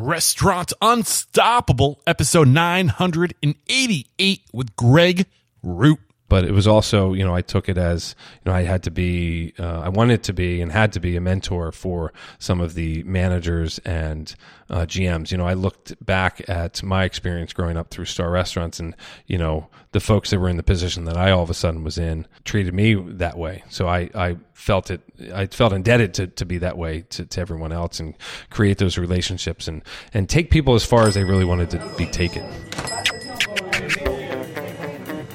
Restaurant Unstoppable, episode 988 with Greg Root. But it was also you know i took it as you know i had to be uh, i wanted to be and had to be a mentor for some of the managers and uh, gms you know i looked back at my experience growing up through Starr restaurants and you know the folks that were in the position that i all of a sudden was in treated me that way. So i i felt it i felt indebted to, to be that way to, to everyone else and create those relationships and and take people as far as they really wanted to be taken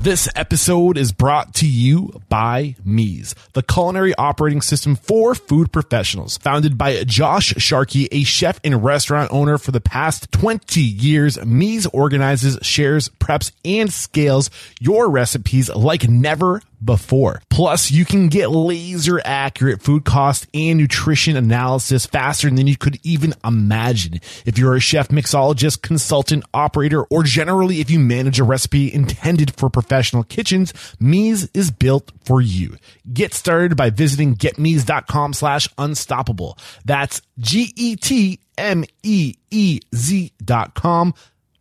This episode is brought to you by Meez, the culinary operating system for food professionals. Founded by Josh Sharkey, a chef and restaurant owner for the past 20 years, Meez organizes, shares, preps, and scales your recipes like never before. Plus, you can get laser accurate food cost and nutrition analysis faster than you could even imagine. If you're a chef, mixologist, consultant, operator, or generally if you manage a recipe intended for professional kitchens, Meez is built for you. Get started by visiting getmeez.com slash unstoppable. That's G-E-T-M-E-E-Z dot com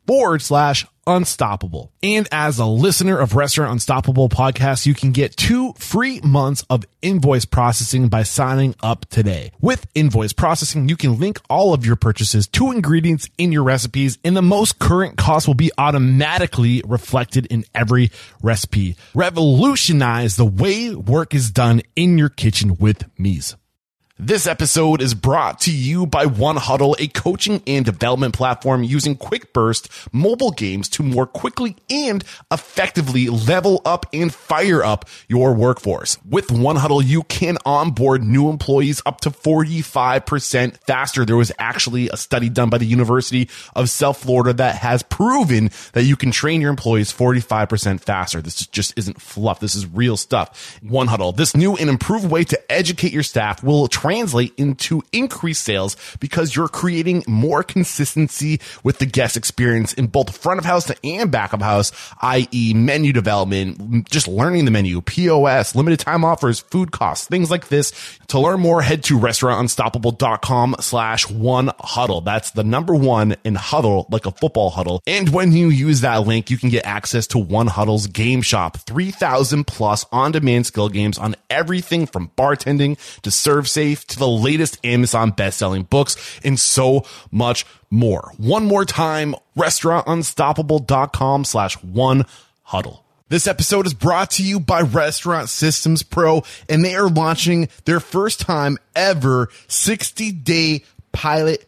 forward slash unstoppable. And as a listener of Restaurant Unstoppable podcast, you can get two free months of invoice processing by signing up today. With invoice processing, you can link all of your purchases to ingredients in your recipes and the most current cost will be automatically reflected in every recipe. Revolutionize the way work is done in your kitchen with Meez. This episode is brought to you by One Huddle, a coaching and development platform using quick burst mobile games to more quickly and effectively level up and fire up your workforce. With One Huddle, you can onboard new employees up to 45% faster. There was actually a study done by the University of South Florida that has proven that you can train your employees 45% faster. This just isn't fluff. This is real stuff. One Huddle, this new and improved way to educate your staff will translate into increased sales because you're creating more consistency with the guest experience in both front of house and back of house, i.e. menu development, just learning the menu, POS, limited time offers, food costs, things like this. To learn more, head to restaurantunstoppable.com slash one huddle. That's the number one in huddle, like a football huddle. And when you use that link, you can get access to one huddle's game shop, 3000 plus on demand skill games on everything from bartending to ServSafe to the latest Amazon best-selling books and so much more. One more time, restaurantunstoppable.com slash one huddle. This episode is brought to you by Restaurant Systems Pro, and they are launching their first time ever 60 day pilot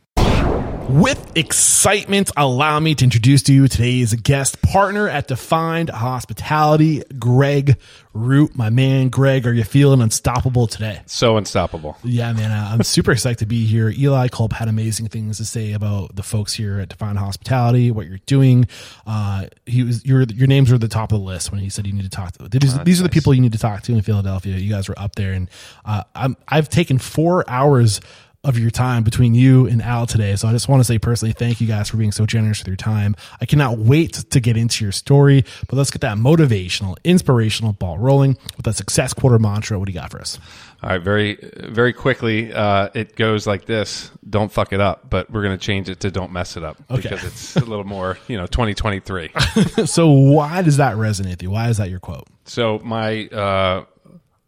With excitement, allow me to introduce to you today's guest partner at Defined Hospitality, Greg Root. My man, Greg, are you feeling unstoppable today? so unstoppable Yeah, man, I'm super excited to be here. Eli Kulp had amazing things to say about the folks here at Defined Hospitality, what you're doing. Uh, he was your your names were at the top of the list when he said you need to talk to. These, these are the people you need to talk to in Philadelphia. You guys were up there, and uh, I'm I've taken four hours of your time between you and Al today. So I just want to say personally, thank you guys for being so generous with your time. I cannot wait to get into your story, but let's get that motivational, inspirational ball rolling with that success quarter mantra. What do you got for us? All right, very very quickly, uh, it goes like this: Don't fuck it up. But we're going to change it to "Don't mess it up" Okay. because it's a little more, you know, 2023. so why does that resonate with you? Why is that your quote? so my uh,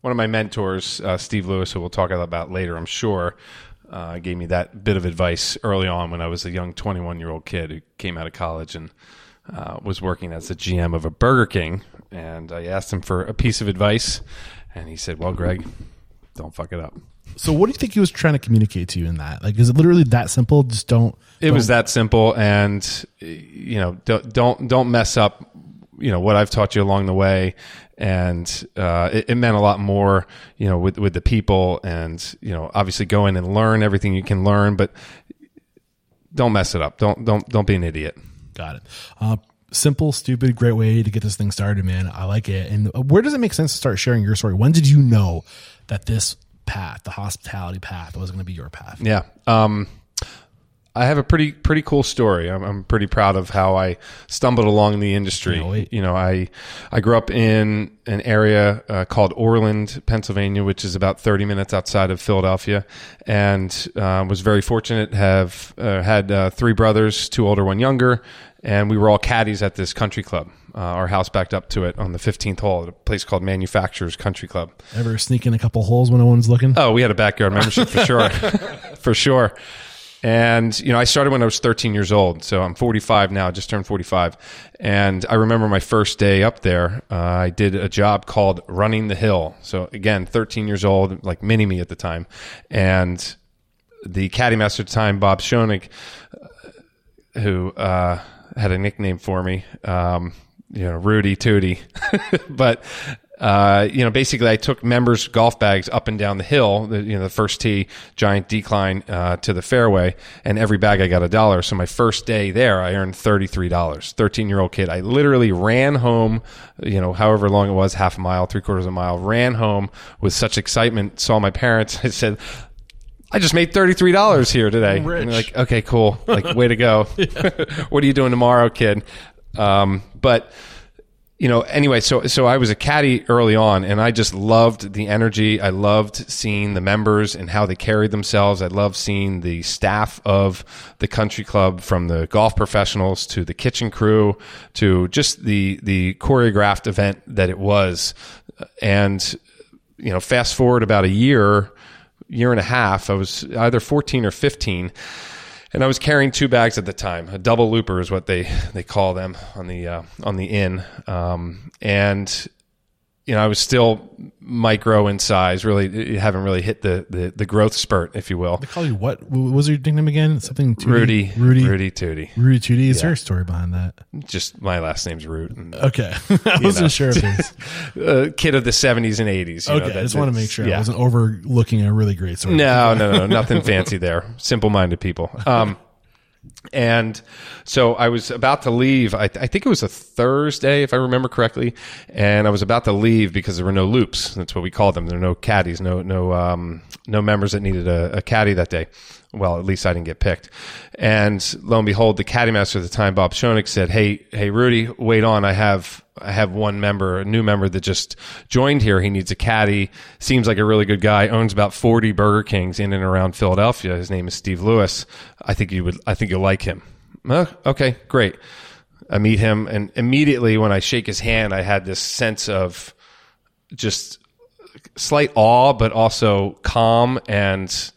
one of my mentors, uh, Steve Lewis, who we'll talk about later, I'm sure, uh, gave me that bit of advice early on when I was a young 21 year old kid who came out of college and uh, was working as the GM of a Burger King. And I asked him for a piece of advice, and he said, "Well, Greg, don't fuck it up." So, what do you think he was trying to communicate to you in that? Like, is it literally that simple? Just don't. It was that simple, and you know, don't don't, don't mess up. You know what I've taught you along the way, and uh, it, it, meant a lot more. You know, with with the people, and you know, obviously go in and learn everything you can learn, but don't mess it up. Don't don't don't be an idiot. Got it. Uh, simple, stupid, great way to get this thing started, man. I like it. And where does it make sense to start sharing your story? When did you know that this path, the hospitality path, was going to be your path? Yeah. Um, I have a pretty pretty cool story. I'm, I'm, pretty proud of how I stumbled along the industry. You know, I I grew up in an area uh, called Oreland, Pennsylvania, which is about 30 minutes outside of Philadelphia, and uh, was very fortunate. Have uh, had uh, three brothers, two older, one younger, and we were all caddies at this country club. Uh, our house backed up to it on the 15th hole at a place called Manufacturers Country Club. Ever sneak in a couple holes when no one's looking? Oh, we had a backyard membership for sure, for sure. And, you know, I started when I was 13 years old. So I'm 45 now, just turned 45. And I remember my first day up there, uh, I did a job called Running the Hill. So again, 13 years old, like mini me at the time. And the caddy master at the time, Bob Schoenig, uh, who uh, had a nickname for me, um, you know, Rudy Tootie. but uh, you know, basically, I took members' golf bags up and down the hill, the, you know, the first tee, giant decline uh, to the fairway, and every bag I got a dollar. So my first day there, I earned thirty three dollars. Thirteen year old kid, I literally ran home, you know, however long it was, half a mile, three quarters of a mile, ran home with such excitement. Saw my parents. I said. I just made thirty three dollars here today. Like, okay, cool. Like, way to go. what are you doing tomorrow, kid? Um, but you know, anyway, so so I was a caddy early on, and I just loved the energy. I loved seeing the members and how they carried themselves. I loved seeing the staff of the country club, from the golf professionals to the kitchen crew to just the the choreographed event that it was. And you know, fast forward about a year, year and a half, I was either fourteen or fifteen and I was carrying two bags at the time. A double looper is what they they call them on the uh, on the inn, um, and you know I was still micro in size. Really, haven't really hit the, the, the growth spurt, if you will. They call you what? What was your nickname again? Something Tootie? Rudy, Rudy, Rudy Tootie, Rudy Tootie. Is yeah. there a story behind that? Just my last name's Root. And, okay, I wasn't know, sure. A kid of the seventies and eighties. Okay, know, that, I just want to make sure yeah. I wasn't overlooking a really great story. No, no, no, nothing fancy there. Simple minded people. Um, and so I was about to leave. I, I, think it was a Thursday, if I remember correctly. And I was about to leave because there were no loops. That's what we call them. There were no caddies, no no um, no members that needed a, a caddy that day. Well, at least I didn't get picked. And lo and behold, the caddy master at the time, Bob Schoenig, said, "Hey, hey, Rudy, wait on. I have I have one member, a new member that just joined here. He needs a caddy. Seems like a really good guy. Owns about forty Burger Kings in and around Philadelphia. His name is Steve Lewis. I think you would. I think you'll like him. okay, great. I meet him, and immediately when I shake his hand, I had this sense of just slight awe, but also calm and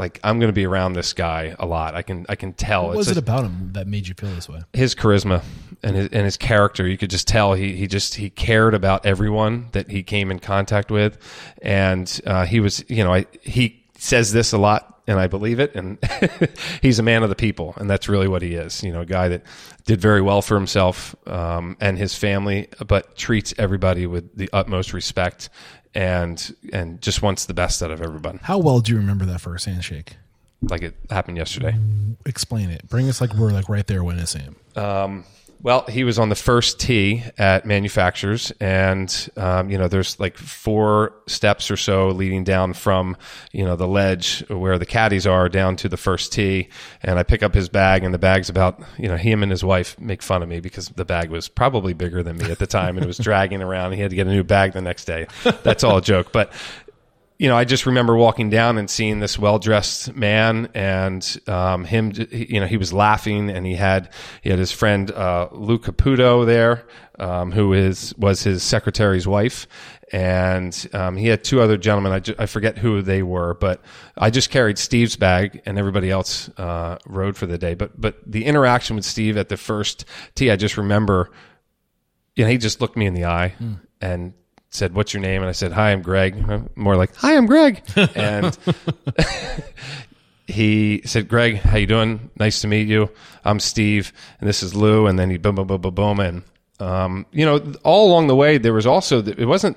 like I'm going to be around this guy a lot. I can I can tell. What was it's it a, about him that made you feel this way? His charisma and his and his character. You could just tell he he just he cared about everyone that he came in contact with, and uh, he was you know I, he says this a lot and I believe it. And he's a man of the people, and that's really what he is. You know, a guy that did very well for himself um, and his family, but treats everybody with the utmost respect and and just wants the best out of everybody. How well do you remember that first handshake? Like it happened yesterday. Explain it. Bring us like we're like right there witnessing him. Um, well, he was on the first tee at manufacturers, and um, you know, there's like four steps or so leading down from you know the ledge where the caddies are down to the first tee. And I pick up his bag, and the bag's about you know him and his wife make fun of me because the bag was probably bigger than me at the time, and it was dragging around. And He had to get a new bag the next day. That's all a joke, but you know, I just remember walking down and seeing this well dressed man and um, him. You know, he was laughing, and he had he had his friend uh, Lou Caputo there, um, who is was his secretary's wife, and um, he had two other gentlemen. I, ju- I forget who they were, but I just carried Steve's bag, and everybody else uh, rode for the day. But but the interaction with Steve at the first tee, I just remember. You know, he just looked me in the eye and said, "What's your name?" And I said, "Hi, I'm Greg." More like, "Hi, I'm Greg." and he said, "Greg, how you doing? Nice to meet you. I'm Steve, and this is Lou." And then he boom, boom, boom, boom, boom, and um, you know, all along the way, there was also it wasn't.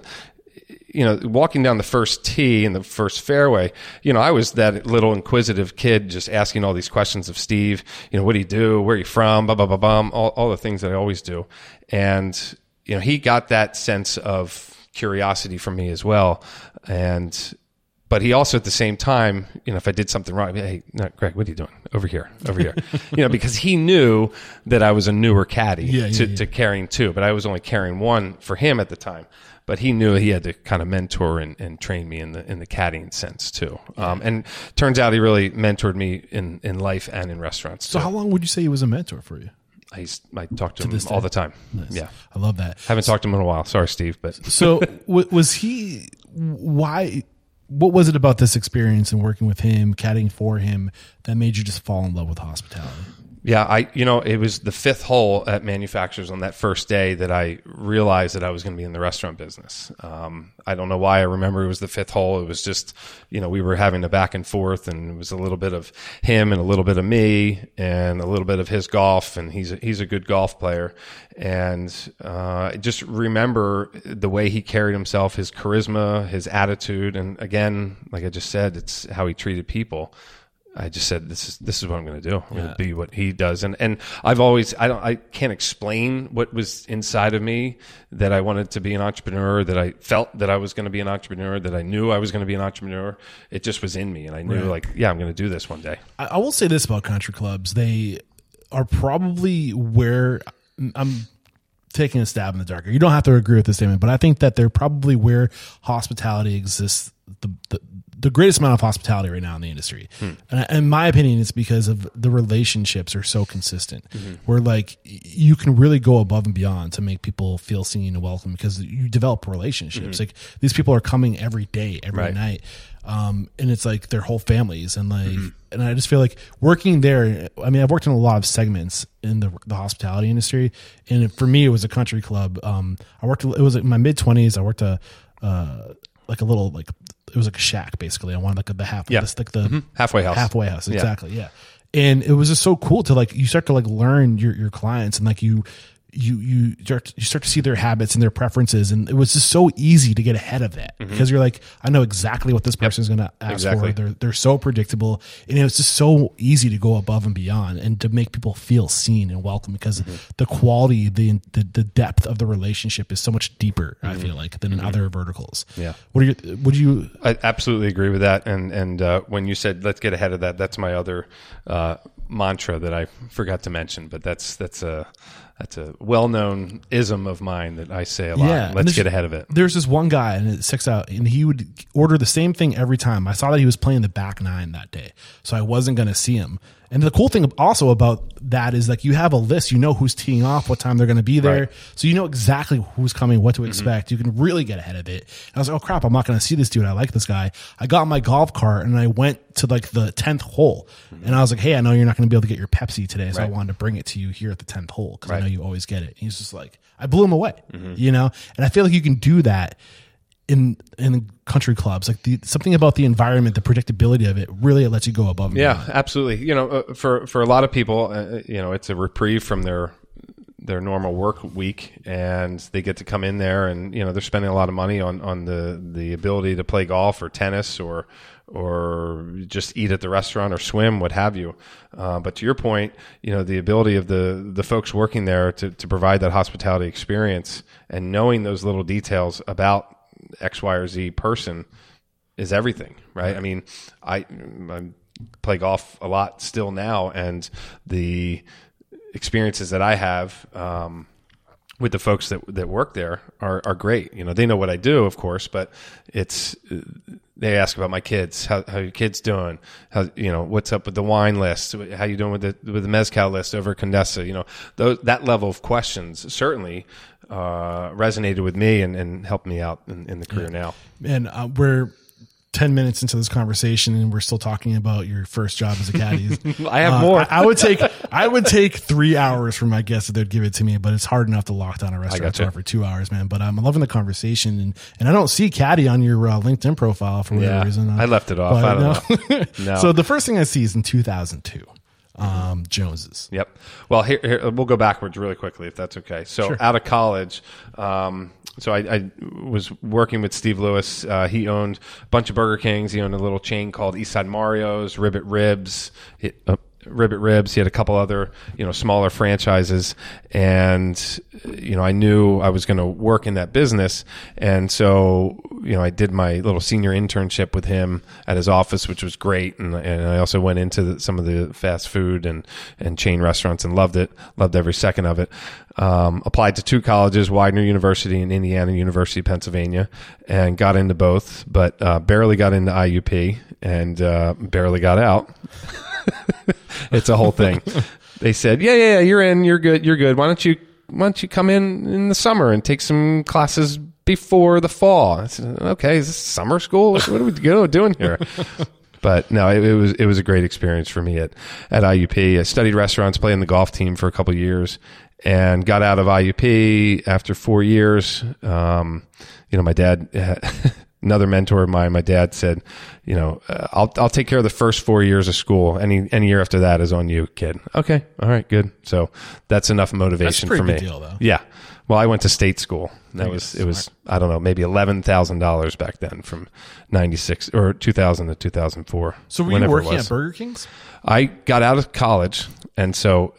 You know, walking down the first tee in the first fairway, you know, I was that little inquisitive kid just asking all these questions of Steve. You know, what do you do? Where are you from? Blah blah blah blah. All, all the things that I always do, and you know, he got that sense of curiosity from me as well, and but he also at the same time, you know, if I did something wrong, I'd be, hey, no, Greg, what are you doing over here, over here? you know, because he knew that I was a newer caddy Yeah, yeah, to, yeah. to carrying two, but I was only carrying one for him at the time. But he knew he had to kind of mentor and, and train me in the in the caddying sense too. Um, and turns out he really mentored me in, in life and in restaurants. So too. how long would you say he was a mentor for you? I, used- I talk to, him this all the time. Yeah, I love that. haven't talked to him in a while. Sorry, Steve, but So was he? Why? What was it about this experience and working with him, caddying for him, that made you just fall in love with hospitality? Yeah, I you know it was the fifth hole at manufacturers on that first day that I realized that I was going to be in the restaurant business. Um, I don't know why I remember it was the fifth hole. It was just you know we were having a back and forth, and it was a little bit of him and a little bit of me and a little bit of his golf, and he's a, he's a good golf player, and uh, just remember the way he carried himself, his charisma, his attitude, and again, like I just said, it's how he treated people. I just said this is this is what I'm going to do. I'm going to be what he does, and and I've always I don't I can't explain what was inside of me that I wanted to be an entrepreneur, that I felt that I was going to be an entrepreneur, that I knew I was going to be an entrepreneur. It just was in me, and I knew like yeah, I'm going to do this one day. I, I will say this about country clubs: they are probably where I'm taking a stab in the dark. You don't have to agree with this statement, but I think that they're probably where hospitality exists the the, the greatest amount of hospitality right now in the industry. And in my opinion, it's because of the relationships are so consistent. Where like you can really go above and beyond to make people feel seen and welcome because you develop relationships. Like these people are coming every day, every Right. night um, and it's like their whole families and like and i just feel like working there i mean i've worked in a lot of segments in the, the hospitality industry and for me it was a country club um, i worked it was in my mid-20s i worked a uh, like a little like it was like a shack basically i wanted like the half Yeah. this, like the mm-hmm. Halfway house. halfway house exactly yeah. and it was just so cool to like you start to like learn your your clients and like you you you start you start to see their habits and their preferences and it was just so easy to get ahead of that because you're like I know exactly what this person's going to ask Mm-hmm. Exactly. for they're they're so predictable and it was just so easy to go above and beyond and to make people feel seen and welcome because Mm-hmm. the quality the, the the depth of the relationship is so much deeper Mm-hmm. I feel like than in other verticals Yeah. what are your would you I absolutely agree with that. And and uh, when you said let's get ahead of that, that's my other uh, mantra that I forgot to mention. But that's that's a that's a well known ism of mine that I say a lot. Yeah, let's get ahead of it. There's this one guy, and it sticks out, and he would order the same thing every time. I saw that he was playing the back nine that day, so I wasn't going to see him. And the cool thing also about that is like you have a list, you know who's teeing off, what time they're going to be there, Right. so you know exactly who's coming, what to mm-hmm. expect. You can really get ahead of it. And I was like, oh crap, I'm not going to see this dude. I like this guy. I got my golf cart and I went to like the tenth hole, mm-hmm. and I was like, hey, I know you're not going to be able to get your Pepsi today, so I wanted to bring it to you here at the tenth hole because I know you always get it. And he's just like, I blew him away, mm-hmm. you know, and I feel like you can do that in in country clubs like the something about the environment the predictability of it really lets you go above Yeah, beyond. absolutely. You know, uh, for for a lot of people, uh, you know, it's a reprieve from their their normal work week, and they get to come in there, and you know, they're spending a lot of money on on the the ability to play golf or tennis or or just eat at the restaurant or swim, what have you. Uh, but to your point, you know, the ability of the the folks working there to to provide that hospitality experience and knowing those little details about X, Y, or Z person is everything, right? I mean, I, I play golf a lot still now, and the experiences that I have um, with the folks that that work there are are great. You know, they know what I do, of course, but it's they ask about my kids. How how your kids doing? How you know what's up with the wine list? How you doing with the with the mezcal list over Condesa? You know, those, that level of questions certainly uh, resonated with me and, and helped me out in, in the career now. And uh, we're 10 minutes into this conversation and we're still talking about your first job as a caddy. I have Uh, more. I, I would take I would take three hours from my guests if they'd give it to me, but it's hard enough to lock down a restaurant for two hours, man. But I'm loving the conversation and, and I don't see caddy on your uh, LinkedIn profile for whatever Yeah, reason. I left it off. I don't no. know. No. So the first thing I see is in 2002, um, Joneses. Yep. Well, here, here we'll go backwards really quickly if that's okay. So out of college, um, so I, I was working with Steve Lewis. Uh, he owned a bunch of Burger Kings. He owned a little chain called Eastside Mario's, Ribbit Ribs. He, uh, Ribbit Ribs. He had a couple other, you know, smaller franchises, and you know, I knew I was going to work in that business, and so you know, I did my little senior internship with him at his office, which was great, and and I also went into the, some of the fast food and and chain restaurants and loved it, loved every second of it. Um, applied to two colleges, Widener University and Indiana University, Pennsylvania, and got into both, but uh, barely got into IUP and uh, barely got out. it's a whole thing. they said, "Yeah, yeah, yeah, you're in. You're good. You're good. Why don't you why don't you come in in the summer and take some classes before the fall?" I said, "Okay, is this summer school? What, are we doing here?" But no, it, it was it was a great experience for me at at IUP. I studied restaurants, played in the golf team for a couple years, and got out of IUP after four years. Um, you know, my dad. another mentor of mine, my dad said, you know, uh, I'll I'll take care of the first four years of school. Any any year after that is on you, kid. Okay, all right, good. So that's enough motivation pretty for me. deal, though. Yeah. Well, I went to state school. That was it was I don't know maybe eleven thousand dollars back then from ninety six or two thousand to two thousand four. So were you working at Burger King's? I got out of college, and so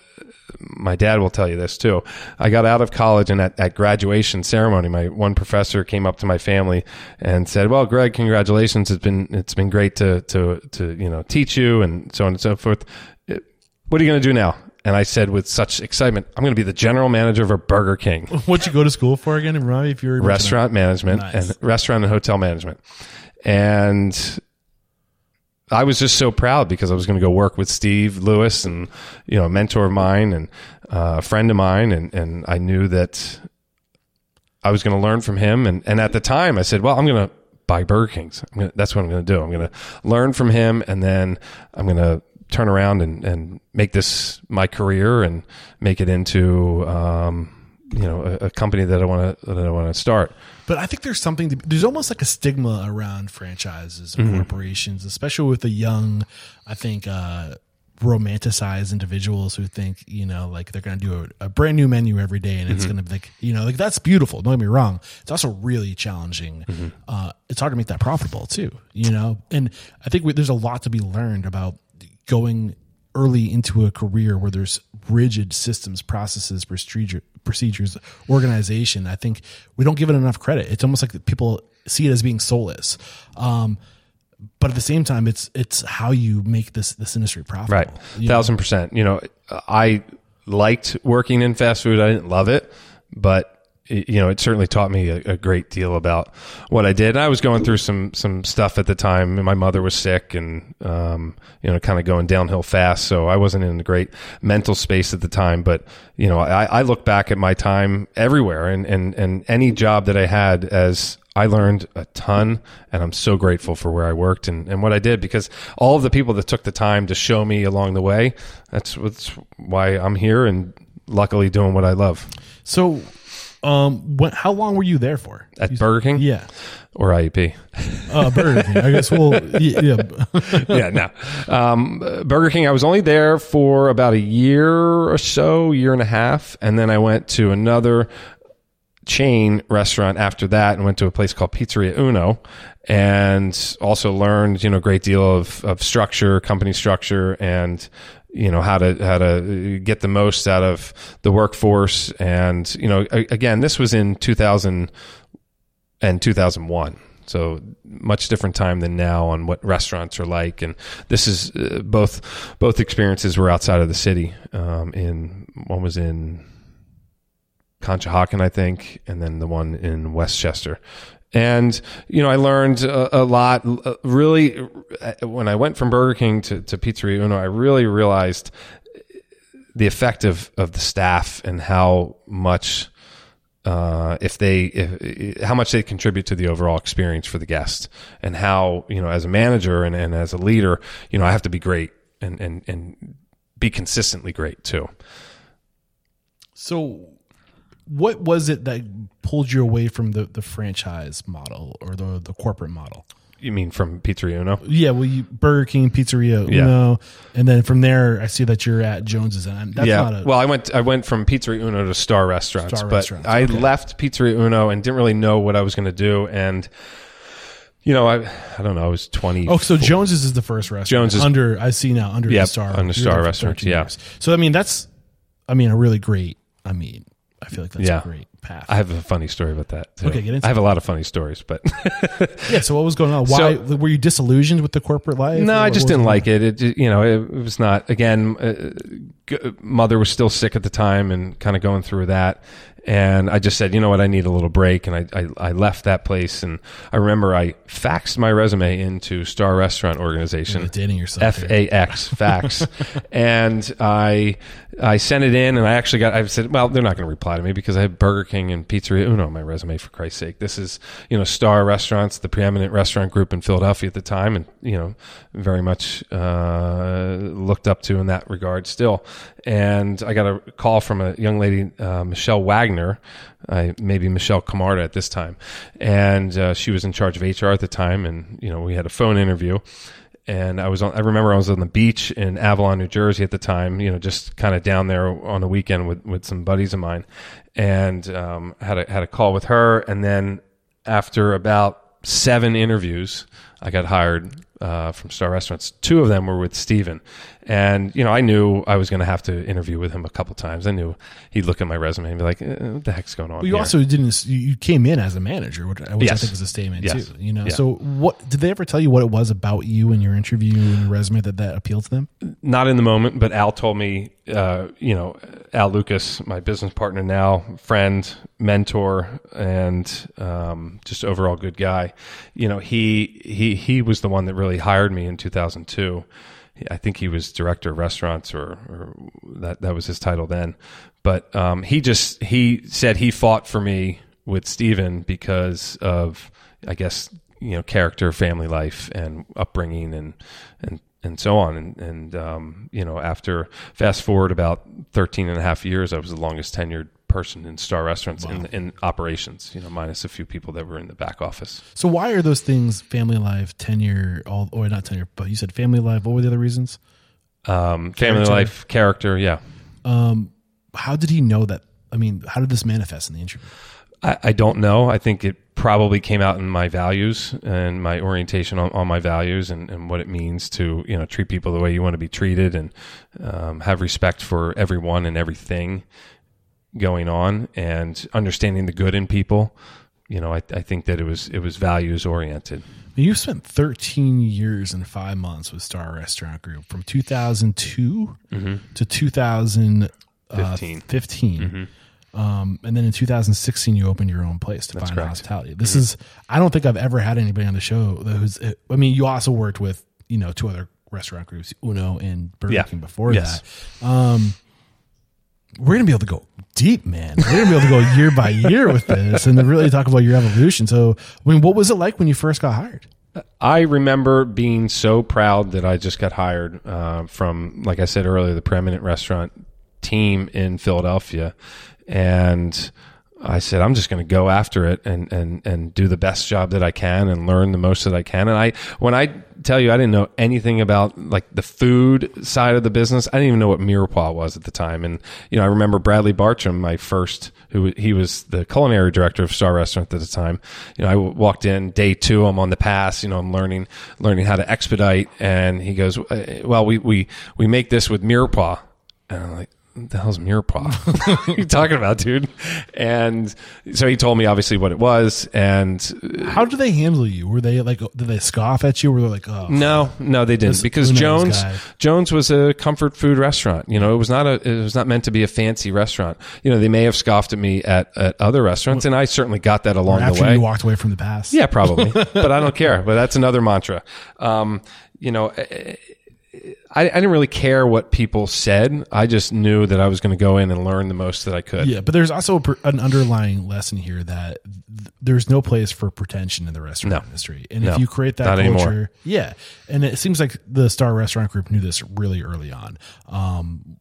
my dad will tell you this too. I got out of college, and at, at graduation ceremony, my one professor came up to my family and said, "Well, Greg, congratulations! It's been it's been great to to to you know teach you and so on and so forth. Uh, What are you going to do now?" And I said with such excitement, "I'm going to be the general manager of a Burger King." What'd you go to school for again? Remind me if you're restaurant management Nice. and restaurant and hotel management. And I was just so proud because I was going to go work with Steve Lewis and, you know, a mentor of mine and uh, a friend of mine. And, and I knew that I was going to learn from him. And, and at the time I said, well, I'm going to buy Burger Kings. Gonna, that's what I'm going to do. I'm going to learn from him and then I'm going to turn around and, and make this my career and make it into, um, you know, a, a company that I want to, that I want to start. But I think there's something to, there's almost like a stigma around franchises and corporations, especially with the young, I think, uh, romanticized individuals who think, you know, like they're going to do a, a brand new menu every day and it's going to be like, you know, like that's beautiful. Don't get me wrong. It's also really challenging. Uh, it's hard to make that profitable too, you know? And I think we, there's a lot to be learned about going early into a career where there's rigid systems, processes, procedure, procedures, organization. I think we don't give it enough credit. It's almost like people see it as being soulless. Um, but at the same time, it's it's how you make this this industry profitable. Right. You know? Thousand percent. You know, I liked working in fast food. I didn't love it, but you know, it certainly taught me a, a great deal about what I did. And I was going through some some stuff at the time. My mother was sick, and um, you know, kind of going downhill fast. So I wasn't in a great mental space at the time. But you know, I, I look back at my time everywhere, and and and any job that I had as I learned a ton and I'm so grateful for where I worked and, and what I did because all of the people that took the time to show me along the way, that's what's why I'm here and luckily doing what I love So, um, what? How long were you there for? at Burger King Yeah, or IUP. uh, Burger King. I guess. Well, yeah. yeah. no. Um, Burger King, I was only there for about a year or so, year and a half. And then I went to another chain restaurant after that and went to a place called Pizzeria Uno and also learned, you know, a great deal of, of structure, company structure and, you know, how to, how to get the most out of the workforce. And, you know, again, this was in 2000 and 2001. So much different time than now on what restaurants are like, and this is uh, both both experiences were outside of the city. Um, in one was in Conshohocken, I think, and then the one in Westchester. And you know, I learned a, a lot. uh, Really, uh, when I went from Burger King to, to Pizzeria Uno, I really realized the effect of, of the staff and how much uh, if they if, how much they contribute to the overall experience for the guest and how you know as a manager and, and as a leader you know I have to be great and and and be consistently great too. So, what was it that pulled you away from the, the franchise model or the the corporate model? You mean from Pizzeria Uno? Yeah, well, you Burger King, Pizzeria Yeah. Uno, and then from there, I see that you're at Jones's, and that's yeah. not a well, I went I went from Pizzeria Uno to Starr Restaurants, Starr but Restaurants, I okay. left Pizzeria Uno and didn't really know what I was going to do and. You know, I I don't know. I was twenty. Oh, so Jones's is the first restaurant. Jones's- under I see now under Yep, the Starr under Starr Restaurants, yeah. years. So I mean that's, I mean a really great. I mean I feel like that's Yeah. a great path. I have a funny story about that. Too. Okay, get into I have a lot of funny stories, but yeah. So what was going on? Why were you disillusioned with the corporate life? No, I just didn't like it. It, ju- you know, it, it was not. Again, uh, g- mother was still sick at the time, and kind of going through that. And I just said, you know what, I need a little break, and I, I, I left that place. And I remember I faxed my resume into Starr Restaurant Organization, on? dating yourself. F. A X fax, and I I sent it in, and I actually got. I said, well, they're not going to reply to me because I have Burger King and Pizzeria Uno on my resume. For Christ's sake, this is you know Starr Restaurants, the preeminent restaurant group in Philadelphia at the time, and you know very much uh, looked up to in that regard still. And I got a call from a young lady, uh, Michelle Wagner. I, maybe Michelle Camarda at this time, and uh, she was in charge of HR at the time, and you know we had a phone interview, and I was on. I remember I was on the beach in Avalon, New Jersey at the time. You know, just kind of down there on the weekend with with some buddies of mine, and um, had a had a call with her. And then after about seven interviews, I got hired uh, from Starr Restaurants. Two of them were with Stephen. And, you know, I knew I was going to have to interview with him a couple times. I knew he'd look at my resume and be like, eh, what the heck's going on? Well, you here? also didn't. You came in as a manager, which, which I Yes. think is a statement Yes. too. You know. Yeah. So what did they ever tell you what it was about you and your interview and your resume that that appealed to them? not in the moment, but Al told me, uh, you know, Al Lucas, my business partner now, friend, mentor, and um, just overall good guy. You know, he he he was the one that really hired me in 2002. I think he was director of restaurants, or, or that that was his title then. But um, he just he said he fought for me with Stephen because of I guess you know character, family life, and upbringing, and and and so on. And, and um, you know, after fast forward about 13 and a half years, I was the longest tenured person in Starr Restaurants in, in operations, you know, minus a few people that were in the back office. So why are those things family life, tenure, all or not tenure, but you said family life. What were the other reasons? Um, family Character. life, character, yeah. How did he know that? I mean, how did this manifest in the interview? I, I don't know. I think it probably came out in my values and my orientation on, on my values and, and what it means to you know treat people the way you want to be treated and um, have respect for everyone and everything going on and understanding the good in people. You know, I, I think that it was it was values oriented. You spent 13 years and five months with Starr Restaurant Group from 2002 to 2015. 15. 15. Um, and then in 2016, you opened your own place, Defined correct. Hospitality. This is, I don't think I've ever had anybody on the show who's, I mean, you also worked with, you know, two other restaurant groups, Uno and Burger Yeah. King before Yes. that. Um, we're gonna be able to go deep, man. We're gonna be able to go year by year with this and really talk about your evolution. So, I mean, what was it like when you first got hired? I remember being so proud that I just got hired uh, from, like I said earlier, the preeminent restaurant team in Philadelphia, and I said I'm just going to go after it and and and do the best job that I can and learn the most that I can. And I, when I tell you, I didn't know anything about like the food side of the business. I didn't even know what mirepoix was at the time. And you know, I remember Bradley Bartram, my first, who he was the culinary director of Starr Restaurant at the time. You know, I walked in day two. I'm on the pass. You know, I'm learning learning how to expedite. And he goes, "Uh, "Well, we we we make this with mirepoix." And I'm like, the hell's Mirepoix? what are you talking about, dude? And so he told me obviously what it was. And uh, How did they handle you? Were they like, did they scoff at you? Were they like, oh, no, no, they didn't because Jones guy. Jones was a comfort food restaurant. You know, it was not a it was not meant to be a fancy restaurant. You know, they may have scoffed at me at, at other restaurants, and I certainly got that along the way. you walked away from the past? Yeah, probably, but I don't care. But that's another mantra. Um, you know, eh, eh, I, I didn't really care what people said. I just knew that I was going to go in and learn the most that I could. Yeah, but there's also a an underlying lesson here that th- there's no place for pretension in the restaurant No. industry. And No, if you create that culture, anymore. yeah, and it seems like the Starr Restaurant Group knew this really early on. Um,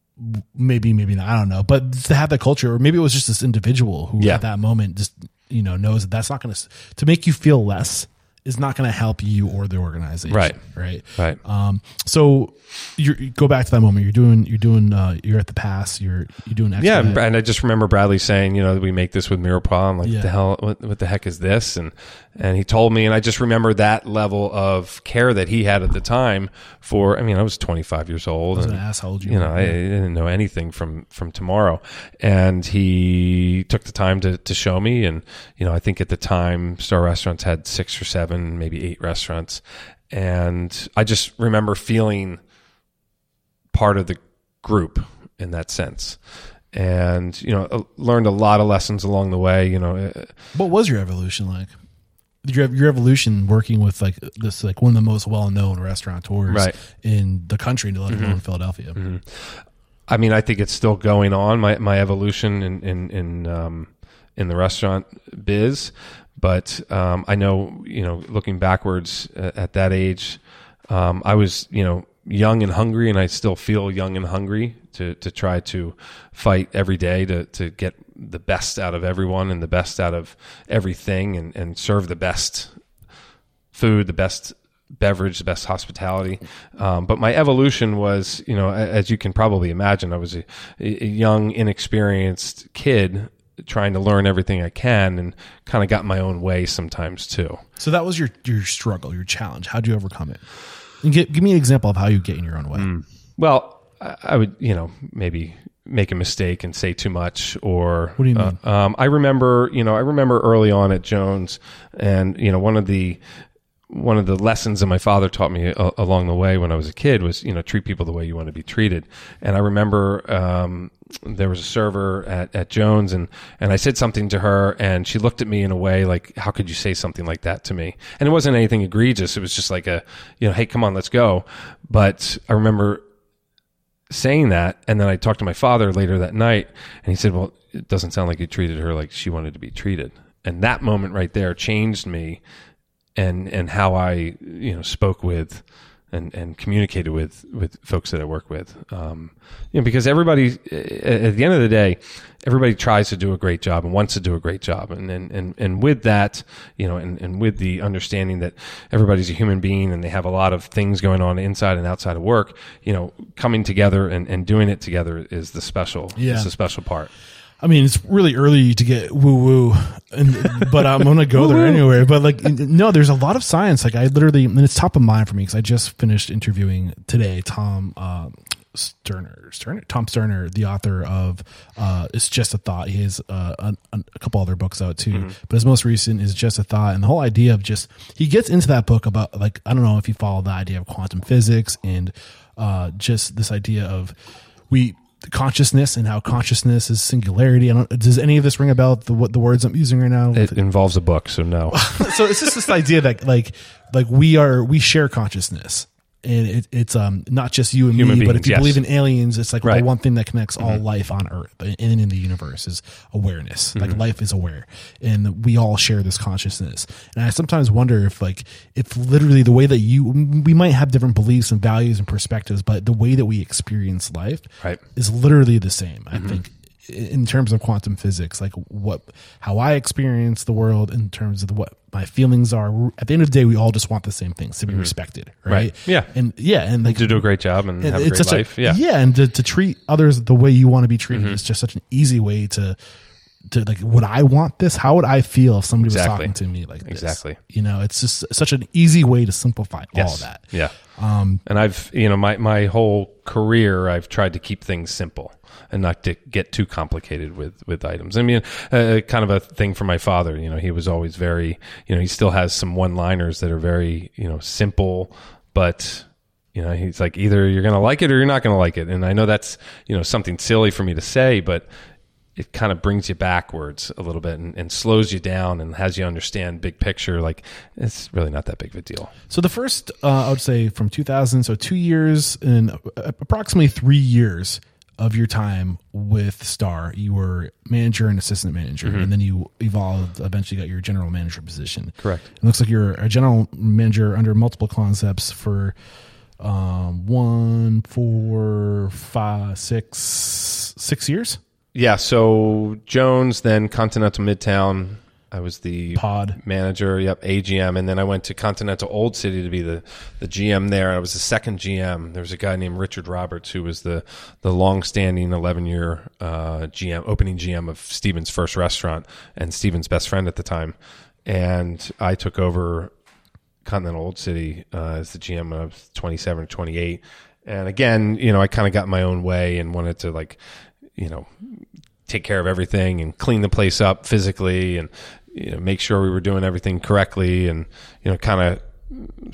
maybe, maybe not. I don't know, but to have that culture, or maybe it was just this individual who Yeah. at that moment just you know knows that that's not going to to make you feel less is not going to help you or the organization. Right. Right. Right. Um, so you're, go back to that moment. You're doing, you're doing, uh, you're at the pass. You're, you're doing. Yeah, and I just remember Bradley saying, you know, we make this with Mirepoix. I'm like, Yeah. the hell, what, what the heck is this? And and he told me, and I just remember that level of care that he had at the time for. I mean, I was 25 years old. was and, how old you You know, I, I didn't know anything from from tomorrow, and he took the time to to show me. And you know, I think at the time, Starr Restaurants had six or seven, maybe eight restaurants, and I just remember feeling part of the group in that sense and you know learned a lot of lessons along the way you know uh, What was your evolution like? Your, your evolution working with like this like one of the most well known restaurateurs Right. in the country, let alone in Philadelphia. i mean i think it's still going on my my evolution in in in um in the restaurant biz but um i know you know looking backwards uh, at that age um i was you know young and hungry and i still feel young and hungry to to try to fight every day to to get the best out of everyone and the best out of everything and and serve the best food, the best beverage, the best hospitality. Um, but my evolution was, you know, as you can probably imagine, I was a, a young, inexperienced kid trying to learn everything I can and kind of got my own way sometimes too. So that was your your struggle, your challenge. How'd you overcome it? And give, give me an example of how you get in your own way. Well, I, I would, you know, maybe make a mistake and say too much or What do you uh, mean? um, I remember, you know, I remember early on at Jones and, you know, one of the, one of the lessons that my father taught me a- along the way when I was a kid was, you know, treat people the way you want to be treated. And I remember, um, there was a server at, at Jones and, and I said something to her and she looked at me in a way like, how could you say something like that to me? And it wasn't anything egregious. It was just like a, you know, hey, come on, let's go. But I remember saying that and then i talked to my father later that night and he said well it doesn't sound like you treated her like she wanted to be treated. And that moment right there changed me and and how i you know spoke with and and communicated with with folks that i work with. Um you know because everybody at the end of the day everybody tries to do a great job and wants to do a great job. And and and, and with that you know and, and with the understanding that everybody's a human being and they have a lot of things going on inside and outside of work you know coming together and, and doing it together is the special Yeah. is the special part I mean, it's really early to get woo woo, but I'm gonna go there anyway. But like, no, there's a lot of science. Like, I literally, and it's top of mind for me because I just finished interviewing today Tom uh, Sterner, Sterner, Tom Sterner, the author of uh, "It's Just a Thought." He has uh, a, a couple other books out too, but his most recent is "Just a Thought," and the whole idea of just he gets into that book about like I don't know if you follow the idea of quantum physics and uh, just this idea of we consciousness and how consciousness is singularity. I don't, does any of this ring about the what the words I'm using right now? it involves a book so no so it's just this idea that like like we are we share consciousness. And it, it's um not just you and Human me, but if you yes. believe in aliens, it's like Right. the one thing that connects all mm-hmm. life on Earth and in the universe is awareness. Like mm-hmm. life is aware, and we all share this consciousness. And I sometimes wonder if like if literally the way that you we might have different beliefs and values and perspectives, but the way that we experience life Right. is literally the same. I mm-hmm. think in terms of quantum physics, like what how I experience the world in terms of the, what my feelings are. At the end of the day, we all just want the same things to be respected, right? Right. Yeah. and yeah, and like to do a great job and have a great life a yeah yeah, and to, to treat others the way you want to be treated Mm-hmm. is just such an easy way to to like would I want this? How would I feel if somebody Exactly. was talking to me like this? Exactly. You know, it's just such an easy way to simplify all Yes. that. Yeah. Um, and I've, you know, my, my whole career, I've tried to keep things simple and not to get too complicated with, with items. I mean, uh, kind of a thing for my father, you know, he was always very, you know, he still has some one liners that are very, you know, simple, but, you know, he's like, either you're going to like it or you're not going to like it. And I know that's, you know, something silly for me to say, but it kind of brings you backwards a little bit and, and slows you down and has you understand big picture. Like it's really not that big of a deal. So the first, uh, I would say, from 2000, so two years and uh, approximately three years of your time with Starr, you were manager and assistant manager, and then you evolved. Eventually, got your general manager position. Correct. It looks like you're a general manager under multiple concepts for um, one, four, five, six, six years. Yeah. So Jones, then Continental Midtown. I was the Pod. manager. Yep, AGM, and then I went to Continental Old City to be the the GM there. I was the second GM. There was a guy named Richard Roberts who was the the long standing eleven year uh, GM, opening GM of Stephen's first restaurant, and Stephen's best friend at the time. And I took over Continental Old City uh, as the GM was 27 or 28. And again, you know, I kind of got my own way and wanted to like, you know, take care of everything and clean the place up physically and you know, make sure we were doing everything correctly and you know, kind of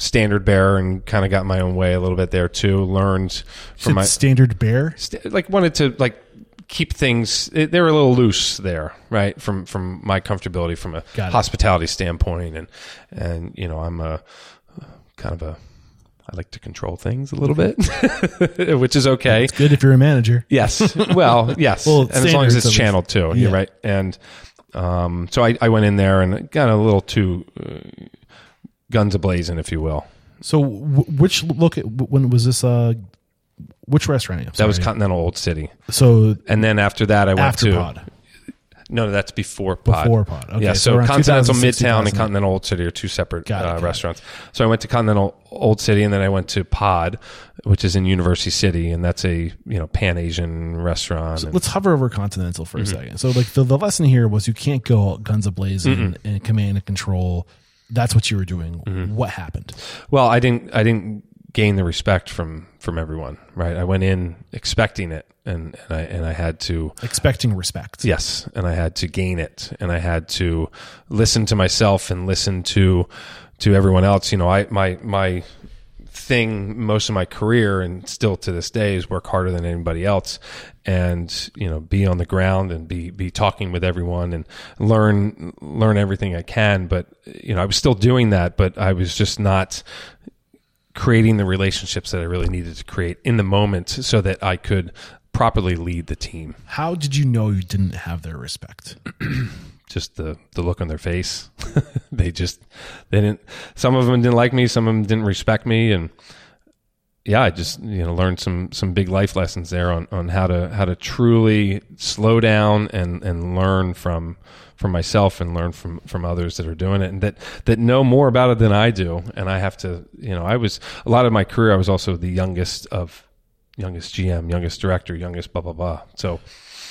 standard bearer and kind of got my own way a little bit there too. Learned from my standard bear. st- like wanted to like keep things eh, they were a little loose there right from from my comfortability from a it. hospitality standpoint and and you know i'm a kind of a i like to control things a little bit which is okay It's Good if you're a manager. yes well yes Well, and as long as it's channeled too you're right and um so i i went in there and got a little too uh, guns ablazing if you will So, w- which look at when was this? Uh, which restaurant? That was continental old city so and then after that i went after to pod. No, no, that's before Pod. Before Pod. Okay, yeah, so so, Continental Midtown and Continental Old City are two separate it, uh, it. restaurants. So I went to Continental Old City and then I went to Pod, which is in University City, and that's a you know Pan Asian restaurant. and- Let's hover over Continental for a Mm-hmm. second. So, like the, the lesson here was you can't go guns ablazing and command and control. That's what you were doing. Mm-hmm. What happened? well, I didn't I didn't gain the respect from from everyone. Right, I went in expecting it, and and I and I had to Expecting respect. Yes, and I had to gain it, and I had to listen to myself and listen to to everyone else. You know, I my my thing most of my career and still to this day is work harder than anybody else and you know be on the ground and be be talking with everyone and learn learn everything I can but you know I was still doing that but I was just not creating the relationships that I really needed to create in the moment so that I could properly lead the team How did you know you didn't have their respect? just the the look on their face. they just they didn't. Some of them didn't like me. Some of them didn't respect me, and yeah, I just you know learned some some big life lessons there on on how to how to truly slow down and and learn from from myself and learn from from others that are doing it and that that know more about it than I do. And I have to you know I was a lot of my career I was also the youngest of youngest GM, youngest director, youngest blah blah blah. So.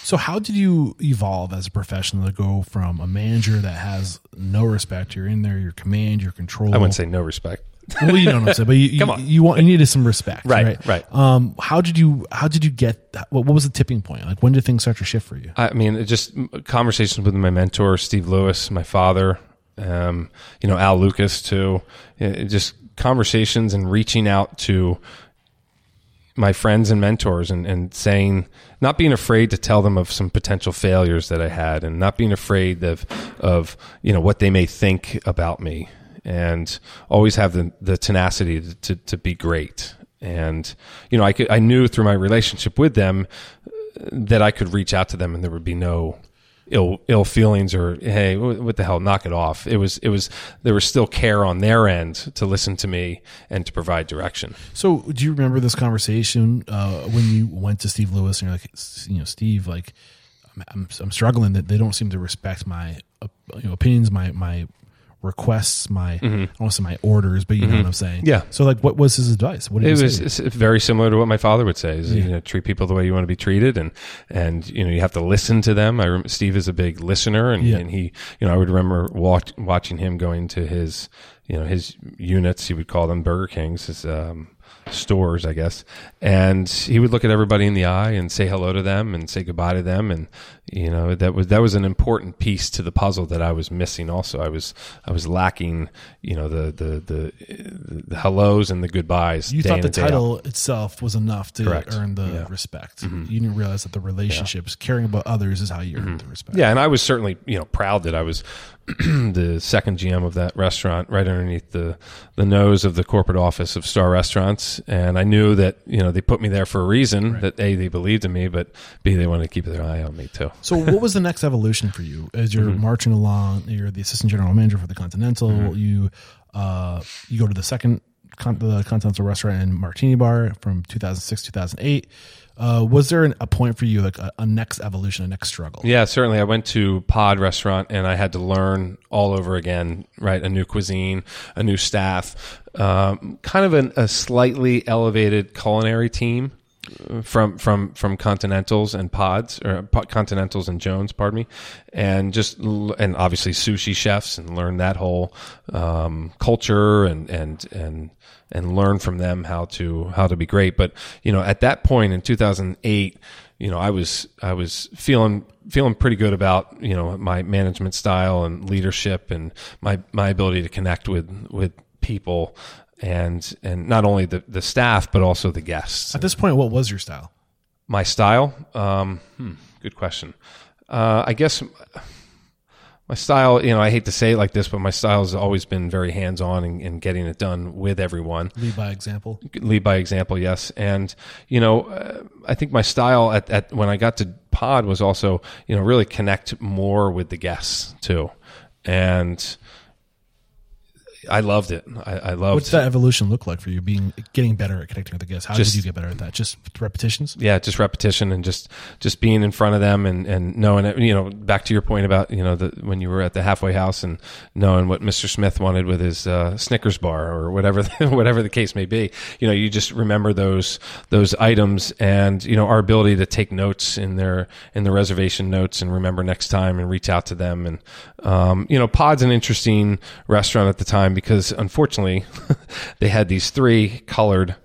So, how did you evolve as a professional to go from a manager that has no respect? You're in there, your command, your control. I wouldn't say no respect. Well, you don't know, what I'm saying, but you, Come you, on. you want you needed some respect, Right, right? right. Um, how did you how did you get that? What, what was the tipping point? Like, when did things start to shift for you? I mean, it just conversations with my mentor, Steve Lewis, my father, um, you know, Al Lucas too. It- it just conversations and reaching out to my friends and mentors and, and saying, not being afraid to tell them of some potential failures that I had and not being afraid of, of, you know, what they may think about me and always have the, the tenacity to, to, to be great. And, you know, I could, I knew through my relationship with them that I could reach out to them and there would be no ill ill feelings or hey what the hell knock it off it was it was there was still care on their end to listen to me and to provide direction So, do you remember this conversation uh, when you went to Steve Lewis and you're like, you know, Steve, like, I'm, I'm, I'm struggling that they don't seem to respect my, uh, you know, opinions, my my requests, my I don't want to say my orders, but you know what I'm saying. Mm-hmm. Yeah. So like, what was his advice? What did It he was very similar to what my father would say. Is you know, treat people the way you want to be treated, and and you know you have to listen to them. I rem- Steve is a big listener, and, Yeah. and he you know I would remember watch, watching him going to his you know his units. He would call them Burger Kings. His, um, stores i guess and he would look at everybody in the eye and say hello to them and say goodbye to them and you know that was that was an important piece to the puzzle that i was missing also i was i was lacking you know the the the, the hellos and the goodbyes you thought the day out. title itself was enough to Correct. earn the Yeah. Mm-hmm. respect. You didn't realize that the relationships, caring about others, is how you earn the respect. Yeah, and I was certainly you know proud that I was the second GM of that restaurant, right underneath the the nose of the corporate office of Starr Restaurants, and I knew that you know they put me there for a reason. That a they believed in me, but b they wanted to keep their eye on me too. So, what was the next evolution for you as you're Mm-hmm. marching along? You're the assistant general manager for the Continental. Mm-hmm. You uh, you go to the second con- the Continental restaurant and Martini Bar from 2006 2008. Uh, was there an, a point for you, like a, a next evolution, a next struggle? Yeah, certainly. I went to Pod Restaurant and I had to learn all over again, right? A new cuisine, a new staff, um, kind of an, a slightly elevated culinary team uh, from from from Continentals and Pods or Continentals and Jones, pardon me, and just and obviously sushi chefs and learn that whole um, culture and and and and learn from them how to how to be great. But you know, at that point in 2008, you know, I was I was feeling feeling pretty good about you know my management style and leadership and my my ability to connect with with people and and not only the the staff but also the guests. At this point, what was your style? My style, um, hmm, good question. Uh, I guess my style, you know, I hate to say it like this, but my style has always been very hands on and, and getting it done with everyone. Lead by example. lead by example yes. And you know uh, i think my style at, at when i got to pod was also you know really connect more with the guests too. And i loved it i, I loved What's that evolution look like for you? Being getting better at connecting with the guests. How Just- did you get better at that? Just repetitions. yeah, just repetition and just just being in front of them and and knowing it. You know, back to your point about you know the when you were at the halfway house and knowing what Mr. Smith wanted with his uh, Snickers bar or whatever whatever the case may be. You know, you just remember those those items and you know our ability to take notes in their in the reservation notes and remember next time and reach out to them and um, you know Pod's an interesting restaurant at the time because unfortunately they had these three colored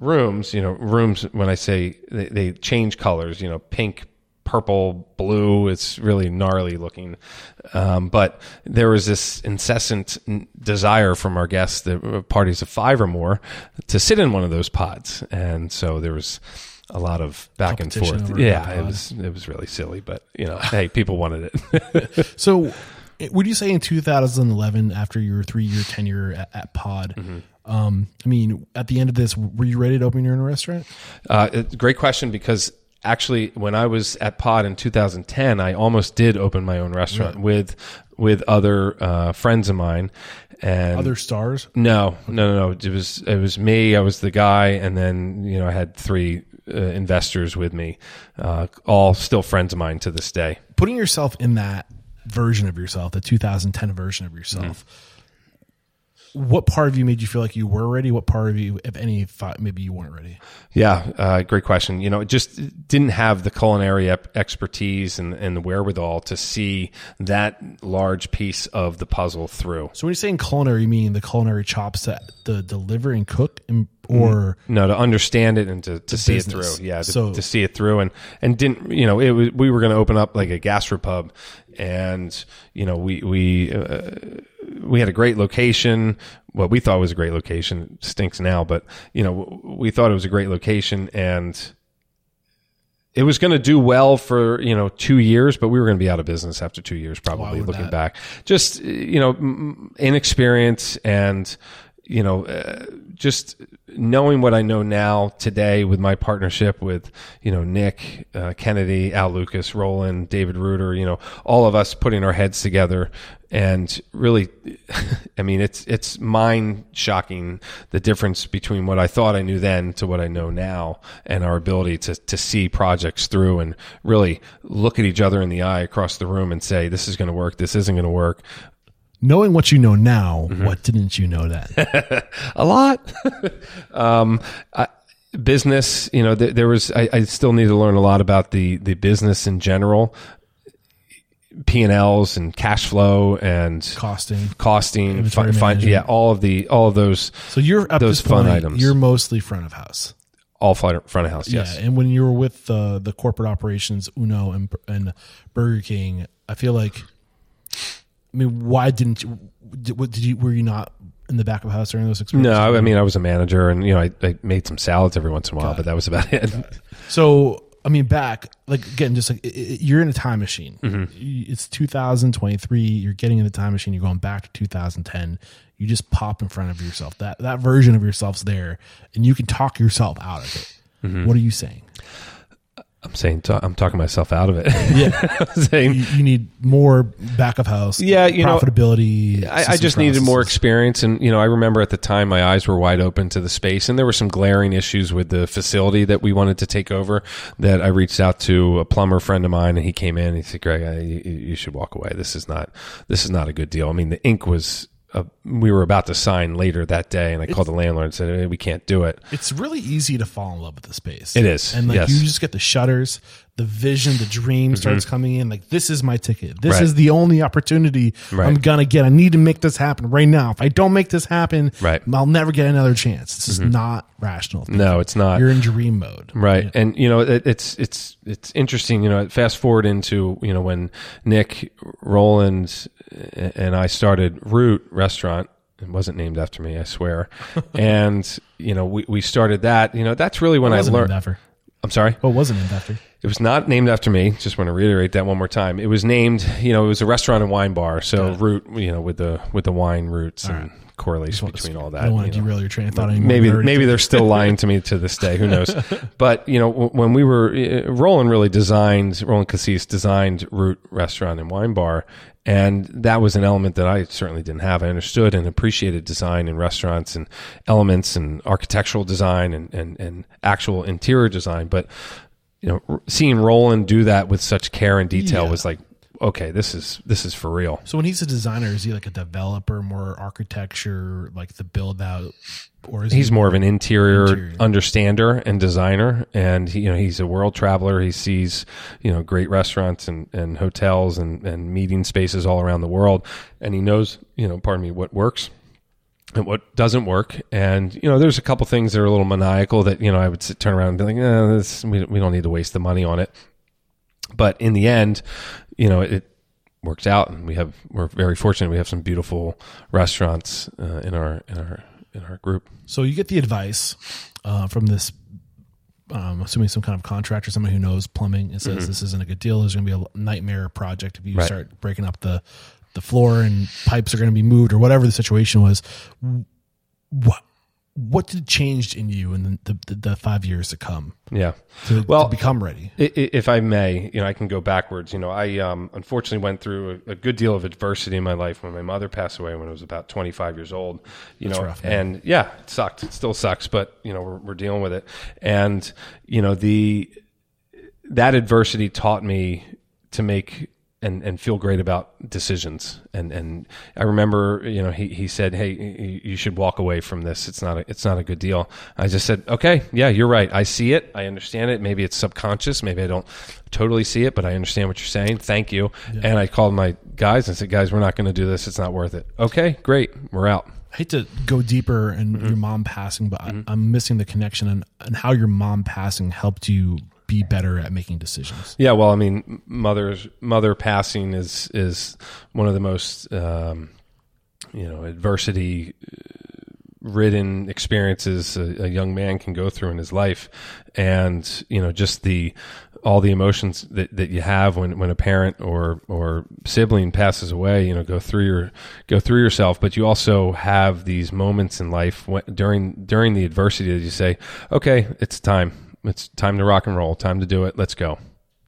rooms, you know, rooms when I say they, they change colors, you know, pink, purple, blue, it's really gnarly looking. Um, but there was this incessant desire from our guests, the uh, parties of five or more, to sit in one of those pods. And so there was a lot of back and forth. Yeah, it was, it was really silly, but you know, hey, people wanted it. So, would you say in 2011, after your three year tenure at, at Pod, Mm-hmm. um, I mean, at the end of this, were you ready to open your own restaurant? Uh, great question because actually, when I was at Pod in 2010, I almost did open my own restaurant with with other uh, friends of mine. And Other stars? no, no, no, no. It was it was me. I was the guy, and then you know I had three uh, investors with me, uh, all still friends of mine to this day. Putting yourself in that version of yourself, the 2010 version of yourself, what part of you made you feel like you were ready? What part of you, if any, thought maybe you weren't ready? Yeah, uh, great question. You know, it just didn't have the culinary ep- expertise and, and the wherewithal to see that large piece of the puzzle through. So when you're saying culinary, you mean the culinary chops that the deliver and cook, and, or No, to understand it and to, to see business. it through. Yeah, to, So- to see it through and and didn't you know it was, we were going to open up like a gastropub, and you know we we uh, we had a great location. What we thought was a great location It stinks now, but you know we thought it was a great location and. It was going to do well for you know two years, but we were going to be out of business after two years, probably looking that? back. Just you know, inexperience and you know, uh, just knowing what I know now today with my partnership with, you know, Nick, uh, Kennedy, Al Lucas, Roland, David Reuter, you know, all of us putting our heads together and really, I mean, it's, it's mind shocking the difference between what I thought I knew then to what I know now and our ability to, to see projects through and really look at each other in the eye across the room and say, this is going to work. This isn't going to work Knowing what you know now, Mm-hmm. what didn't you know then? a lot. um, I, business, you know, th- there was. I, I still need to learn a lot about the the business in general, P and Ls and cash flow and Costing. costing, fi- fi- yeah, all of the all of those So you're up Those this fun point, items. You're mostly front of house. all front front of house. Yes. Yeah, and when you were with the the corporate operations, Uno and and Burger King, I feel like, I mean, why didn't you? Did, what, did you were you not in the back of house during those experiences? No? I mean I was a manager, and you know I, I made some salads every once in a while, but that was about it. So I mean, back like again, just like i i you're in a time machine. Mm-hmm. It's 2023. You're getting in the time machine. You're going back to 2010. You just pop in front of yourself. That that version of yourself's there, and you can talk yourself out of it. Mm-hmm. What are you saying? I'm saying i I'm talking myself out of it. Yeah, I'm saying you, you need more back of house. Yeah, you know, profitability. I, I just needed more experience, and you know, I remember at the time my eyes were wide open to the space, and there were some glaring issues with the facility that we wanted to take over. That I reached out to a plumber friend of mine, and he came in. and He said, "Greg, I, you, you should walk away. This is not this is not a good deal. I mean, the ink was." Uh, we were about to sign later that day, and I called the landlord and said, hey, "We can't do it." It's really easy to fall in love with the space. It is, and like yes. you just get the shutters, the vision, the dream starts coming in. Like this is my ticket. This Mm-hmm. Right. is the only opportunity Right. I'm gonna get. I need to make this happen right now. If I don't make this happen, Right. Mm-hmm. I'll never get another chance. This is not rational. thinking. No, it's not. You're in dream mode. Right. And you know, it, it's it's it's interesting, you know, fast forward into, you know, when Nick Roland and I started Root restaurant, it wasn't named after me, I swear. and, you know, we, we started that, you know, that's really when I learned? I'm sorry. What was it named after? It was not named after me. Just want to reiterate that one more time. It was named, you know, it was a restaurant and wine bar. So root, you know, with the with the wine roots and correlation between all that. I don't want you to know. derail your train of thought anymore. Maybe We already- maybe they're still lying to me to this day. Who knows? But you know, w- when we were uh, Roland really designed Roland Kassis designed Root Restaurant and Wine Bar, and that was an element that I certainly didn't have. I understood and appreciated design in restaurants and elements and architectural design and and, and actual interior design, but you know, seeing Roland do that with such care and detail Yeah. was like, okay, this is this is for real. So when he's a designer, is he like a developer, more architecture, like the build out, or is he's he more of an interior, Interior. understander and designer and he, you know he's a world traveler he sees you know great restaurants and, and hotels and, and meeting spaces all around the world and he knows you know pardon me what works and what doesn't work. And you know there's a couple things that are a little maniacal that you know I would sit, turn around and be like eh, this, we, we don't need to waste the money on it. But in the end you know it works out and we have we're very fortunate. We have some beautiful restaurants uh, in our in our in our group. So you get the advice uh, from this, um, assuming some kind of contractor, somebody who knows plumbing, and says this isn't a good deal. There's going to be a nightmare project if you Right. start breaking up the the floor and pipes are going to be moved or whatever the situation was. What what did changed in you in the, the, the five years to come yeah to, Well, to become ready? If I may, you know, I can go backwards. You know, I um, unfortunately went through a, a good deal of adversity in my life when my mother passed away when I was about 25 years old. You know, rough, and yeah, it sucked. It still sucks, but you know, we're, we're dealing with it. And you know, the that adversity taught me to make and, and feel great about decisions. And, and I remember, you know, he, he said, Hey, you- should walk away from this. It's not a, it's not a good deal. I just said, okay, yeah, you're right. I see it. I understand it. Maybe it's subconscious. Maybe I don't totally see it, but I understand what you're saying. Thank you. And I called my guys and said, guys, we're not going to do this. It's not worth it. Okay, great. We're out. I hate to go deeper and Mm-hmm. your mom passing, but I, I'm missing the connection and, and how your mom passing helped you be better at making decisions. Yeah, well, I mean, mother's mother passing is is one of the most um, you know adversity ridden experiences a, a young man can go through in his life, and you know just the all the emotions that, that you have when, when a parent or or sibling passes away, you know, go through your go through yourself. But you also have these moments in life when, during during the adversity that you say, "Okay, it's time. It's time to rock and roll. Time to do it. Let's go."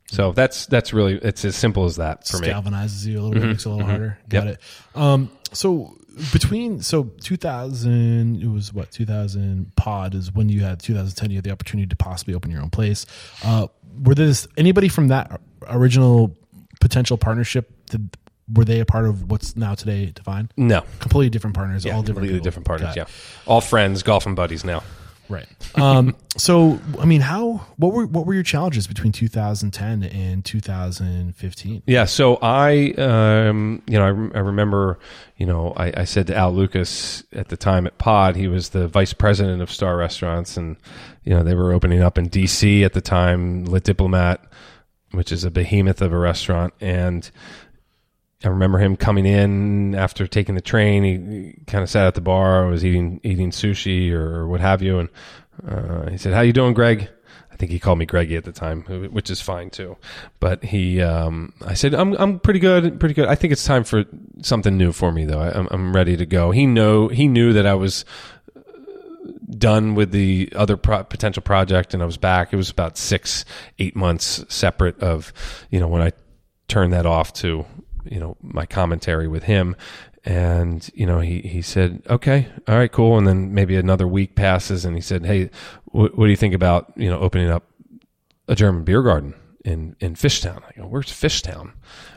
So that's that's really it's as simple as that for Just me. Mm-hmm. galvanizes you a little bit, makes it a little harder. Got it. Um, so between so 2000, it was what 2000 pod is when you had 2010. You had the opportunity to possibly open your own place. Uh, were this anybody from that original potential partnership? Did, were they a part of what's now today defined? No, Completely different partners, all different, completely people. different partners. Got Yeah, all friends, golfing buddies now. Right. Um, so, I mean, how what were what were your challenges between 2010 and 2015? Yeah, so I, um, you know, I, I remember, you know, I, I said to Al Lucas at the time at Pod, he was the vice president of Starr Restaurants, and you know they were opening up in D.C. at the time, Le Diplomate, which is a behemoth of a restaurant, and I remember him coming in after taking the train. He, he kind of sat at the bar, was eating eating sushi or what have you, and uh, he said, "How you doing, Greg?" I think he called me Greggy at the time, which is fine too. But he, um, I said, "I'm I'm pretty good, pretty good. I think it's time for something new for me, though. I, I'm I'm ready to go." He know he knew that I was done with the other pro- potential project and I was back. It was about six, eight months separate of, you know, when I turned that off to, you know, my commentary with him. And, you know, he, he said, okay, all right, cool. And then maybe another week passes and he said, Hey, what, what do you think about, you know, opening up a German beer garden in, in Fishtown? I go, where's Fishtown?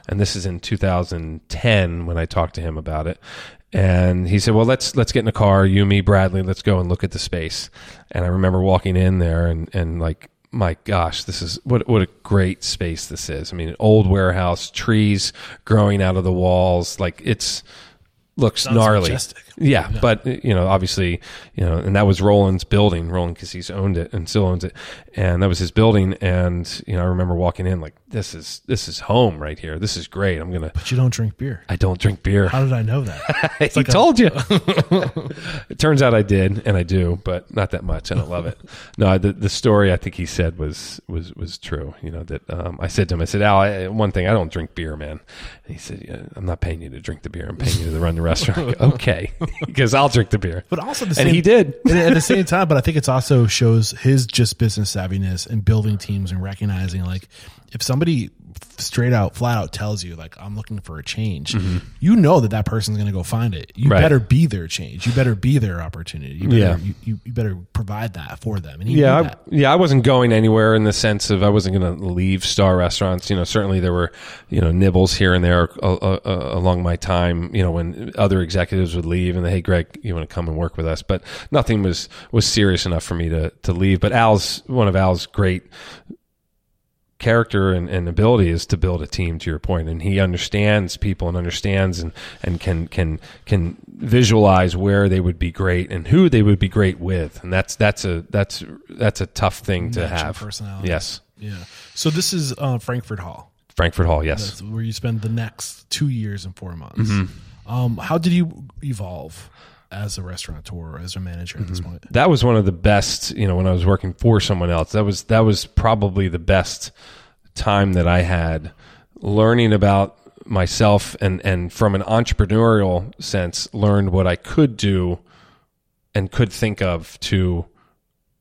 And this is in 2010 when I talked to him about it. And he said, well, let's, let's get in a car, you, me, Bradley, let's go and look at the space. And I remember walking in there and, and like, my gosh, this is what, what a great space this is. I mean, an old warehouse, trees growing out of the walls. Like it's, looks gnarly. majestic. Yeah, but you know, obviously, you know, and that was Roland's building. Roland Kassis owned it and still owns it, and that was his building. And you know, I remember walking in like, this is this is home right here. This is great. I'm gonna. But you don't drink beer. I don't drink beer. How did I know that? he told you. it turns out I did, and I do, but not that much. and I love it. No, the the story I think he said was was was true. You know that um, I said to him, I said, Al, I, one thing, I don't drink beer, man. And he said, yeah, I'm not paying you to drink the beer. I'm paying you to run the restaurant. Go, okay, because I'll drink the beer. But also, the and he did. and at the same time, but I think it's also shows his just business savviness and building teams and recognizing like if somebody straight out, flat out tells you like I'm looking for a change, you know that that person's going to go find it. You Mm-hmm. Right. better be their change. You better be their opportunity. You better, Yeah. you, you, you better provide that for them. And yeah, I, yeah, I wasn't going anywhere in the sense of I wasn't going to leave Starr Restaurants. You know, certainly there were you know nibbles here and there uh, uh, uh, along my time. You know, when other executives would leave and they, hey, Greg, you want to come and work with us? But nothing was was serious enough for me to to leave. But Al's one of Al's great character and, and ability is to build a team to your point and he understands people and understands and, and can can can visualize where they would be great and who they would be great with and that's that's a that's that's a tough thing to have personality. yes Yeah. So this is uh, Frankfurt Hall. frankfurt hall yes That's where you spend the next two years and four months. Mm-hmm. Um, how did you evolve as a restaurateur or as a manager at this Mm-hmm. point? that was one of the best you know when i was working for someone else that was that was probably the best time that i had learning about myself and and from an entrepreneurial sense learned what i could do and could think of to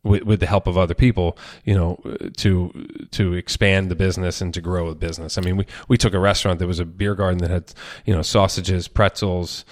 with, with the help of other people, you know, to to expand the business and to grow the business. I mean, we we took a restaurant that was a beer garden that had, you know, sausages, pretzels,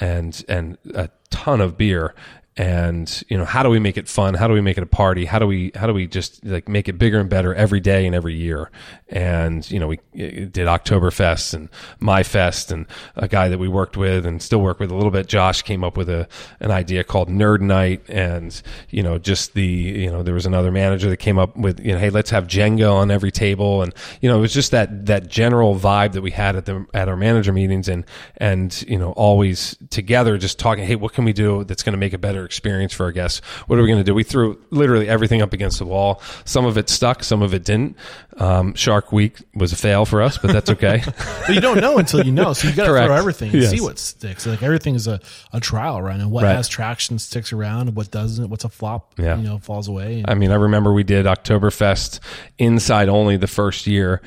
and and a ton of beer. And you know, how do we make it fun? How do we make it a party? How do we how do we just like make it bigger and better every day and every year? And you know, we uh, did Oktoberfest and My Fest, and a guy that we worked with and still work with a little bit, Josh, came up with a an idea called Nerd Night, and you know, just the you know, there was another manager that came up with you know, hey, let's have Jenga on every table, and you know, it was just that that general vibe that we had at the at our manager meetings, and and you know, always together, just talking, hey, what can we do that's going to make a better experience for our guests? What are we going to do? We threw literally everything up against the wall. Some of it stuck, some of it didn't. Um, Shark Week was a fail for us, but that's okay. But you don't know until you know. So you got to throw everything and Yes. see what sticks. Like everything is a, a trial run, and what Right. has traction sticks around, what doesn't. What's a flop, Yeah. you know, falls away. And I mean, I remember we did Oktoberfest inside only the first year.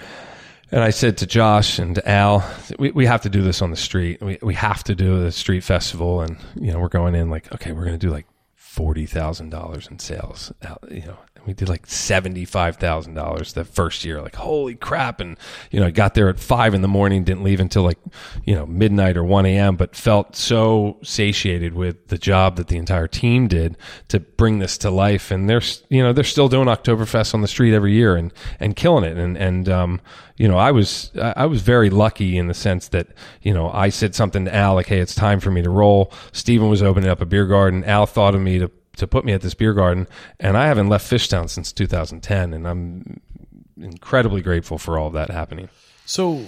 And I said to Josh and to Al, we, we have to do this on the street. We, we have to do the street festival. And, you know, we're going in like, okay, we're going to do like $40,000 in sales. Out, you know, we did like $75,000 the first year. Like, holy crap. And, you know, I got there at five in the morning, didn't leave until like, you know, midnight or 1 a.m., but felt so satiated with the job that the entire team did to bring this to life. And they're, you know, they're still doing Oktoberfest on the street every year and, and killing it. And, and, um, you know, I was I was very lucky in the sense that you know I said something to Al like, "Hey, it's time for me to roll." Stephen was opening up a beer garden. Al thought of me to to put me at this beer garden, and I haven't left Fishtown since 2010, and I'm incredibly grateful for all of that happening. So,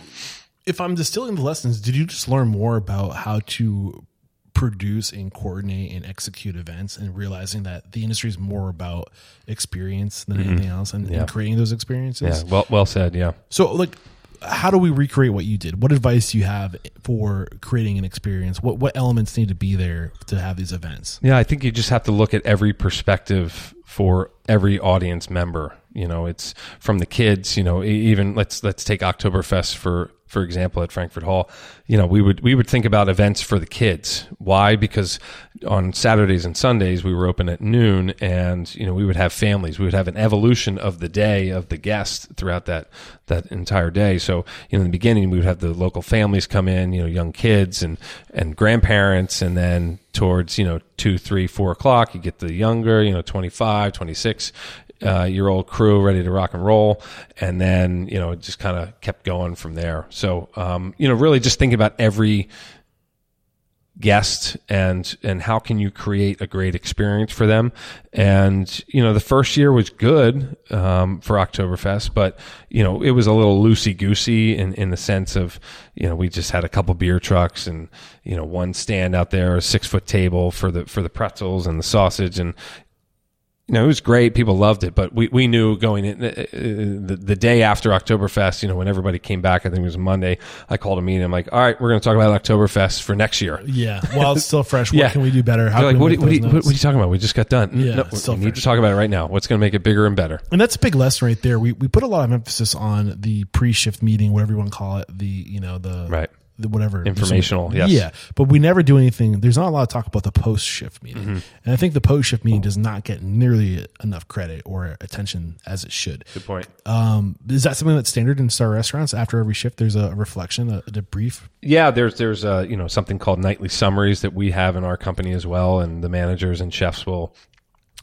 if I'm distilling the lessons, did you just learn more about how to produce and coordinate and execute events and realizing that the industry is more about experience than anything else and, Mm-hmm. Yeah. and creating those experiences? Yeah, well well said. Yeah. So, like, how do we recreate what you did? What advice do you have for creating an experience? What what elements need to be there to have these events? Yeah, I think you just have to look at every perspective for every audience member. You know, it's from the kids. You know, even let's let's take Oktoberfest for for example at Frankfurt Hall. You know, we would we would think about events for the kids. Why? Because on Saturdays and Sundays we were open at noon, and you know we would have families. We would have an evolution of the day of the guests throughout that that entire day. So you know, in the beginning we would have the local families come in. You know, young kids and and grandparents, and then towards you know two three four o'clock you get the younger you know 25 26 uh, year old crew ready to rock and roll. And then you know it just kind of kept going from there. So um, you know really just thinking about every guest and and how can you create a great experience for them. And you know the first year was good um, for Oktoberfest but you know it was a little loosey goosey in in the sense of you know we just had a couple beer trucks and you know one stand out there a six foot table for the for the pretzels and the sausage and you know, it was great. People loved it, but we, we knew going in uh, uh, the, the day after Oktoberfest, you know, when everybody came back, I think it was Monday, I called a meeting. I'm like, all right, we're going to talk about Oktoberfest for next year. Yeah, while it's still fresh, what Yeah. can we do better? How They're like, can what, we are- what, you, what, what are you talking about? We just got done. Yeah, no, we need to talk about it right now. What's going to make it bigger and better? And that's a big lesson right there. We we put a lot of emphasis on the pre-shift meeting, whatever you want to call it, the you know the Right. The whatever Informational, yes. yeah. But we never do anything. There's not a lot of talk about the post-shift meeting, Mm-hmm. and I think the post-shift meeting does not get nearly enough credit or attention as it should. Good point. Um, is that something that's standard in Starr restaurants? After every shift, there's a reflection, a, a debrief. Yeah, there's there's uh, you know something called nightly summaries that we have in our company as well, and the managers and chefs will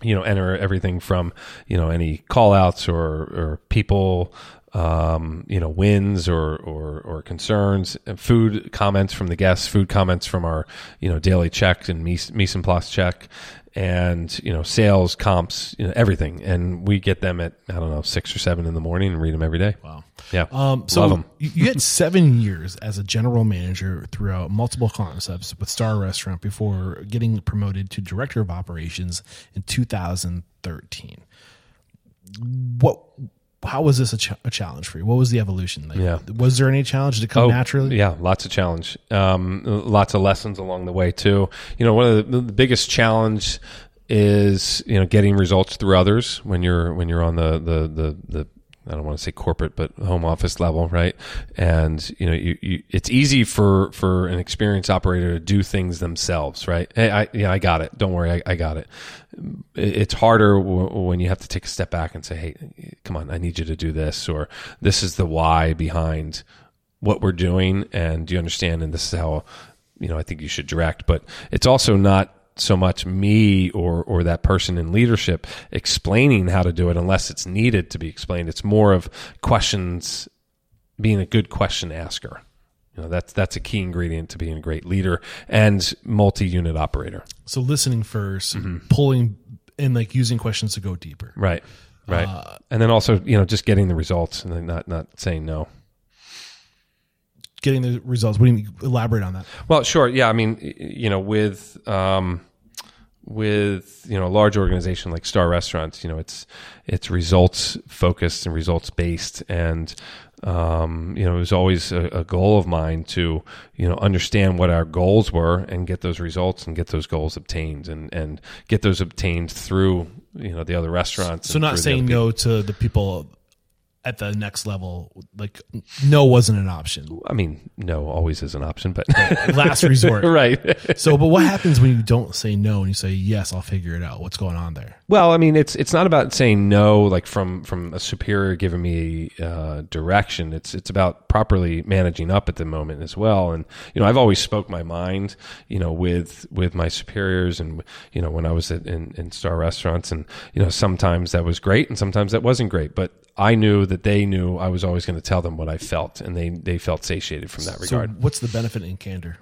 you know enter everything from you know any call outs or or people um, you know wins or or or concerns food comments from the guests food comments from our you know daily check and mise, mise en place check and you know sales comps you know everything and we get them at i don't know six or seven in the morning and read them every day Wow. yeah Um, so love them you, you had seven years as a general manager throughout multiple concepts with Starr Restaurant before getting promoted to director of operations in 2013. What? How was this a, ch- a challenge for you? What was the evolution? Like, Yeah. Was there any challenge? Did it come naturally? Oh, Yeah, lots of challenge. Um, lots of lessons along the way too. You know, one of the, the biggest challenge is you know getting results through others when you're when you're on the the the, the I don't want to say corporate, but home office level, right? And you know, you, you it's easy for for an experienced operator to do things themselves, right? Hey, I yeah, I got it. Don't worry, I, I got it. It- It's harder w- when you have to take a step back and say, "Hey, come on, I need you to do this," or "This is the why behind what we're doing, and do you understand?" And this is how you know I think you should direct. But it's also not so much me or or that person in leadership explaining how to do it unless it's needed to be explained. It's more of questions, being a good question asker. You know, that's that's a key ingredient to being a great leader and multi-unit operator. So listening 1st Mm-hmm. pulling and like using questions to go deeper. Right. Right. Uh, and then also, you know, just getting the results and then not not saying no. Getting the results. What do you mean? Elaborate on that. Well, sure. Yeah. I mean, you know, with um, with you know a large organization like Starr Restaurants, you know, it's it's results focused and results based, and um, you know, it was always a, a goal of mine to you know understand what our goals were and get those results and get those goals obtained and and get those obtained through you know the other restaurants. So not saying no to the people at the next level. Like no wasn't an option. I mean, no always is an option, but Last resort. right. So, but what happens when you don't say no and you say yes? I'll figure it out. What's going on there? Well, I mean, it's it's not about saying no, like from from a superior giving me uh, direction. It's it's about properly managing up at the moment as well. And you know, I've always spoke my mind, you know, with with my superiors, and you know, when I was at, in in Starr restaurants, and you know, sometimes that was great, and sometimes that wasn't great. But I knew that they knew I was always going to tell them what I felt, and they they felt satiated from that So regard. what's the benefit in candor?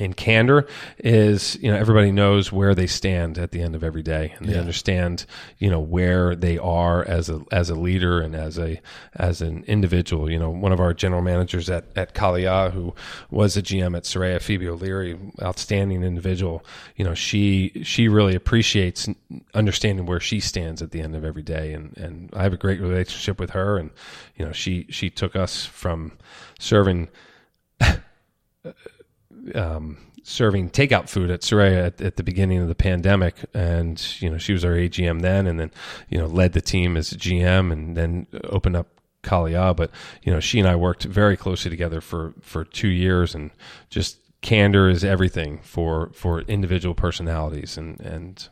And candor is you know everybody knows where they stand at the end of every day and they Yeah. understand you know where they are as a as a leader and as a as an individual you know one of our general managers at at Kalaya who was a GM at Suraya Phoebe O'Leary outstanding individual you know she she really appreciates understanding where she stands at the end of every day and and I have a great relationship with her and you know she she took us from serving um, serving takeout food at Suraya at, at the beginning of the pandemic, and you know she was our AGM then, and then you know led the team as a GM, and then opened up Kalaya. But you know she and I worked very closely together for for two years, and just candor is everything for for individual personalities, and and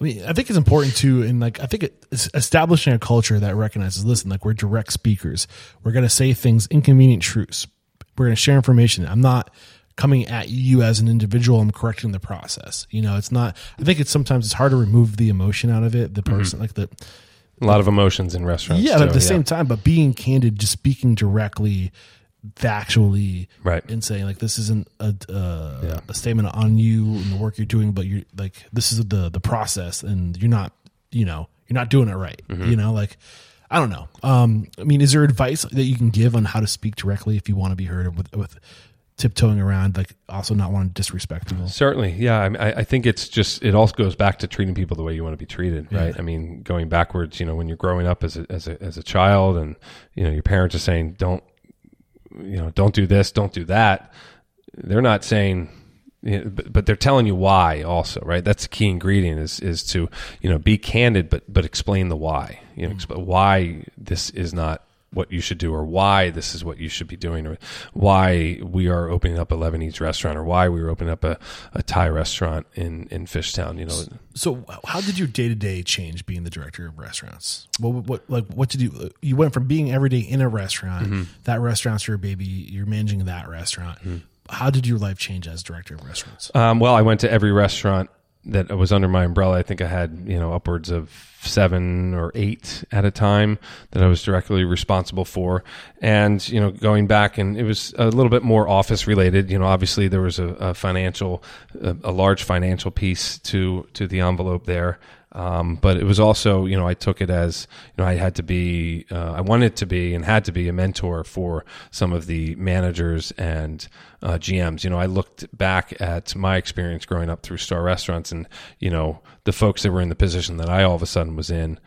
I mean, I think it's important to, and like, I think establishing a culture that recognizes, listen, like we're direct speakers. We're going to say things, inconvenient truths. We're going to share information. I'm not coming at you as an individual. I'm correcting the process. You know, it's not, I think it's sometimes it's hard to remove the emotion out of it. The person, like the, a lot of emotions in restaurants. yeah, but at too, the same time, but being candid, just speaking directly, factually, Right. and saying like this isn't a uh, Yeah. a statement on you and the work you're doing, but you're like this is the the process, and you're not, you know, you're not doing it right. Mm-hmm. You know, like I don't know. Um, I mean, is there advice that you can give on how to speak directly if you want to be heard with with tiptoeing around, like also not wanting to disrespect people? Certainly, yeah. I, I I think it's just it also goes back to treating people the way you want to be treated, right? I mean, going backwards, you know, when you're growing up as a as a as a child, and you know your parents are saying don't, you know, don't do this, don't do that. They're not saying, you know, but, but they're telling you why also, right? That's the key ingredient is is to you know be candid, but but explain the why. You know, mm. explain why this is not what you should do or why this is what you should be doing or why we are opening up a Lebanese restaurant or why we were opening up a, a Thai restaurant in, in Fishtown, you know. So, how did your day to day change being the director of restaurants? What, what, like, what did you? You went from being every day in a restaurant. Mm-hmm. That restaurant's your baby. You're managing that restaurant. How did your life change as director of restaurants? Um, well, I went to every restaurant that was under my umbrella. I think I had, you know, upwards of seven or eight at a time that I was directly responsible for. And, you know, going back and it was a little bit more office related, you know, obviously there was a, a financial, a, a large financial piece to, to the envelope there. Um, but it was also, you know, I took it as, you know, I had to be, uh, I wanted to be and had to be a mentor for some of the managers and uh, GMs. You know, I looked back at my experience growing up through Starr Restaurants and, you know, the folks that were in the position that I all of a sudden was in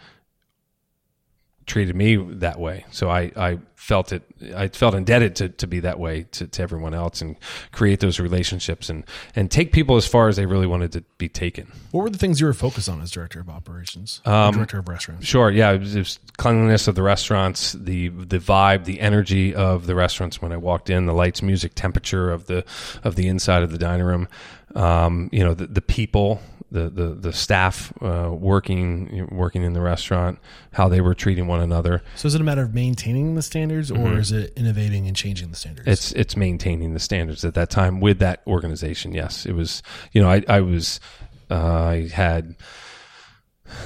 treated me that way. So I, I felt it, I felt indebted to, to be that way to, to everyone else and create those relationships and, and take people as far as they really wanted to be taken. What were the things you were focused on as director of operations, Um, director of restaurants? Sure. Yeah. It was, it was cleanliness of the restaurants, the the vibe, the energy of the restaurants when I walked in, the lights, music, temperature of the of the inside of the dining room. Um, you know, the, the people, the the the staff uh, working working in the restaurant, how they were treating one another. So, is it a matter of maintaining the standards, or is it innovating and changing the standards? Mm-hmm. It's it's maintaining the standards at that time with that organization. Yes, it was. You know, I I was uh, I had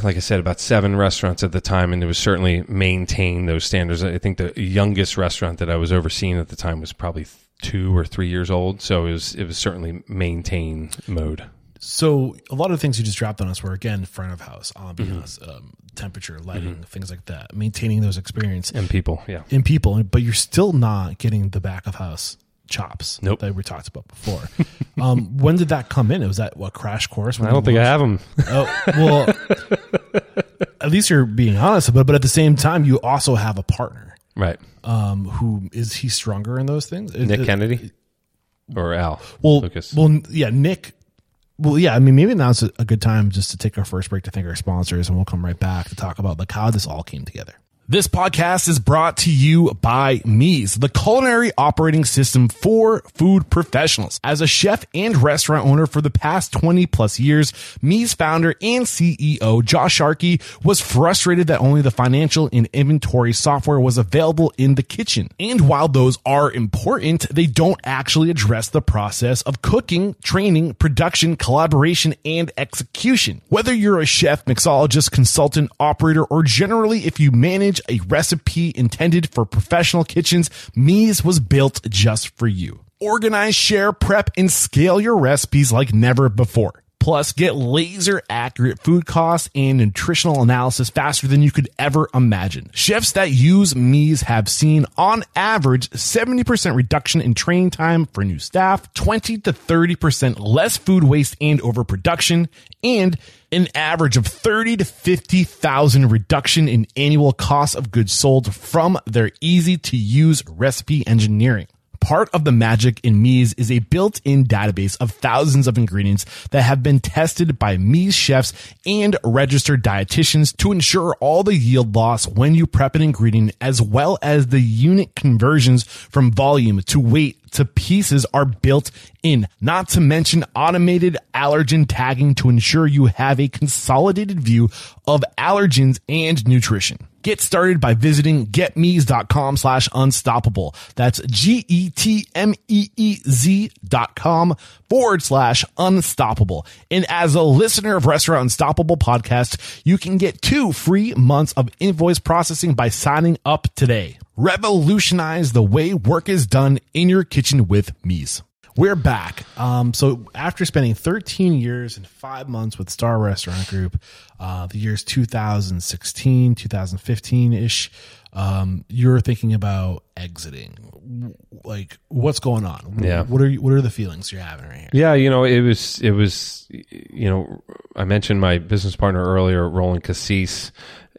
like I said, about seven restaurants at the time, and it was certainly maintain those standards. I think the youngest restaurant that I was overseeing at the time was probably two or three years old, so it was it was certainly maintain mode. So a lot of the things you just dropped on us were again front of house, Mm-hmm. ambiance, um, temperature, lighting, things like that. Maintaining those experience And people, yeah, in people, but you're still not getting the back of house chops Nope. that we talked about before. um, when did that come in? Was that what crash course? I don't think I have them. Oh well, at least you're being honest about. it, But at the same time, you also have a partner. right, Um, who is he stronger in those things? Nick Is- Kennedy or Al Well, Lucas. well, yeah, Nick. Well, yeah, I mean, maybe now's a good time just to take our first break to thank our sponsors, and we'll come right back to talk about like how this all came together. This podcast is brought to you by Meez, the culinary operating system for food professionals. As a chef and restaurant owner for the past 20 plus years, Meez founder and CEO Josh Sharkey was frustrated that only the financial and inventory software was available in the kitchen. And while those are important, they don't actually address the process of cooking, training, production, collaboration, and execution. Whether you're a chef, mixologist, consultant, operator, or generally if you manage package a recipe intended for professional kitchens, Meez was built just for you. Organize, share, prep, and scale your recipes like never before. Plus, get laser accurate food costs and nutritional analysis faster than you could ever imagine. Chefs that use Meez have seen on average 70% reduction in training time for new staff, 20 to 30% less food waste and overproduction, and an average of 30 to 50,000 reduction in annual cost of goods sold from their easy to use recipe engineering. Part of the magic in Meez is a built-in database of thousands of ingredients that have been tested by Meez chefs and registered dietitians to ensure all the yield loss when you prep an ingredient as well as the unit conversions from volume to weight to pieces are built in, not to mention automated allergen tagging to ensure you have a consolidated view of allergens and nutrition. Get started by visiting getmeez.com slash unstoppable. That's G-E-T-M-E-E-Z dot com forward slash unstoppable. And as a listener of Restaurant Unstoppable podcast, you can get two free months of invoice processing by signing up today. Revolutionize the way work is done in your kitchen with Meez. We're back. Um, so after spending 13 years and five months with Starr Restaurant Group, uh, the years 2016, 2015 ish, um, you're thinking about exiting. Like, what's going on? Yeah. What are you, what are the feelings you're having right here? Yeah, you know, it was it was you know, I mentioned my business partner earlier, Roland Kassis,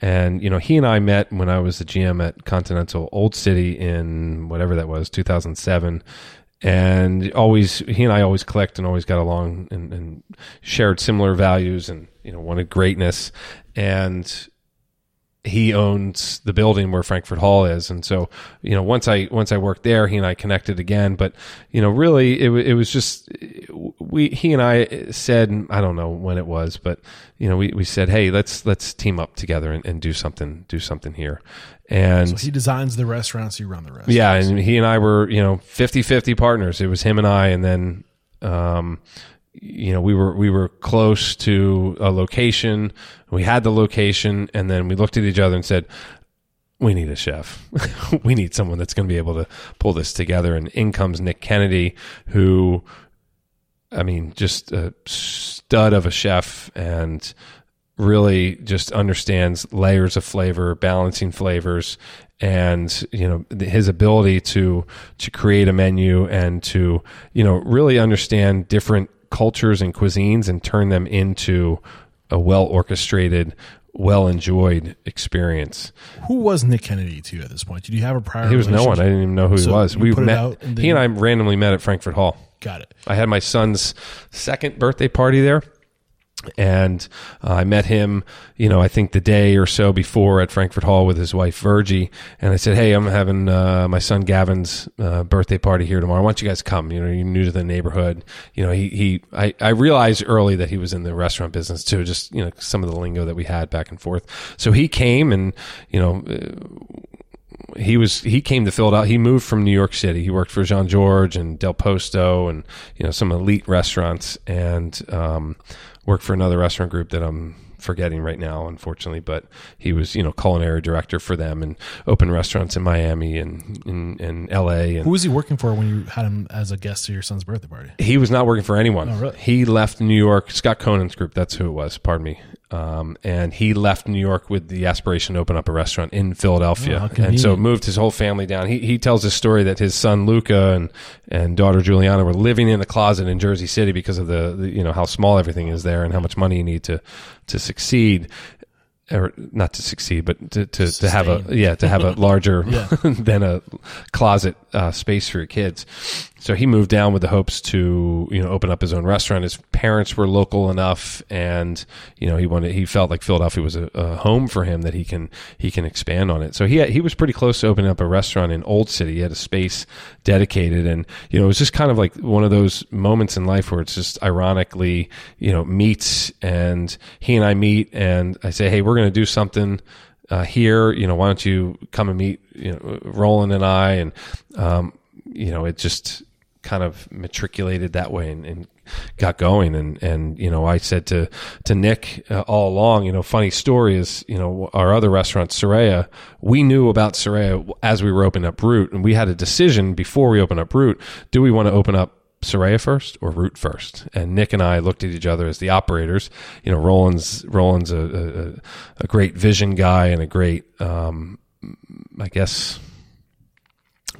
and you know, he and I met when I was the GM at Continental Old City in whatever that was, 2007. And always, he and I always clicked and always got along and, and shared similar values and, you know, wanted greatness. And he owns the building where Frankford Hall is, and so you know once I once I worked there, he and I connected again. But you know, really, it it was just we he and I said I don't know when it was, but you know we, we said hey let's let's team up together and, and do something do something here. And So he designs the restaurants, you run the restaurants. yeah, and he and I were, you know, 50-50 partners. It was him and I and then um you know, we were we were close to a location. We had the location and then we looked at each other and said, we need a chef. we need someone that's going to be able to pull this together and in comes Nick Kennedy who I mean, just a stud of a chef and really just understands layers of flavor, balancing flavors, and you know his ability to to create a menu and to you know really understand different cultures and cuisines and turn them into a well orchestrated well enjoyed experience Who was Nick Kennedy to you at this point? Did you have a prior? he was no one i didn't even know who So he was we met and he and i randomly met at frankford hall Got it. I had my son's second birthday party there. And uh, I met him, you know, I think the day or so before at Frankford Hall with his wife Virgie. And I said, "Hey, I'm having uh, my son Gavin's uh, birthday party here tomorrow. Why don't you guys come? You know, you're new to the neighborhood. You know, he he. I, I realized early that he was in the restaurant business too. Just you know, some of the lingo that we had back and forth. So he came, and you know, he was he came to Philadelphia. He moved from New York City. He worked for Jean-Georges and Del Posto and you know some elite restaurants and um, worked for another restaurant group that I'm forgetting right now, unfortunately. But he was you know culinary director for them and opened restaurants in Miami and in, in L.A. and Who was he working for when you had him as a guest to your son's birthday party? he was not working for anyone. Oh, really? He left New York. Scott Conant's group. That's who it was. Pardon me. Um, and he left New York with the aspiration to open up a restaurant in Oh, Philadelphia, how and so moved his whole family down. He he tells a story that his son Luca and and daughter Juliana were living in a closet in Jersey City because of the, the you know how small everything is there and how much money you need to to succeed. Or not to succeed, but to, to, to have a yeah to have a larger Yeah. than a closet uh, space for your kids. So he moved down with the hopes to you know open up his own restaurant. His parents were local enough, and you know he wanted he felt like Philadelphia was a, a home for him that he can he can expand on it. So he he was pretty close to opening up a restaurant in Old City. He had a space dedicated, and you know it was just kind of like one of those moments in life where it's just ironically you know meets, and he and I meet, and I say, hey, we're going to do something uh, here. You know, why don't you come and meet, you know, Roland and I, and um, you know, it just kind of matriculated that way and, and got going. And and you know, I said to to Nick uh, all along, you know, funny story is, you know, our other restaurant, Suraya, we knew about Suraya as we were opening up Root, and we had a decision before we opened up Root: do we want to open up Suraya first or Root first? And Nick and I looked at each other as the operators. You know, Roland's Roland's a, a, a great vision guy and a great, um, I guess,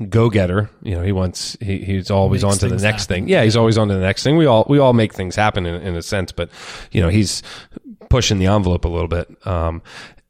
go getter. You know, he wants he, he's always on to the next happen. thing. Yeah, he's always on to the next thing. We all we all make things happen in, in a sense, but you know, he's pushing the envelope a little bit. Um,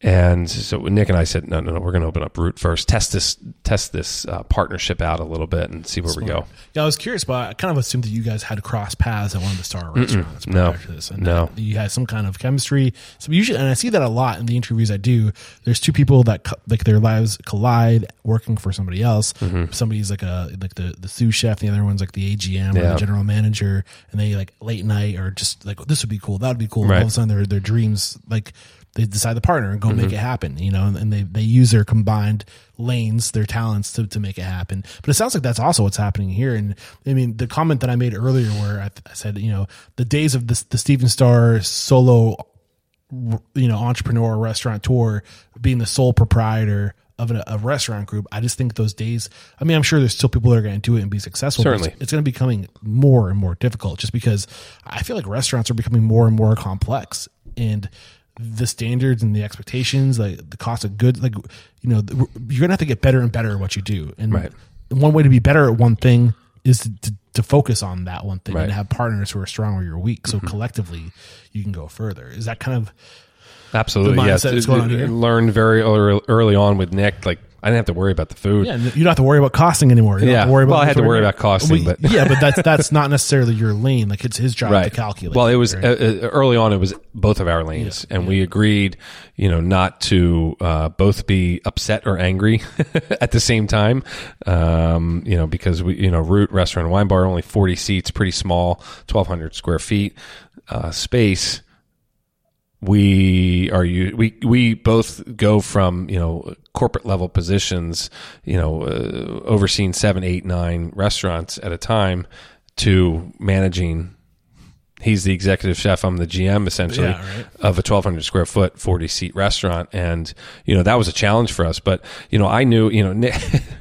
and so Nick and I said, no, no, no, we're going to open up Root first, test this, test this uh, partnership out a little bit, and see where we go. Yeah, I was curious, but I kind of assumed that you guys had crossed paths at one of the Starr restaurants No. to this, and No. you had some kind of chemistry. So usually, and I see that a lot in the interviews I do. There's two people that co- like their lives collide working for somebody else. Mm-hmm. Somebody's like a like the the sous chef, the other one's like the AGM or the general manager, and they like late night or just like this would be cool, that would be cool. Right. All of a sudden, their their dreams like they decide to partner and go Mm-hmm. make it happen, you know, and, they, they use their combined lanes, their talents to, to make it happen. But it sounds like that's also what's happening here. And I mean, the comment that I made earlier where I, I said, you know, the days of this, the Stephen Starr solo, you know, entrepreneur, restaurateur being the sole proprietor of a, a restaurant group. I just think those days, I mean, I'm sure there's still people that are going to do it and be successful. Certainly. It's, it's going to be becoming more and more difficult just because I feel like restaurants are becoming more and more complex and the standards and the expectations, like the cost of goods, like, you know, you're to have to get better and better at what you do. And Right. one way to be better at one thing is to, to, to focus on that one thing Right. and have partners who are strong where you're weak. So mm-hmm. collectively you can go further. Is that kind of, Absolutely, The yes. mindset that's going on here. Learned very early, early on with Nick. Like I didn't have to worry about the food. Yeah, you don't have to worry about costing anymore. You don't Yeah. have to worry about Well, I had to worry about costing, Well, but- yeah, but that's that's not necessarily your lane. Like it's his job to calculate. Well, it was right? uh, uh, early on. It was both of our lanes, and we agreed, you know, not to uh, both be upset or angry at the same time. Um, you know, because we, you know, Root Restaurant and Wine Bar only forty seats, pretty small, twelve hundred square feet uh, space. We are you we we both go from you know corporate level positions, you know, uh, overseeing seven, eight, nine restaurants at a time to managing he's the executive chef. I'm the GM essentially Yeah, right. of a 1200 square foot, 40 seat restaurant. And, you know, that was a challenge for us. But, you know, I knew, you know, Nick,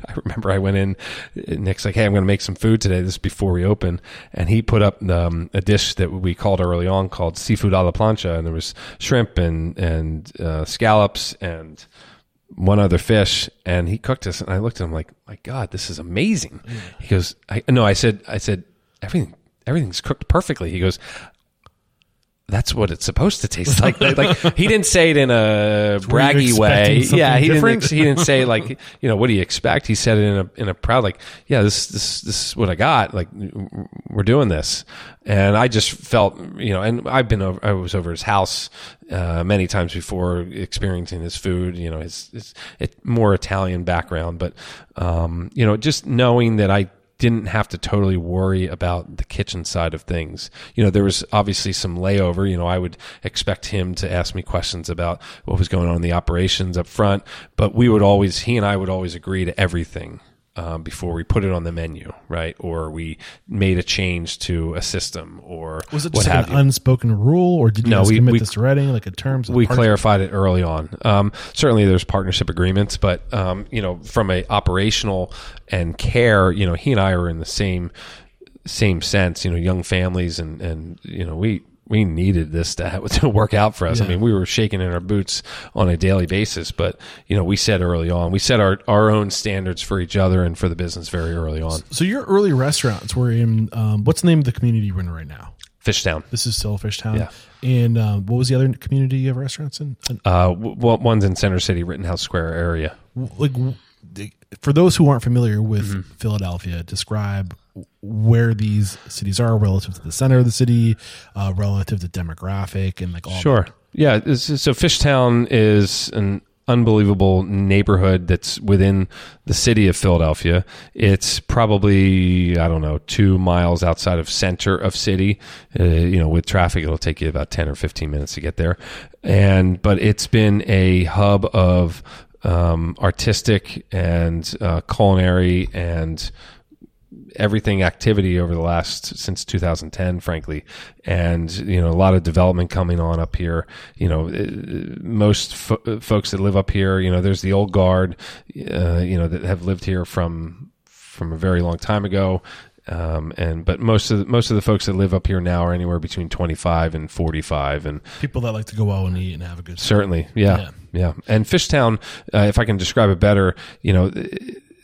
I remember I went in, Nick's like, Hey, I'm going to make some food today. This is before we open. And he put up um, a dish that we called early on called seafood a la plancha. And there was shrimp and, and uh, scallops and, one other fish and he cooked us and I looked at him like, my God, this is amazing. He goes, I, no, I said, I said, everything, everything's cooked perfectly. He goes, that's what it's supposed to taste like. like, he didn't say it in a you braggy way. Yeah, he different? didn't. He didn't say like, you know, what do you expect? He said it in a in a proud like, yeah, this this this is what I got. Like, we're doing this, and I just felt, you know, and I've been over. I was over his house uh, many times before, experiencing his food. You know, his, his it, more Italian background, but um, you know, just knowing that I didn't have to totally worry about the kitchen side of things. You know, there was obviously some layover. You know, I would expect him to ask me questions about what was going on in the operations up front, but we would always, he and I would always agree to everything. Um, before we put it on the menu, right? Or we made a change to a system, or was it just like an you. unspoken rule, or did you No, guys we- commit we- this to writing, like in terms we clarified it early on. Um, certainly, there's partnership agreements, but um, you know, from a operational and care, you know, he and I are in the same same sense. You know, young families, and and you know, we we needed this to, to work out for us. I mean, we were shaking in our boots on a daily basis, but you know, we said early on, we set our our own standards for each other and for the business very early on. So your early restaurants were in um, what's the name of the community you're in right now? Fishtown. This is still Fishtown. Yeah. And um, what was the other community you have restaurants in? Uh, one's in Center City, Rittenhouse Square area. like for those who aren't familiar with Mm-hmm. Philadelphia, describe where these cities are relative to the center of the city, uh, relative to demographic, and like all. Sure. Yeah. So Fishtown is an unbelievable neighborhood that's within the city of Philadelphia. It's probably, I don't know, two miles outside of center of city. Uh, you know, with traffic, it'll take you about 10 or 15 minutes to get there. And, but it's been a hub of, um, artistic and, uh, culinary and, everything activity over the last since 2010 frankly and you know a lot of development coming on up here you know uh, most fo- folks that live up here you know there's the old guard uh, you know that have lived here from from a very long time ago um, and but most of the, most of the folks that live up here now are anywhere between 25 and 45 and People that like to go out and eat and have a good time. Certainly, yeah, Yeah. Yeah. And Fishtown, uh, if I can describe it better, you know,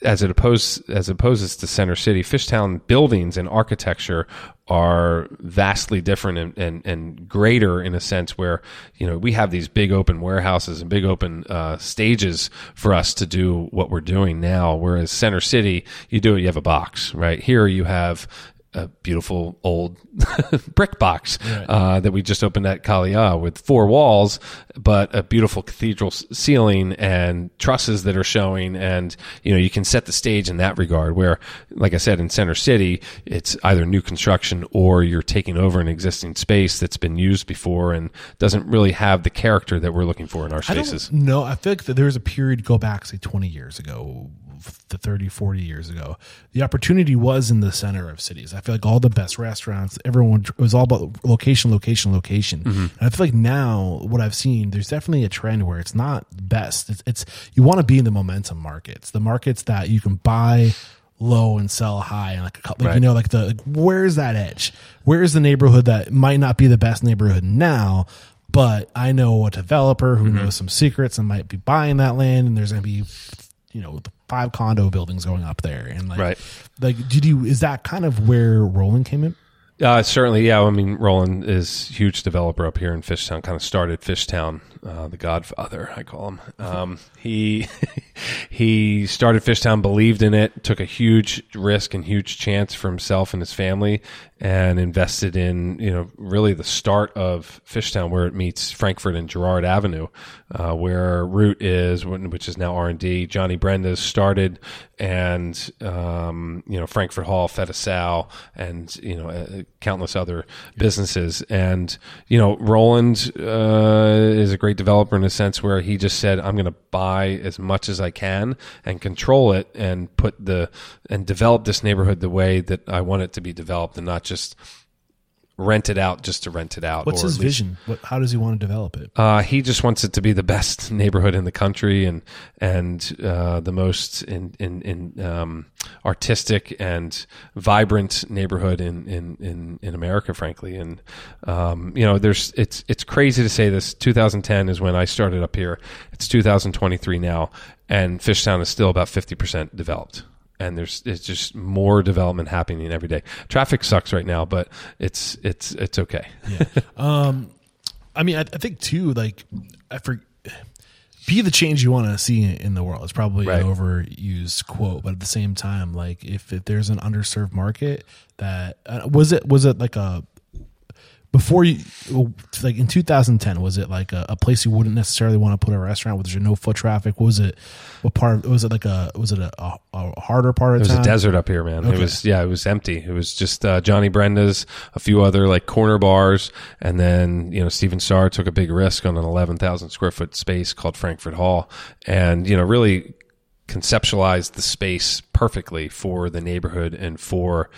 as it opposes as opposes to Center City, Fishtown buildings and architecture are vastly different and, and, and greater in a sense where you know we have these big open warehouses and big open uh, stages for us to do what we're doing now. Whereas Center City, you do it, you have a box, right? Here you have a beautiful old brick box uh, that we just opened at Kalaya with four walls, but a beautiful cathedral s- ceiling and trusses that are showing. And, you know, you can set the stage in that regard where, like I said, in Center City, it's either new construction or you're taking over an existing space that's been used before and doesn't really have the character that we're looking for in our spaces. don't. I feel like that there was a period go back, say 20 years ago, to 30, 40 years ago. The opportunity was in the center of cities. I feel like all the best restaurants, everyone, it was all about location, location, location. Mm-hmm. And I feel like now what I've seen, there's definitely a trend where it's not best. It's, it's you want to be in the momentum markets, the markets that you can buy low and sell high and like a couple, like, you know, like the, like, where's that edge? Where's the neighborhood that might not be the best neighborhood now, but I know a developer who knows some secrets and might be buying that land, and there's going to be, you know, five condo buildings going up there, and like, Right. like, did you? Is that kind of where Roland came in? Uh, certainly, yeah. I mean, Roland is huge developer up here in Fishtown. Kind of started Fishtown, uh, the Godfather, I call him. Um, he he started Fishtown, believed in it, took a huge risk and huge chance for himself and his family, and invested in you know really the start of Fishtown, where it meets Frankford and Girard Avenue, uh, where Root is, which is now R and D. Johnny Brenda's started, and um, you know Frankford Hall, Fette Sau, and you know uh, countless other businesses. And you know Roland uh, is a great developer in a sense where he just said, "I'm going to buy as much as I can and control it, and put the and develop this neighborhood the way that I want it to be developed, and not just." Rent it out just to rent it out. What's his least- vision? What, how does he want to develop it? uh, he just wants it to be the best neighborhood in the country and and uh, the most in in, in um, artistic and vibrant neighborhood in, in, in, in America, frankly. And um, you know, there's it's it's crazy to say this. 2010 is when I started up here. It's 2023 now, and Fishtown is still about 50 percent developed. And there's it's just more development happening every day. Traffic sucks right now, but it's it's it's okay. yeah. Um I mean, I, I think too, like, I for be the change you want to see in the world. It's probably Right. an overused quote, but at the same time, like, if, if there's an underserved market that uh, was it was it like a before you like in 2010 was it like a, a place you wouldn't necessarily want to put a restaurant with there no foot traffic what was it what part was it like a was it a, a, a harder part of It was town a desert up here, man. It was yeah, it was empty. It was just uh, Johnny Brenda's, a few other like corner bars, and then you know Stephen Starr took a big risk on an eleven thousand square foot space called Frankford Hall, and you know really conceptualized the space perfectly for the neighborhood and for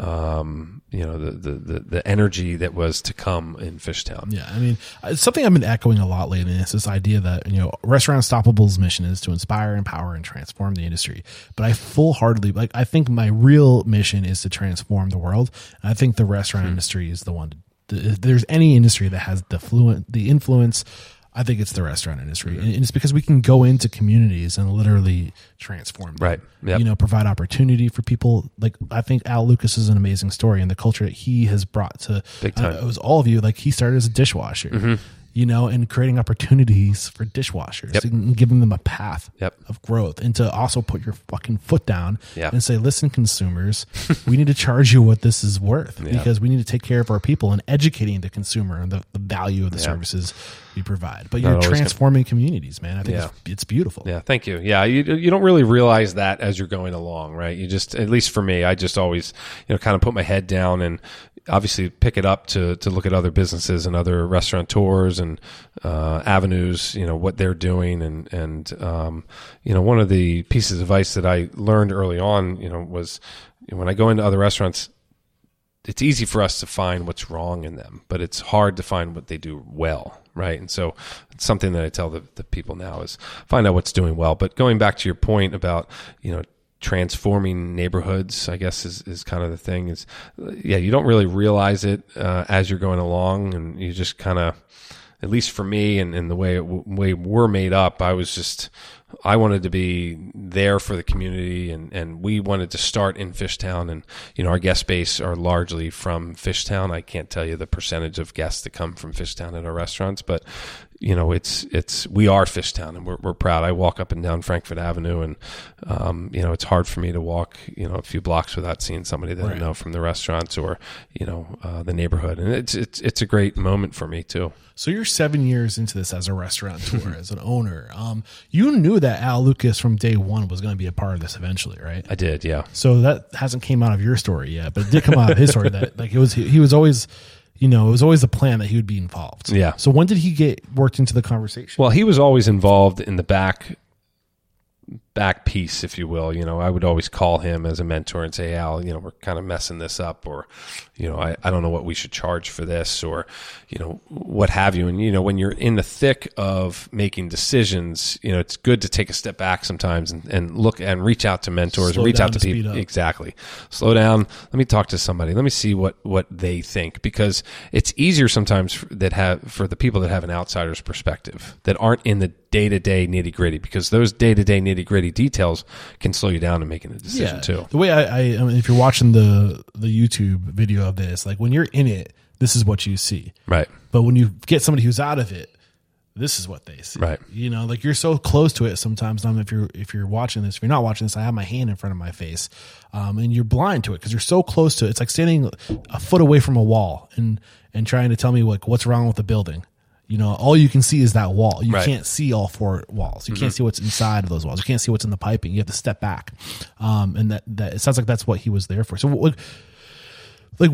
um, you know the, the the the energy that was to come in Fishtown. Yeah, I mean, it's something I've been echoing a lot lately. Is this idea that you know, Restaurant Unstoppable's mission is to inspire, empower, and transform the industry. But I full heartedly like. I think my real mission is to transform the world. I think the restaurant industry is the one. To, if there's any industry that has the fluent, the influence. I think it's the restaurant industry, and it's because we can go into communities and literally transform them. Right. Yep. You know, provide opportunity for people. Like I think Al Lucas is an amazing story, and the culture that he has brought to Big time. uh, it was all of you. Like he started as a dishwasher, Mm-hmm. You know, and creating opportunities for dishwashers Yep. and giving them a path Yep. of growth, and to also put your fucking foot down Yeah. and say, "Listen, consumers, we need to charge you what this is worth because we need to take care of our people and educating the consumer and the, the value of the services we provide." But you're always gonna- transforming communities, man. I think Yeah. it's, it's beautiful. Yeah, thank you. Yeah, you you don't really realize that as you're going along, right? You just, at least for me, I just always, you know, kind of put my head down and obviously pick it up to to look at other businesses and other restaurateurs and uh, avenues, you know, what they're doing and and um, you know, one of the pieces of advice that I learned early on, you know, was when I go into other restaurants, it's easy for us to find what's wrong in them, but it's hard to find what they do well, right? And so it's something that I tell the, the people now is find out what's doing well. But going back to your point about, you know, transforming neighborhoods, I guess is, is kind of the thing is, yeah, you don't really realize it uh, as you're going along and you just kind of, at least for me and, and the way it, way we're made up, I was just I wanted to be there for the community, and, and we wanted to start in Fishtown. And you know, our guest base are largely from Fishtown. I can't tell you the percentage of guests that come from Fishtown at our restaurants, but you know, it's it's we are Fishtown, and we're we're proud. I walk up and down Frankford Avenue, and um, you know, it's hard for me to walk you know a few blocks without seeing somebody that right. I know from the restaurants or you know uh, the neighborhood, and it's it's it's a great moment for me too. So you're seven years into this as a restaurateur, as an owner. Um, you knew that Al Lucas from day one was going to be a part of this eventually, right? I did, yeah. So that hasn't came out of your story yet, but it did come out of his story that like it was he, he was always you know, it was always the plan that he would be involved. Yeah. So when did he get worked into the conversation? Well, he was always involved in the back back piece, if you will. You know, I would always call him as a mentor and say, Al, you know, we're kind of messing this up, or, you know, I, I don't know what we should charge for this, or, you know, what have you. And, you know, when you're in the thick of making decisions, you know, it's good to take a step back sometimes and, and look and reach out to mentors Slow and reach out to to people. Exactly. Slow down. Let me talk to somebody. Let me see what, what they think because it's easier sometimes that have, for the people that have an outsider's perspective that aren't in the day to day nitty gritty because those day to day nitty gritty details can slow you down in making a decision yeah. too. The way I, I, I mean, if you're watching the the YouTube video of this, like when you're in it, this is what you see. Right. But when you get somebody who's out of it, this is what they see. Right. You know, like you're so close to it sometimes. Um, if you're if you're watching this, if you're not watching this, I have my hand in front of my face, um, and you're blind to it because you're so close to it. It's like standing a foot away from a wall and and trying to tell me like what's wrong with the building. You know, all you can see is that wall. You Right. can't see all four walls. You can't see what's inside of those walls. You can't see what's in the piping. You have to step back. Um, and that, that it sounds like that's what he was there for. So, what, like,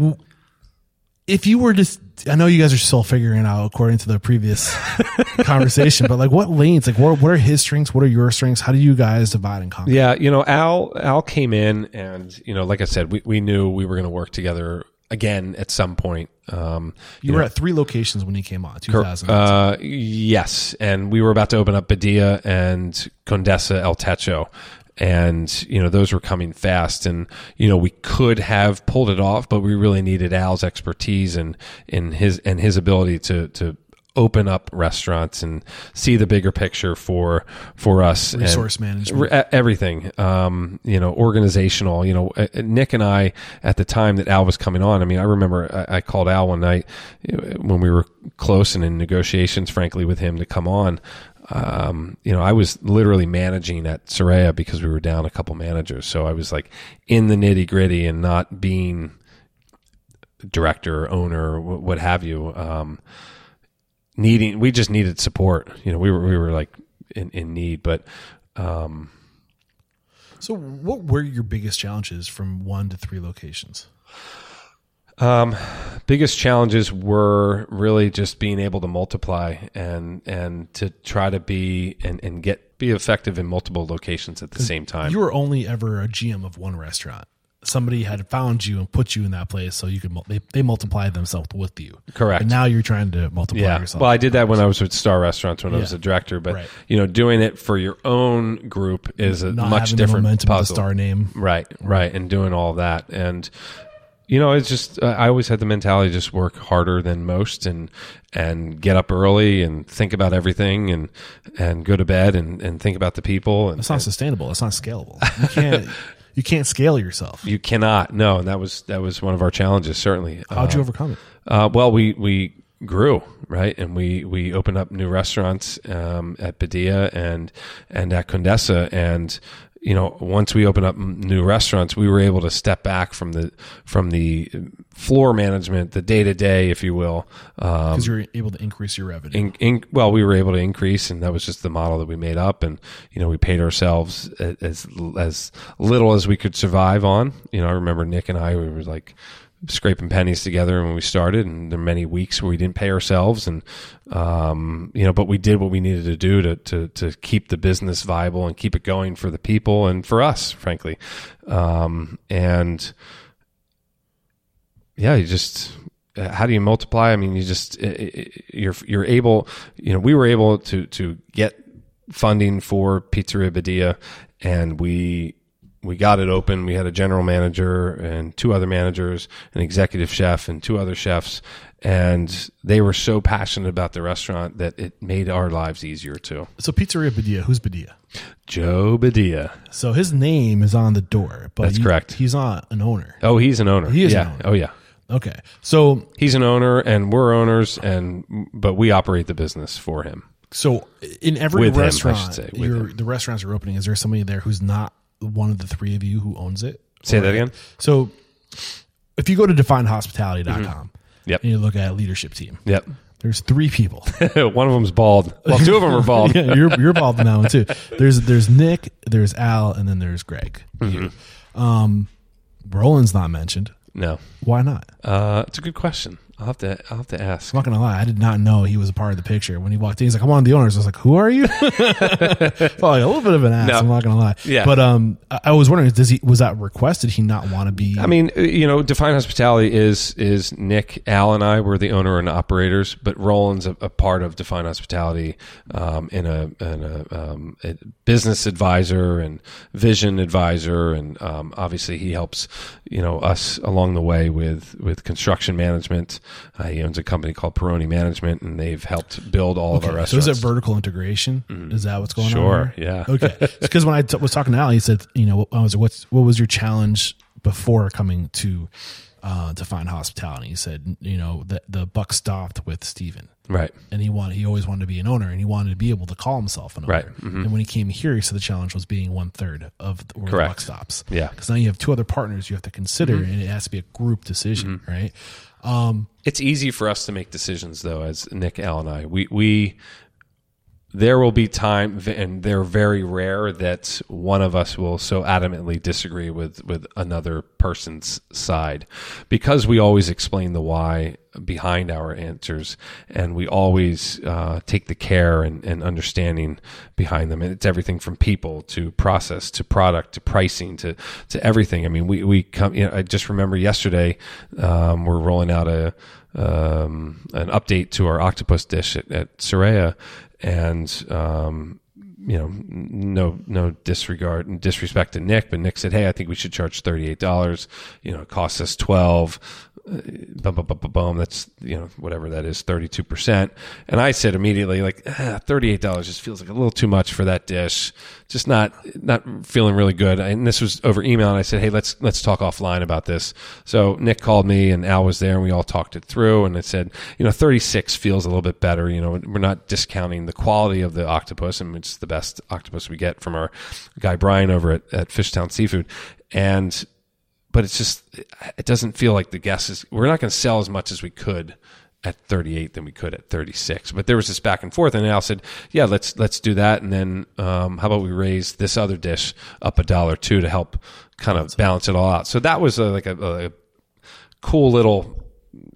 if you were just, I know you guys are still figuring out according to the previous conversation, but like, what lanes, like, what, what are his strengths? What are your strengths? How do you guys divide and conquer? Yeah, you know, Al Al came in, and you know, like I said, we, we knew we were going to work together again at some point. Um, You were at three locations when he came on, 2000. uh, yes, and we were about to open up Beddia and Condesa El Techo. And, you know, those were coming fast and, you know, we could have pulled it off, but we really needed Al's expertise and, in his, and his ability to, to open up restaurants and see the bigger picture for, for us. and- Resource management. Re- everything um, you know organizational you know uh, nick and i at the time that al was coming on i mean i remember i, I called al one night when we were close and in negotiations frankly with him to come on um, you know i was literally managing at Suraya because we were down a couple managers so i was like in the nitty gritty and not being director owner wh- what have you um, needing we just needed support you know we were we were like in, in need but um, so, what were your biggest challenges from one to three locations? Um, biggest challenges were really just being able to multiply and and to try to be and, and get be effective in multiple locations at the same time. You were only ever a GM of one restaurant. Somebody had found you and put you in that place, so you could. They, they multiplied themselves with you. Correct. And now you're trying to multiply yeah. yourself. Well, I did that when I was with Starr Restaurants when I was a director, but Right. you know, doing it for your own group is a not much different the momentum of the puzzle. Starr name. Right, right, and doing all that, and you know, it's just uh, I always had the mentality just work harder than most, and and get up early and think about everything, and and go to bed and and think about the people, and It's not sustainable. It's not scalable. You can't. you can't scale yourself. you cannot no, and that was that was one of our challenges certainly. How'd Uh, you overcome it? uh, well, we we grew right, and we we opened up new restaurants um, at Beddia and and at Condesa, and you know once we opened up new restaurants, we were able to step back from the from the floor management, the day to day, if you will. Um, Because you're able to increase your revenue. in, in, well, we were able to increase, and that was just the model that we made up. And you know, we paid ourselves as as little as we could survive on. You know, I remember Nick and I we were like scraping pennies together when we started, and there were many weeks where we didn't pay ourselves, and um, you know, but we did what we needed to do to to to keep the business viable and keep it going for the people and for us, frankly, um, and yeah, you just how do you multiply? I mean, you just you're you're able. You know, we were able to to get funding for Pizzeria Beddia, and we we got it open. We had a general manager and two other managers, an executive chef, and two other chefs, and they were so passionate about the restaurant that it made our lives easier too. So Pizzeria Beddia, who's Beddia? Joe Beddia. So his name is on the door, but That's he- correct. He's not an owner. Oh, he's an owner. He is an yeah. owner. Oh, yeah. Okay, so He's an owner, and we're owners, and but we operate the business for him. so in every With him, I restaurant, should say, with him. the restaurants you're opening, is there somebody there who's not one of the three of you who owns it? Say that again. So if you go to definedhospitality.com Mm-hmm. Yep. and you look at leadership team, Yep. there's three people. One of them's bald. Well, two of them are bald. yeah, you're you're involved in that one too. There's there's Nick, there's Al, and then there's Greg. Mm-hmm. Um, Roland's not mentioned. No, Why not? uh, it's a good question. I'll have to. I'll have to ask. I'm not gonna lie, I did not know he was a part of the picture when he walked in. He's like, "I'm one of the owners." I was like, "Who are you?" Like a little bit of an ass. No. I'm not gonna lie. Yeah. but um, I, I was wondering, does he was that requested? He not want to be? I mean, uh, you know, Defined Hospitality is is Nick, Al, and I were the owner and operators, but Roland's a, a part of Defined Hospitality um, in a, in a, um, a business advisor and vision advisor, and um, obviously he helps you know us along the way with with construction management. Uh, he owns a company called Peroni Management, and they've helped build all of our so restaurants. is it vertical integration? Is that what's going on? Sure, yeah. Okay, because when I t- was talking to Al, he said, you know, I was like, what's what was your challenge before coming to uh, Defined Hospitality? He said, you know, the the buck stopped with Stephen. right. and he wanted he always wanted to be an owner and he wanted to be able to call himself an owner. Right. Mm-hmm. And when he came here, he said the challenge was being one third of the, where the buck stops. Yeah. Mm-hmm. Because now you have two other partners you have to consider and it has to be a group decision, right? Um, It's easy for us to make decisions, though, as Nick, Al, and I. We we there will be time, and they're very rare that one of us will so adamantly disagree with with another person's side, because we always explain the why behind our answers, and we always uh, take the care and, and understanding behind them. And it's everything from people to process to product to pricing to to everything. I mean, we we come. You know, I just remember yesterday um, we're rolling out a um, an update to our octopus dish at, at Suraya, and um, you know, no no disregard and disrespect to Nick, but Nick said, "Hey, I think we should charge thirty eight dollars. You know, it costs us twelve. Uh, Boom, boom, boom, boom, boom. That's you know whatever that is, thirty two percent. And I said immediately, like ah, thirty eight dollars just feels like a little too much for that dish. Just not not feeling really good. And this was over email, and I said, hey, let's let's talk offline about this. So Nick called me, and Al was there, and we all talked it through. And I said, you know, thirty six feels a little bit better. You know, we're not discounting the quality of the octopus, and it's the best octopus we get from our guy Brian over at, at Fishtown Seafood, and but it's just it doesn't feel like the guess is we're not going to sell as much as we could at 38 than we could at 36 but there was this back and forth and al said yeah let's let's do that and then um, how about we raise this other dish up a dollar two to help kind of balance it all out. So that was a, like a, a cool little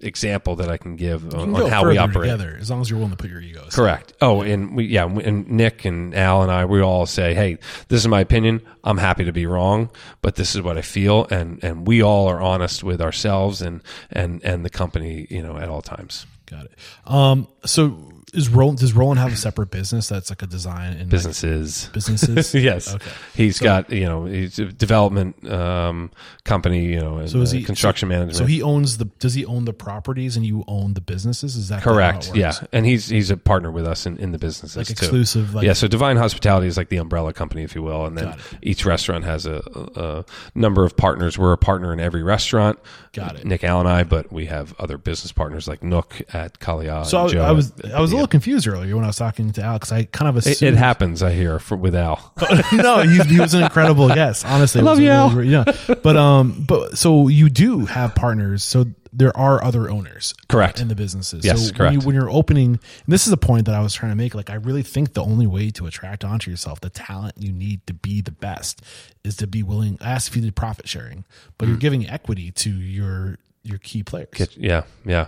example that i can give you on, can on how we operate together as long as you're willing to put your egos. Correct. Oh, and we, yeah, and Nick and Al and I, we all say, "Hey, this is my opinion. I'm happy to be wrong, but this is what I feel," and and we all are honest with ourselves and and and the company, you know, at all times. Got it. Um, so is Roland does Roland have a separate business that's like a design and like, Businesses. businesses? yes. Okay. He's got you know he's a development um, company, you know, and So is uh, he construction management. So he owns the does he own the properties and you own the businesses? Is that Correct. Yeah, and he's he's a partner with us in, in the businesses Like too. exclusive, like- yeah. So Defined Hospitality is like the umbrella company, if you will, and then each restaurant has a, a, number of partners. We're a partner in every restaurant. Got it. Nick Al and I, but we have other business partners like Nook at Kalaya. So I, I was I was a. little confused earlier when I was talking to Al because I kind of It, assumed it happens, I hear, for, with Al. no, he, he was an incredible guest. Honestly, I love you, Al. yeah, but um, but so you do have partners. So there are other owners, Correct. in the businesses. Yes, so When, correct. you, when you're opening, and this is a point that I was trying to make. Like, I really think the only way to attract onto yourself the talent you need to be the best is to be willing. I asked if you did profit sharing, but Mm. you're giving equity to your your key players. Yeah, yeah.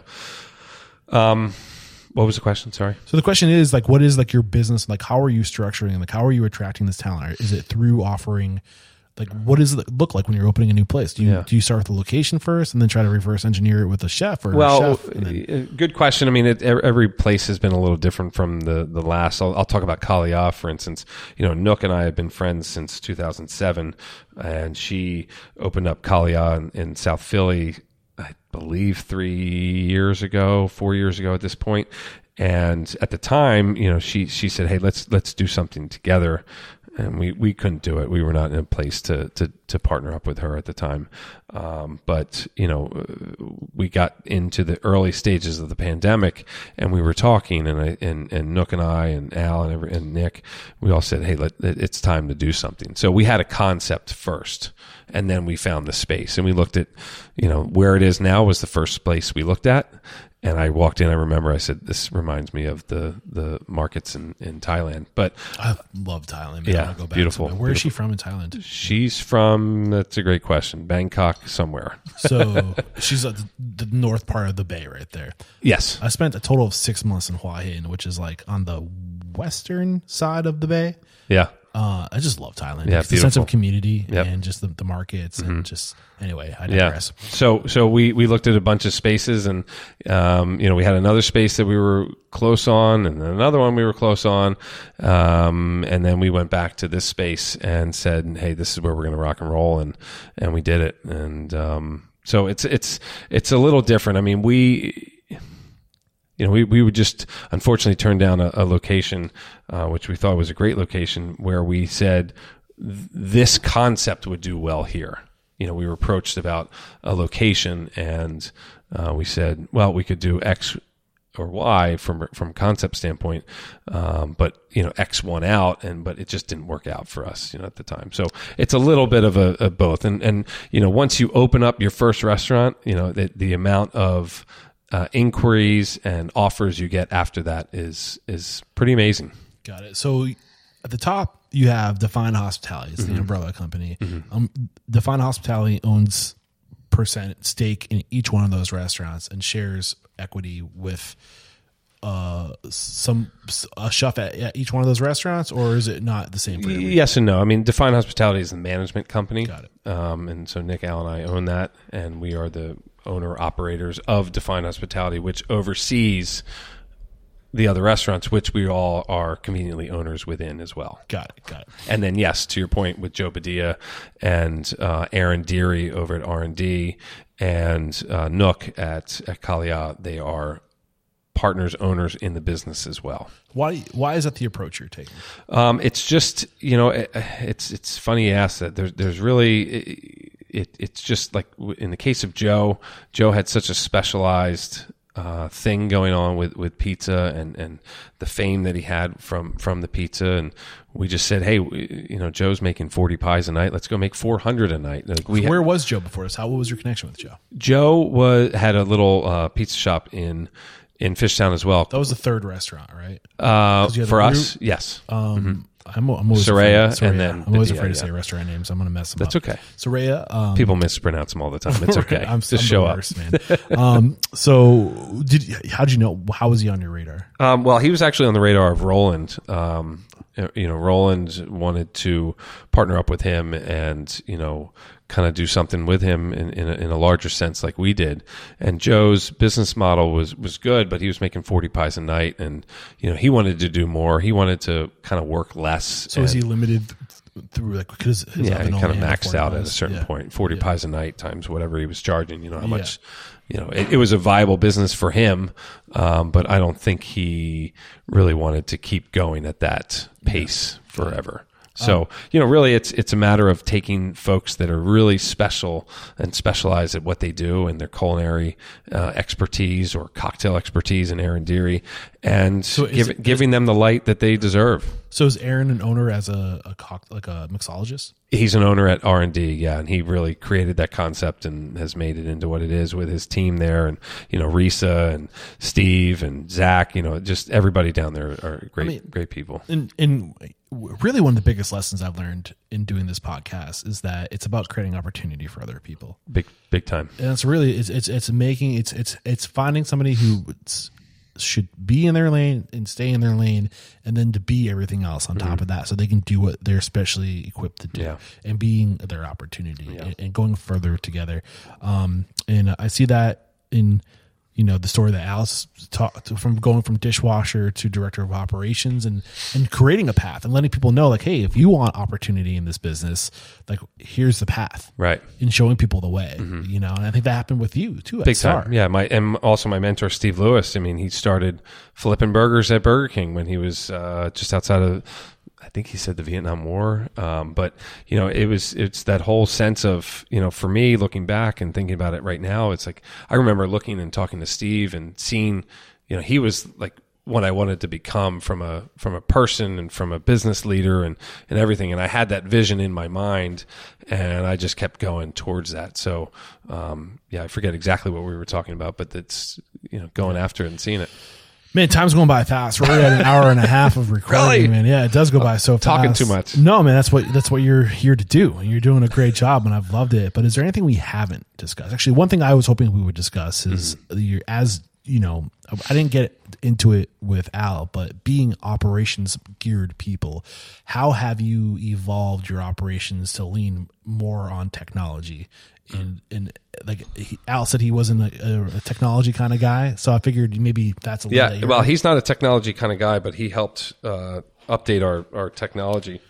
Um, what was the question? Sorry. So the question is like, what is like your business? Like, how are you structuring like, how are you attracting this talent? Is it through offering? Like, what does it look like when you're opening a new place? Do you Yeah. do you start with the location first and then try to reverse engineer it with a chef or a Well, chef? Then, uh, good question. I mean, it, every place has been a little different from the the last. I'll, I'll talk about Kalaya, for instance. You know, Nook and I have been friends since 2007, and she opened up Kalaya in, in South Philly, I believe, three years ago, four years ago at this point. And at the time, you know, she she said, "Hey, let's let's do something together." and we, we couldn't do it. We were not in a place to, to, to partner up with her at the time. Um, but, you know, we got into the early stages of the pandemic and we were talking and I, and, and Nook and I and Al and, every, and Nick, we all said, Hey, let, it's time to do something. So we had a concept first and then we found the space and we looked at, you know, where it is now was the first place we looked at. And I walked in. I remember I said, "This reminds me of the the markets in, in Thailand." But I love Thailand. Man. Yeah, I wanna go back beautiful. Where is she from in Thailand? She's from. That's a great question. Bangkok, somewhere. So she's at the, the north part of the bay, right there. Yes. I spent a total of six months in Hua Hin, which is like on the western side of the bay. Yeah. Uh, I just love Thailand. Yeah, the sense of community Yep. and just the, the markets and just anyway. I Yeah. digress. So so we we looked at a bunch of spaces, and um, you know we had another space that we were close on, and another one we were close on, um, and then we went back to this space and said, "Hey, this is where we're going to rock and roll," and and we did it, and um, so it's it's it's a little different. I mean, we you know, we, we would just unfortunately turn down a, a location, uh, which we thought was a great location, where we said this concept would do well here. You know, we were approached about a location, and uh, we said, well, we could do X or Y from from concept standpoint, um, but you know, X won out, and but it just didn't work out for us, you know, at the time. So it's a little bit of a, a both, and and you know, once you open up your first restaurant, you know, the, the amount of uh, inquiries and offers you get after that is is pretty amazing. Got it. So at the top, you have Defined Hospitality. It's Mm-hmm. the umbrella company. Um, Defined Hospitality owns percent stake in each one of those restaurants and shares equity with uh some a chef at, at each one of those restaurants, or is it not the same for? Yes and no. I mean, Define Hospitality is the management company. Got it. Um, and so Nick, Al, and I own that, and we are the owner operators of Defined Hospitality, which oversees the other restaurants, which we all are conveniently owners within as well. Got it. Got it. And then, yes, to your point with Joe Beddia and uh, Aaron Deary over at R and D and uh, Nook at at Kalaya, they are partners, owners in the business as well. Why? Why is that the approach you're taking? Um, it's just you know, it, it's it's funny you ask that. There's there's really it, it's just like in the case of Joe. Joe had such a specialized uh, thing going on with, with pizza and, and the fame that he had from from the pizza, and we just said, hey, we, you know, Joe's making forty pies a night. Let's go make four hundred a night. Like we Where was Joe before this? How what was your connection with Joe? Joe was had a little uh, pizza shop in in Fishtown as well. That was the third restaurant, right? Uh, for us, yes. Um, I'm, I'm always Suraya afraid, and then I'm always afraid to yeah. say restaurant names. I'm going to mess them up. That's up. okay. Suraya. Um, People mispronounce them all the time. It's okay. I'm, Just I'm show up. worst, man. um, so did how did you know? How was he on your radar? Um, well, he was actually on the radar of Roland. Um, you know, Roland wanted to partner up with him and, you know, kind of do something with him in, in, a, in a larger sense like we did. And Joe's business model was, was good, but he was making 40 pies a night and, you know, he wanted to do more. He wanted to kind of work less. So is he limited th- through like because his yeah, he kind of maxed 40 out at a certain Yeah. point. Forty Yeah. pies a night times whatever he was charging. You know how much. You know, it, it was a viable business for him, um, but I don't think he really wanted to keep going at that pace forever. So you know, really, it's it's a matter of taking folks that are really special and specialize at what they do and their culinary uh, expertise or cocktail expertise in Aaron Deary, and is give, it- giving them the light that they deserve. So is Aaron an owner as a, a cock, like a mixologist? He's an owner at R and D, yeah, and he really created that concept and has made it into what it is with his team there, and you know Risa and Steve and Zach, you know, just everybody down there are great, mean- great people. And and really one of the biggest lessons I've learned in doing this podcast is that it's about creating opportunity for other people. Big, big time. and it's really it's it's it's making it's it's it's finding somebody who should be in their lane and stay in their lane and then to be everything else on top of that so they can do what they're specially equipped to do Yeah. and being their opportunity and, and going further together. Um and i see that in you know the story that Alice talked from going from dishwasher to director of operations and and creating a path and letting people know like hey if you want opportunity in this business like here's the path Right. and showing people the way, you know. And I think that happened with you too. Big time. Yeah. My, and also my mentor, Steve Lewis. I mean, he started flipping burgers at Burger King when he was, uh, just outside of, I think he said the Vietnam War. Um, but you know, it was, it's that whole sense of, you know, for me looking back and thinking about it right now, it's like, I remember looking and talking to Steve and seeing, you know, he was like, what I wanted to become from a from a person and from a business leader and and everything. And I had that vision in my mind and I just kept going towards that. So um, yeah I forget exactly what we were talking about but it's you know going after it and seeing it Man, time's going by fast. We're already at an hour and a half of recording, Really? man. Yeah, it does go by so fast. Talking too much. No, man, that's what that's what you're here to do. And you're doing a great job and I've loved it. But is there anything we haven't discussed? Actually, one thing I was hoping we would discuss is Mm-hmm. your as you know, I didn't get into it with Al, but being operations geared people, how have you evolved your operations to lean more on technology? And and like he, Al said, he wasn't a, a technology kind of guy, so I figured maybe that's a yeah that well he's not a technology kind of guy but he helped uh, update our our technology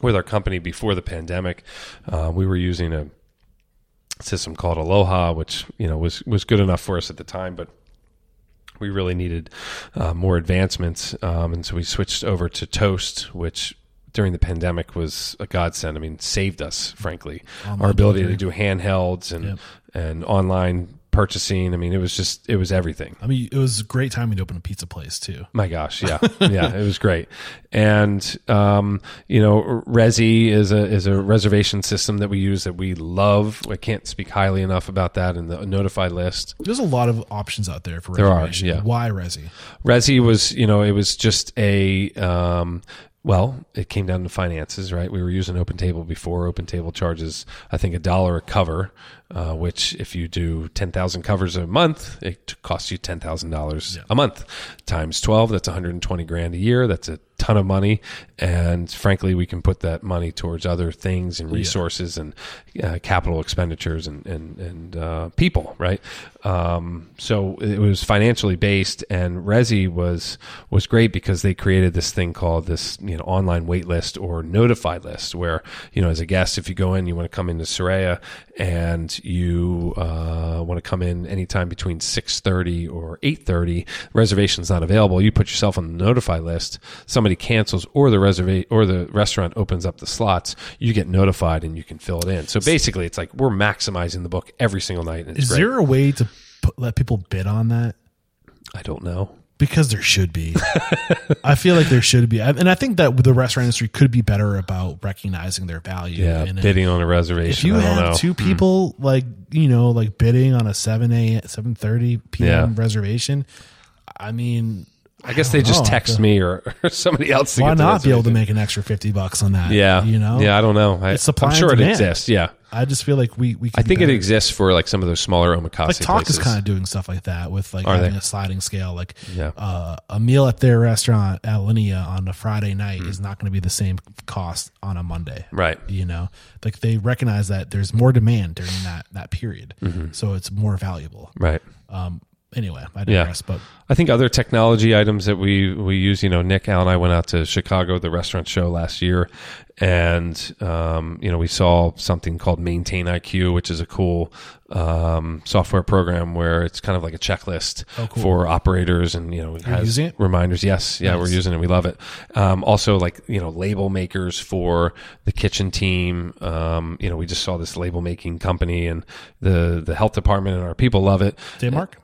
with our company before the pandemic. Uh, we were using a system called Aloha, which you know was was good enough for us at the time, but we really needed uh, more advancements, um, and so we switched over to Toast, which during the pandemic was a godsend. I mean, saved us, frankly, our ability to do handhelds and and online purchasing. I mean, it was just it was everything. I mean, it was a great timing to open a pizza place too. My gosh, yeah, yeah, it was great. And um, you know, Resi is a is a reservation system that we use that we love. I can't speak highly enough about that. And the notify list. There's a lot of options out there for There are, yeah. Why Resi? Resi was, you know, it was just a, um, well, it came down to finances, right? We were using Open Table before. Open Table charges, I think, a dollar a cover, uh, which if you do 10,000 covers a month, it costs you $10,000 a month times 12. That's 120 grand a year. That's a ton of money. And frankly, we can put that money towards other things and resources and uh, capital expenditures and, and, and uh, people, right? Um, so it was financially based and Resi was, was great because they created this thing called this, you know, online wait list or notified list where, you know, as a guest, if you go in, you want to come into Suraya and you, uh, want to come in anytime between 6.30 or 8.30, reservation's not available. You put yourself on the notify list. Somebody cancels or the reserva- or the restaurant opens up the slots. You get notified and you can fill it in. So basically it's like we're maximizing the book every single night. Is great. there a way to put, let people bid on that? I don't know. Because there should be. I feel like there should be, and I think that the restaurant industry could be better about recognizing their value. Yeah, and bidding on a reservation. If you I don't have know. Hmm. two people like you know like bidding on a seven a seven thirty p.m. Yeah. reservation, I mean, I guess don't they just know. text me or, or somebody else. To why not be able to make an extra fifty bucks on that? Yeah, you know, Yeah, I don't know. I, It's supply I'm sure it exists. Yeah, I just feel like we we. I think it exists for like some of those smaller omakase Like Tock places. is kind of doing stuff like that with like Are having they? a sliding scale. Like Yeah. uh, a meal at their restaurant at Linea on a Friday night Hmm. is not going to be the same cost on a Monday. right. You know, like they recognize that there's more demand during that that period, Mm-hmm. so it's more valuable. Right. Um, anyway, I Yeah. digress. But I think other technology items that we we use. You know, Nick, Al, and I went out to Chicago, the restaurant show last year, and um, you know we saw something called Maintain IQ, which is a cool um, software program where it's kind of like a checklist for operators, and you know it has using it? reminders. Yes, yeah, we're using it. We love it. Um, also, like you know, label makers for the kitchen team. Um, you know, we just saw this label making company, and the the health department and our people love it. Daymark,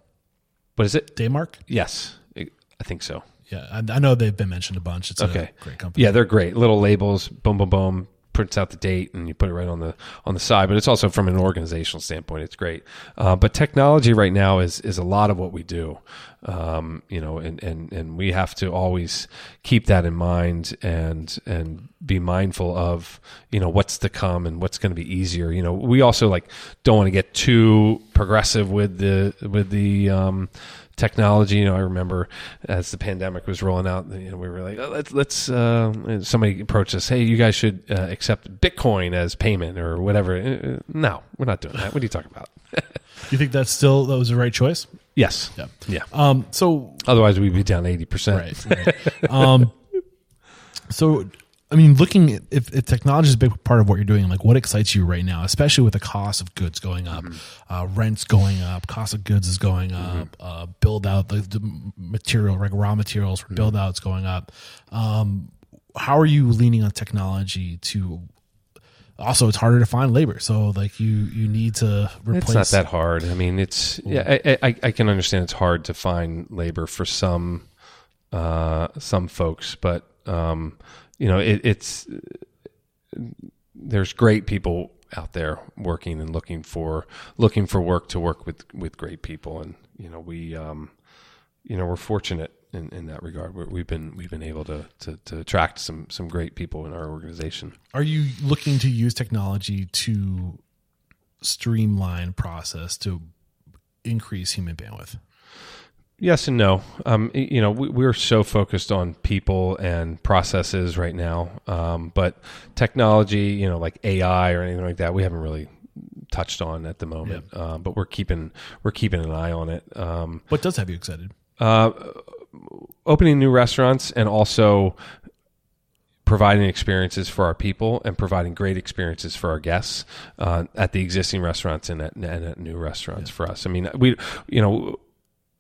What is it? Daymark, Yes, I think so. Yeah, I, I know they've been mentioned a bunch. It's Okay, a great company. Yeah, they're great. Little labels, boom, boom, boom. Prints out the date and you put it right on the on the side. But it's also from an organizational standpoint, it's great. Uh, but technology right now is is a lot of what we do. Um, you know, and, and and we have to always keep that in mind and and be mindful of you know what's to come and what's going to be easier. You know, we also like don't want to get too progressive with the with the um, technology. You know, I remember as the pandemic was rolling out, you know, we were like, oh, let's let's. Uh, somebody approached us, hey, you guys should uh, accept Bitcoin as payment or whatever. Uh, no, we're not doing that. What are you talking about? you think that's still that was the right choice? yes. Yeah. Yeah. Um. So Otherwise, we'd be down eighty percent. right. right. um. So. I mean, looking at if, if technology is a big part of what you're doing, like what excites you right now, especially with the cost of goods going up, uh, rents going up, cost of goods is going up, uh, build out the, the material, like raw materials for build outs going up. Um, how are you leaning on technology to? Also, it's harder to find labor, so like you you need to replace. It's not that hard. I mean, it's yeah. I, I, I can understand it's hard to find labor for some uh, some folks, but um, you know, it, it's there's great people out there working and looking for looking for work to work with with great people, and you know, we um, you know we're fortunate in, in that regard. we we've been we've been able to, to to attract some some great people in our organization. Are you looking to use technology to streamline process to increase human bandwidth? Yes and no. Um, you know, we, we're so focused on people and processes right now, um, but technology, you know, like AI or anything like that, we haven't really touched on at the moment. Um, but we're keeping we're keeping an eye on it. Um, What does have you excited? uh, opening new restaurants and also providing experiences for our people and providing great experiences for our guests uh, at the existing restaurants and at, and at new restaurants for us. I mean, we, you know,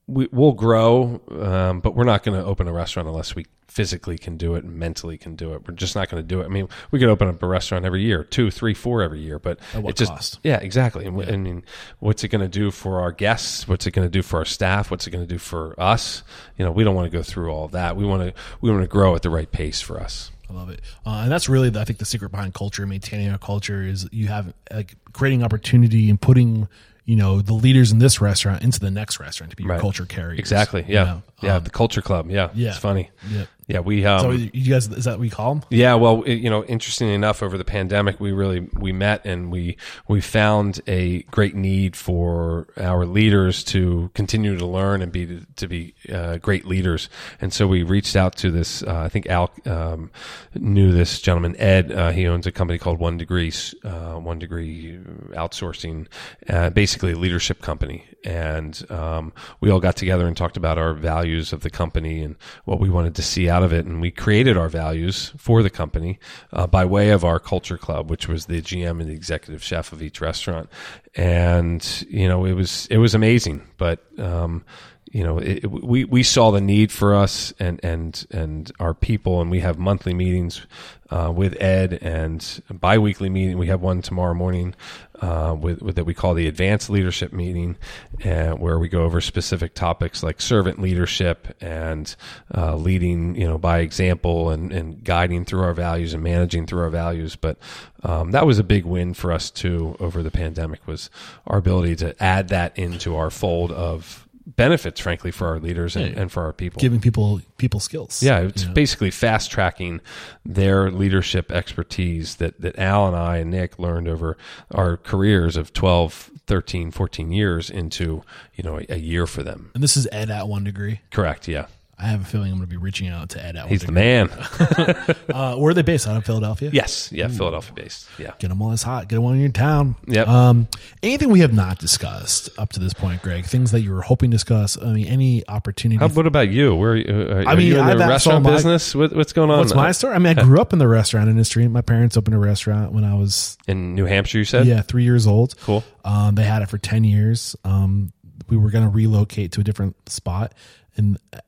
we, we'll grow, um, but we're not going to open a restaurant unless we physically can do it and mentally can do it. We're just not going to do it. I mean, we could open up a restaurant every year, two, three, four every year, but At what it just, cost? yeah, exactly. And, I mean, what's it going to do for our guests? What's it going to do for our staff? What's it going to do for us? You know, we don't want to go through all of that. We want to, we want to grow at the right pace for us. I love it, uh, and that's really the, I think the secret behind culture, maintaining a culture, is you have like creating opportunity and putting you know the leaders in this restaurant into the next restaurant to be your Right. culture carriers. Exactly. you Yeah. know? yeah. Um, the culture club. Yeah. yeah. It's funny. yeah. Yeah. We, um, So you guys, is that what you call them? Yeah, well, it, you know, interestingly enough, over the pandemic, we really we met and we we found a great need for our leaders to continue to learn and be to be uh, great leaders. And so we reached out to this. Uh, I think Al um, knew this gentleman, Ed. Uh, he owns a company called One Degree uh, One Degree Outsourcing, uh, basically a leadership company. And um, we all got together and talked about our values of the company and what we wanted to see out of it. And we created our values for the company uh, by way of our culture club, which was the GM and the executive chef of each restaurant. And you know, it was it was amazing, but. Um, you know, it, we we saw the need for us and and and our people, and we have monthly meetings uh, with Ed and biweekly meeting. We have one tomorrow morning uh, with, with that we call the advanced leadership meeting, uh, where we go over specific topics like servant leadership and uh, leading, you know, by example and and guiding through our values and managing through our values. But um, that was a big win for us too over the pandemic was our ability to add that into our fold of benefits, frankly, for our leaders and, Yeah. and for our people. Giving people people skills. Yeah, it's you know? basically fast tracking their leadership expertise that, that Al and I and Nick learned over our careers of 12, 13, 14 years into, you know, a, a year for them. And this is Ed at one degree. Correct. Yeah. I have a feeling I'm going to be reaching out to Ed He's the man. Uh, where are they based? Out of Philadelphia. yes. Yeah. Philadelphia based. Yeah. Get them while it's hot. Get them while you're in town. Yep. Um, anything we have not discussed up to this point, Greg? Things that you were hoping to discuss? I mean, any opportunity? How, what about you? Where are you, uh, are I mean, you in I- the restaurant my- business? What, what's going on? What's my story? I mean, I grew up in the restaurant industry. My parents opened a restaurant when I was in New Hampshire, you said? yeah three years old. Cool. Um, they had it for ten years. Um, we were going to relocate to a different spot, and uh,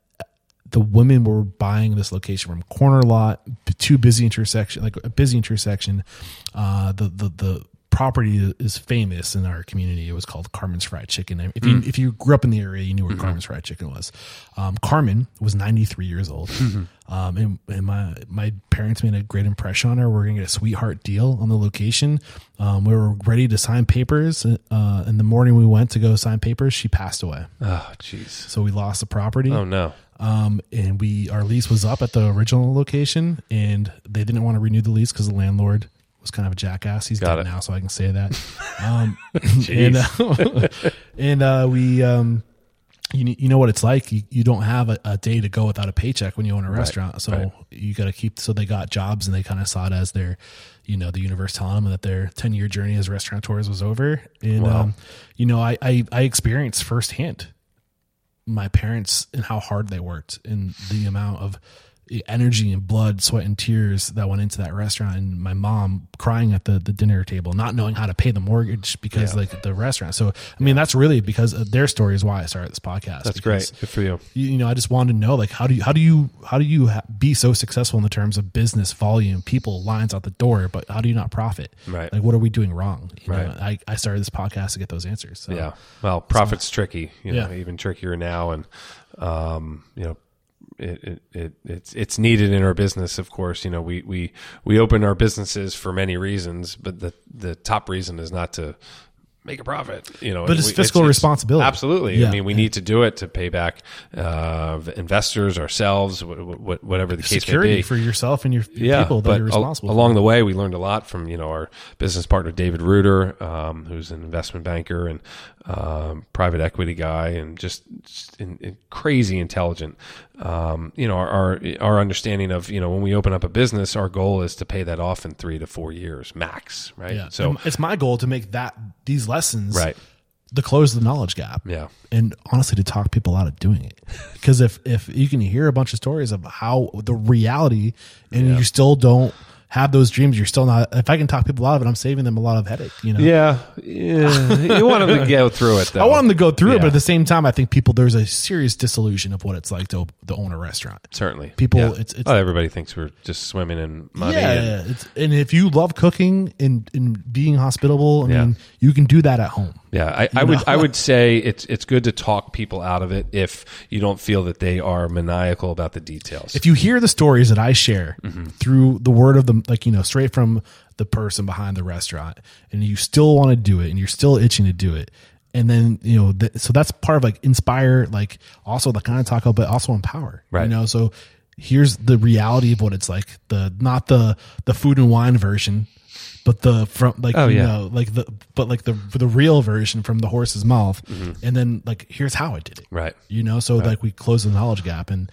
the women were buying this location from corner lot, too busy intersection, like a busy intersection. Uh, the the the property is famous in our community. It was called Carmen's Fried Chicken. If you if you grew up in the area, you knew where Carmen's Fried Chicken was. Um, Carmen was 93 years old, um, and, and my my parents made a great impression on her. We're gonna get a sweetheart deal on the location. Um, we were ready to sign papers. Uh, in the morning, we went to go sign papers. She passed away, Oh, jeez. so we lost the property. Oh no. Um, and we our lease was up at the original location, and they didn't want to renew the lease because the landlord was kind of a jackass. He's Got dead it. now, so I can say that. Um, and uh, and uh, we um, you you know what it's like. You, you don't have a, a day to go without a paycheck when you own a restaurant, so right. you got to keep. So they got jobs, and they kind of saw it as their, you know, the universe telling them that their ten year journey as restaurateurs was over. And Wow. um, you know, I, I I experienced firsthand my parents and how hard they worked and the amount of energy and blood, sweat and tears that went into that restaurant and my mom crying at the, the dinner table, not knowing how to pay the mortgage because Yeah. like the restaurant. So, I mean, that's really because their story is why I started this podcast. That's great. Good for you. You, know, I just wanted to know, like, how do you, how do you, how do you ha- be so successful in the terms of business volume, people, lines out the door, but how do you not profit? Right. Like, what are we doing wrong? You know, Right. I, I started this podcast to get those answers. So. Yeah. Well, profit's tricky, you know, Yeah. even trickier now. And, um, you know, it, it, it, it's, it's needed in our business. Of course, you know, we, we, we open our businesses for many reasons, but the, the top reason is not to make a profit, you know, But it's we- fiscal responsibility. Absolutely. Yeah. I mean, we need to do it to pay back, uh, investors, ourselves, wh- wh- whatever the case may Security be for yourself and your yeah, people that you're al- responsible for. along the way, we learned a lot from you know our business partner David Reuter, um, who's an investment banker and um, private equity guy, and just, just in, in crazy intelligent. Um, you know, our, our our understanding of you know when we open up a business, our goal is to pay that off in three to four years max, right? Yeah. So And it's my goal to make that these lessons right, to close the knowledge gap. yeah, And honestly, to talk people out of doing it, because if if you can hear a bunch of stories of how the reality, and you still don't have those dreams, you're still not. If I can talk people out of it, I'm saving them a lot of headache. You know. yeah, yeah. you want them to go through it though. I want them to go through it, but at the same time, I think people there's a serious disillusion of what it's like to, to own a restaurant. certainly People, Yeah. it's- it's- oh, everybody thinks we're just swimming in money. yeah, and, it's, and if you love cooking and, and being hospitable, I Yeah. mean, you can do that at home. Yeah, I, I would I would say it's it's good to talk people out of it if you don't feel that they are maniacal about the details. if you hear the stories that I share Mm-hmm. through the word of the like you know straight from the person behind the restaurant and you still want to do it and you're still itching to do it and then you know th- so that's part of like inspire like also the kind of about but also empower Right. you know so here's the reality of what it's like the not the the food and wine version but the from like Oh, you yeah. know like the but like the the real version from the horse's mouth and then like here's how I did it Mm-hmm. right. you know so like we close the knowledge gap and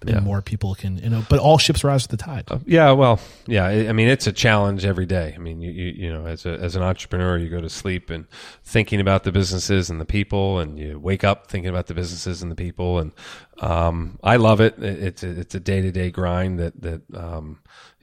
and Yeah. more people can you know but all ships rise with the tide Yeah, well, yeah. I I mean, it's a challenge every day. I mean, you you, you know, as a, as an entrepreneur, you go to sleep and thinking about the businesses and the people, and you wake up thinking about the businesses and the people. And um, I love it. It- It's a, it's a day to day grind that that um,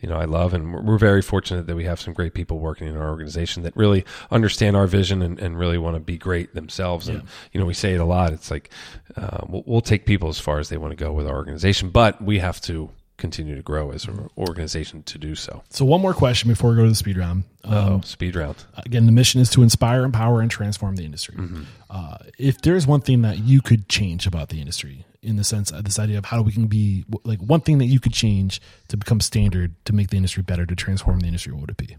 you know I love, and we're, very fortunate that we have some great people working in our organization that really understand our vision and, and really want to be great themselves. And you know, we say it a lot. It's like uh, we'll, we'll take people as far as they want to go with our organization, but we have to continue to grow as an organization to do so. so one more question before we go to the speed round um, Oh, speed round. again the mission is to inspire empower and transform the industry Mm-hmm. uh, if there's one thing that you could change about the industry in the sense of this idea of how we can be like one thing that you could change to become standard to make the industry better to transform the industry what would it be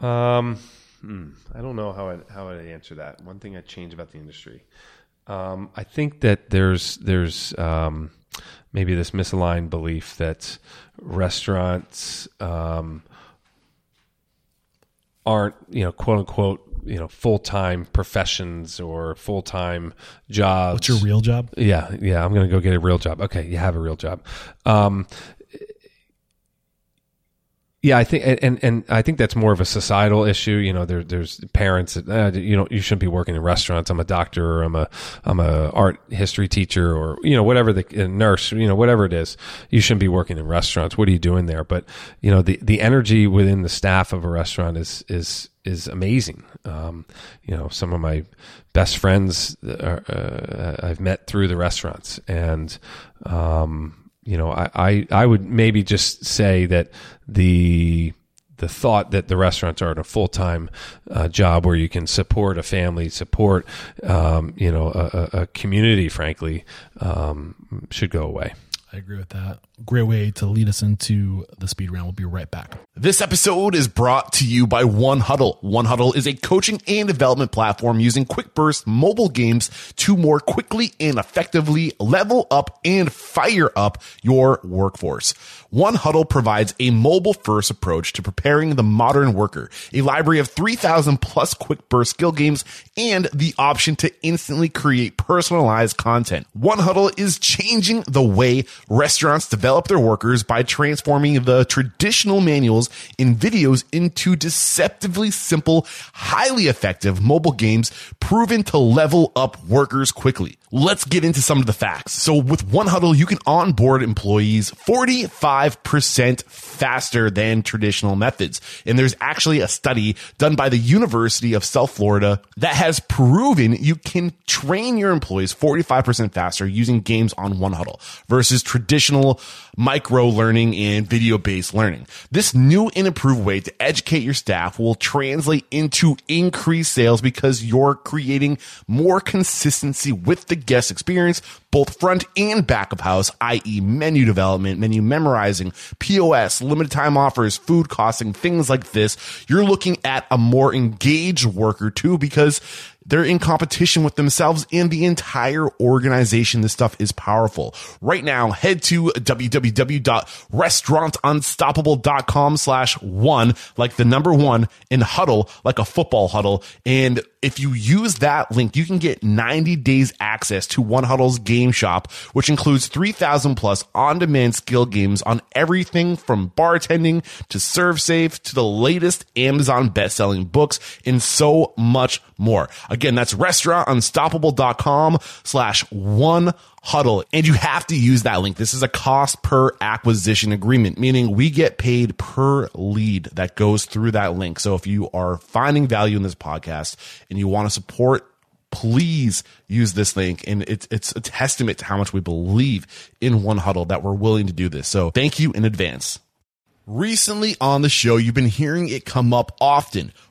Um, hmm, I don't know how I how I'd answer that. One thing I'd change about the industry. Um, I think that there's there's um, maybe this misaligned belief that restaurants um, aren't you know quote unquote you know full time professions or full time jobs. what's your real job Yeah, yeah. I'm to go get a real job. Okay, you have a real job. Um, yeah, I think, and, and I think that's more of a societal issue. You know, there there's parents that uh, you know you shouldn't be working in restaurants. I'm a doctor, or I'm a I'm a art history teacher, or you know whatever the nurse, you know whatever it is. You shouldn't be working in restaurants. What are you doing there? But you know the the energy within the staff of a restaurant is is is amazing. Um, you know, some of my best friends are, uh, I've met through the restaurants, and um, you know, I, I I would maybe just say that the the thought that the restaurants are a full time uh, job where you can support a family, support um, you know a, a, community, frankly, um, should go away. I agree with that. Great way to lead us into the speed round. We'll be right back. This episode is brought to you by One Huddle. One Huddle is a coaching and development platform using quick burst mobile games to more quickly and effectively level up and fire up your workforce. One Huddle provides a mobile first approach to preparing the modern worker, a library of 3000 plus quick burst skill games and the option to instantly create personalized content. One Huddle is changing the way restaurants develop their workers by transforming the traditional manuals in videos into deceptively simple, highly effective mobile games proven to level up workers quickly. Let's get into some of the facts. So with One Huddle, you can onboard employees 45% faster than traditional methods. And there's actually a study done by the University of South Florida that has proven you can train your employees 45% faster using games on One Huddle versus traditional micro learning and video based learning. This new and improved way to educate your staff will translate into increased sales because you're creating more consistency with the guest experience, both front and back of house, i.e. menu development, menu memorizing, POS, limited time offers, food costing, things like this. You're looking at a more engaged worker too because they're in competition with themselves and the entire organization. This stuff is powerful. Right now, head to www.restaurantunstoppable.com slash one, like the number one, and huddle like a football huddle. And if you use that link, you can get 90 days access to One Huddle's game shop, which includes 3,000 plus on-demand skill games on everything from bartending to ServSafe to the latest Amazon best-selling books and so much more. Again, that's restaurantunstoppable.com slash one huddle. And you have to use that link. This is a cost per acquisition agreement, meaning we get paid per lead that goes through that link. So if you are finding value in this podcast and you want to support please use this link and it's it's a testament to how much we believe in one huddle that we're willing to do this so thank you in advance recently on the show you've been hearing it come up often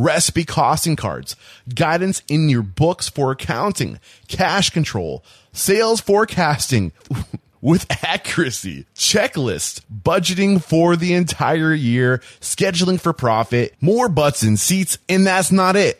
recipe costing cards, guidance in your books for accounting, cash control, sales forecasting. with accuracy, checklist, budgeting for the entire year, scheduling for profit, more butts in seats, and that's not it.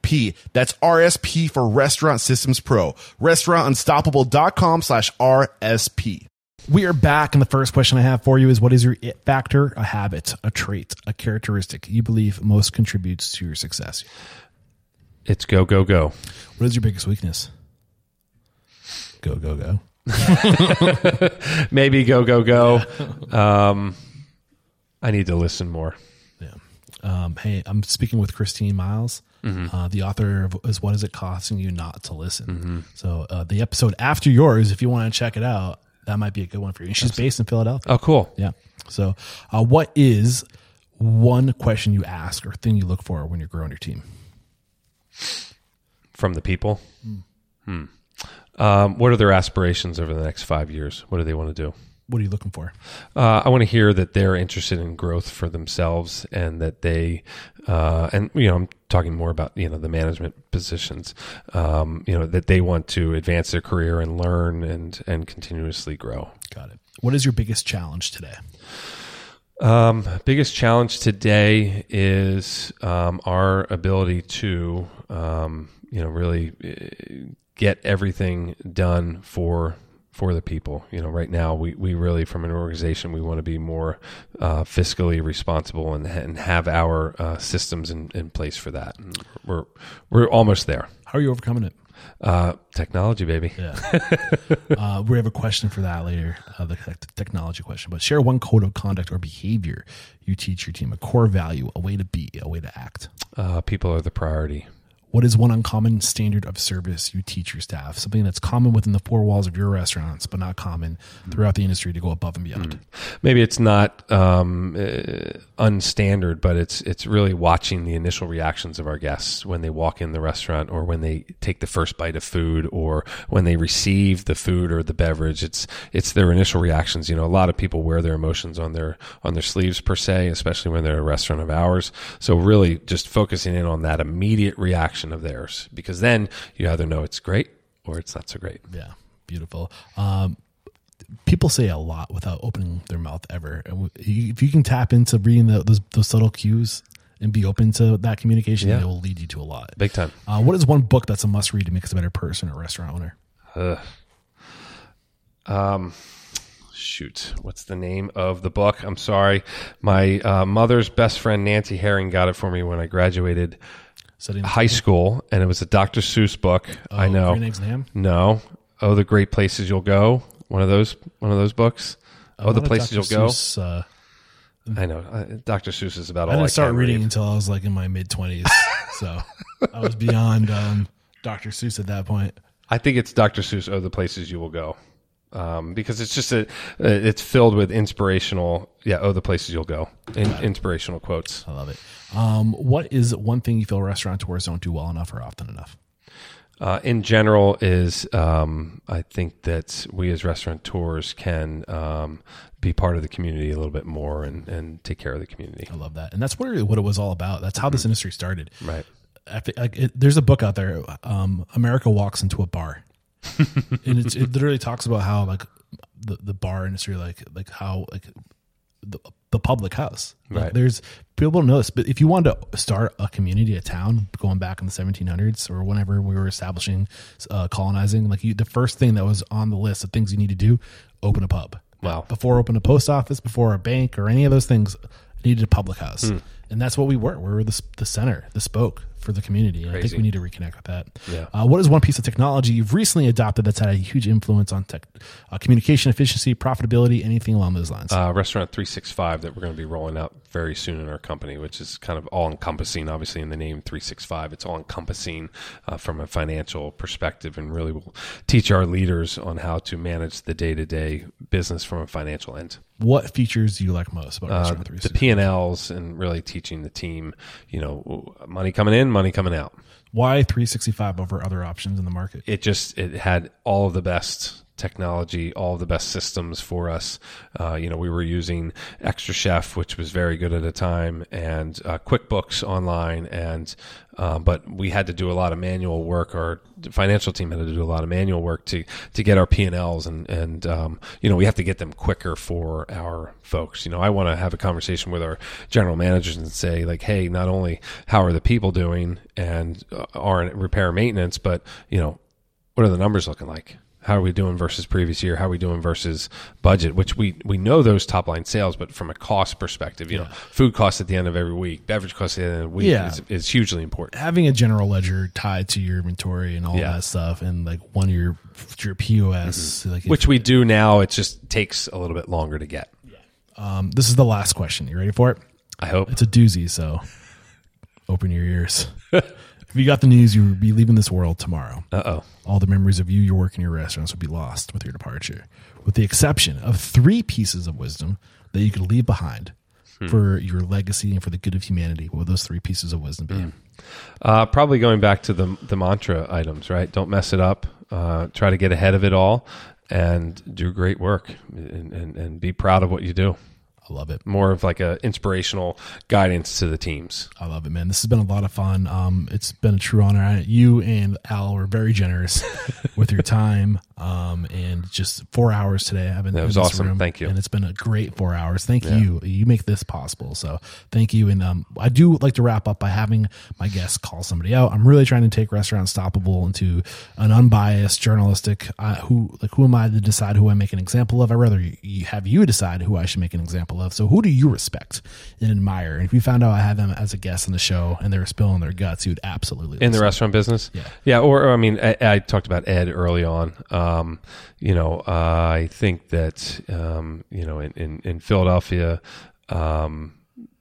RSP P. That's RSP for Restaurant Systems Pro. RestaurantUnstoppable.com slash RSP. We are back, and the first question I have for you is what is your it factor, a habit, a trait, a characteristic you believe most contributes to your success? It's go, go, go. What is your biggest weakness? Go, go, go. Maybe go, go, go. Um, I need to listen more. Yeah. Um, hey, I'm speaking with Christine Miles. Mm-hmm. Uh, the author of is what is it costing you not to listen. Mm-hmm. So uh, the episode after yours, if you want to check it out, that might be a good one for you. And she's based in Philadelphia. Oh, cool. Yeah. So, uh, what is one question you ask or thing you look for when you're growing your team? From the people. Mm. Hmm. Um, what are their aspirations over the next five years? What do they want to do? What are you looking for? Uh, I want to hear that they're interested in growth for themselves and that they, uh, and you know, I'm talking more about you know the management positions. Um, you know that they want to advance their career and learn and and continuously grow. Got it. What is your biggest challenge today? Um, biggest challenge today is um, our ability to, um, you know, really uh, get everything done for for the people. You know, right now we, we really, from an organization, we want to be more uh, fiscally responsible and, and have our uh, systems in, in place for that. And we're we're almost there. How are you overcoming it? Uh, technology, baby. Yeah. uh, we have a question for that later, uh, the technology question. But share one code of conduct or behavior you teach your team, a core value, a way to be, a way to act. Uh, people are the priority. What is one uncommon standard of service you teach your staff? Something that's common within the four walls of your restaurants, but not common throughout the industry to go above and beyond. Mm. Maybe it's not um, uh, unstandard, but it's it's really watching the initial reactions of our guests when they walk in the restaurant, or when they take the first bite of food, or when they receive the food or the beverage. It's it's their initial reactions. You know, a lot of people wear their emotions on their on their sleeves per se, especially when they're a restaurant of ours. So really, just focusing in on that immediate reaction of theirs because then you either know it's great or it's not so great. Yeah, beautiful. Um, people say a lot without opening their mouth ever. If you can tap into reading the, those, those subtle cues and be open to that communication, yeah. it will lead you to a lot. Big time. Uh, what is one book that's a must read to make us a better person or restaurant owner? Uh, um, shoot, what's the name of the book? I'm sorry. My uh, mother's best friend, Nancy Herring, got it for me when I graduated high school, and it was a Dr. Seuss book. Oh, I know. Green Eggs and Ham? No. Oh, the great places you'll go. One of those. One of those books. Oh, the places you'll Seuss, go. Uh, I know. Uh, Dr. Seuss is about I all didn't I didn't start reading read. until I was like in my mid twenties, so I was beyond um, Dr. Seuss at that point. I think it's Dr. Seuss. Oh, the places you will go um, because it's just a, it's filled with inspirational, yeah, oh, the places you'll go, in, inspirational quotes. I love it. Um, what is one thing you feel restaurateurs don't do well enough or often enough? Uh, in general, is um, I think that we as restaurateurs can um, be part of the community a little bit more and, and take care of the community. I love that, and that's what what it was all about. That's how mm-hmm. this industry started. Right. I think, like, it, there's a book out there. Um, America walks into a bar and it literally talks about how like the, the bar industry, like like how like the, the public house. Like. There's people don't know this, but if you wanted to start a community, a town, going back in the 1700s or whenever we were establishing, uh, colonizing, like you, the first thing that was on the list of things you need to do, open a pub. Wow. Before open a post office, before a bank or any of those things, needed a public house. Hmm. And that's what we were. We were the, the center, the spoke for the community. And I think we need to reconnect with that. Yeah. Uh, what is one piece of technology you've recently adopted that's had a huge influence on tech, uh, communication efficiency, profitability, anything along those lines? Uh, Restaurant 365 that we're going to be rolling out very soon in our company, which is kind of all encompassing, obviously, in the name 365. It's all encompassing uh, from a financial perspective and really will teach our leaders on how to manage the day to day business from a financial end what features do you like most about uh, the P and Ls and really teaching the team, you know, money coming in, money coming out. Why 365 over other options in the market? It just it had all of the best technology, all the best systems for us. Uh, you know, we were using xtraCHEF, which was very good at the time, and uh, QuickBooks online, and uh, but we had to do a lot of manual work. Our financial team had to do a lot of manual work to to get our P and Ls, and and um, you know we have to get them quicker for our folks. You know, I want to have a conversation with our general managers and say like, hey, not only how are the people doing and uh, are repair maintenance, but you know, what are the numbers looking like? How are we doing versus previous year? How are we doing versus budget? Which we we know those top line sales, but from a cost perspective, you yeah. know, food costs at the end of every week, beverage costs at the end of the week yeah. is, is hugely important. Having a general ledger tied to your inventory and all yeah. that stuff, and like one of your your POS, mm-hmm. like which we do now, it just takes a little bit longer to get. Um, this is the last question. You ready for it? I hope it's a doozy. So open your ears. If you got the news, you would be leaving this world tomorrow. Uh oh. All the memories of you, your work, and your restaurants would be lost with your departure, with the exception of three pieces of wisdom that you could leave behind hmm. for your legacy and for the good of humanity. What would those three pieces of wisdom be? Hmm. Uh, probably going back to the the mantra items, right? Don't mess it up. uh, try to get ahead of it all and do great work and, and, and be proud of what you do. I love it. More of like a inspirational guidance to the teams. I love it, man. This has been a lot of fun. Um, it's been a true honor. I, you and Al were very generous with your time. Um, and just four hours today. I've been That was awesome. room, Thank you. And it's been a great four hours. Thank you. You make this possible. So thank you. And um, I do like to wrap up by having my guests call somebody out. I'm really trying to take Restaurant Stoppable into an unbiased journalistic. Uh, who like who am I to decide who I make an example of? I rather you, you have you decide who I should make an example of. So who do you respect and admire? And if you found out I had them as a guest on the show and they were spilling their guts, you'd absolutely in the restaurant business. Yeah. yeah. Or, or I mean, I, I talked about Ed early on. Um, you know, uh, I think that um, you know in in, in Philadelphia. Um,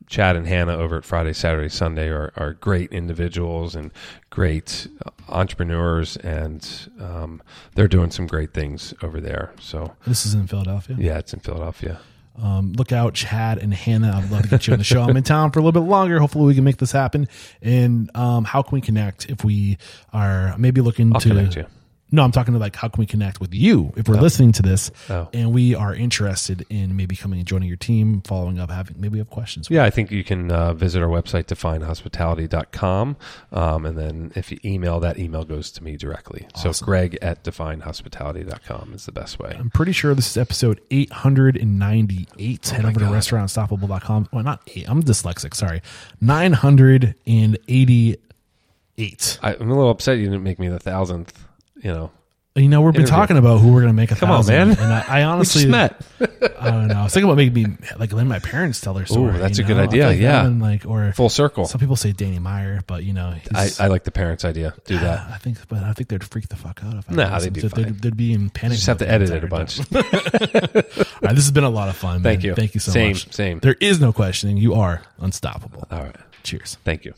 Chad and Hannah over at Friday, Saturday, Sunday are, are great individuals and great entrepreneurs, and um, they're doing some great things over there. So, This is in Philadelphia. yeah, it's in Philadelphia. Um, look out, Chad and Hannah. I'd love to get you on the show. I'm in town for a little bit longer. Hopefully, we can make this happen. And um, how can we connect if we are maybe looking I'll to connect you. No, I'm talking to like how can we connect with you if we're listening to this Oh. and we are interested in maybe coming and joining your team, following up, having maybe we have questions. Yeah, I think you can uh, visit our website, definedhospitality.com. Um, and then if you email, that email goes to me directly. So greg at definedhospitality.com is the best way. I'm pretty sure this is episode 898. Head over to God. restaurantstoppable.com. Well, not eight. I'm dyslexic. Sorry. 988. I, I'm a little upset you didn't make me the thousandth, you know. You know, we've been Interview. talking about who we're going to make a Come on, thousand, man. And I, I honestly, met. I don't know. I was thinking about making me like letting my parents tell their story. that's a good know? I idea, like yeah. like or Full circle. some people say Danny Meyer, but you know, I, I like the parents' idea. Do that. I think, but I think they'd freak the fuck out if I Nah, they'd be fine. They'd, they'd be in panic. Just have to edit it a bunch. All right, this has been a lot of fun. Thank man. you. Thank you so Same, much. same. There is no questioning. You are unstoppable. All right. Cheers. Thank you.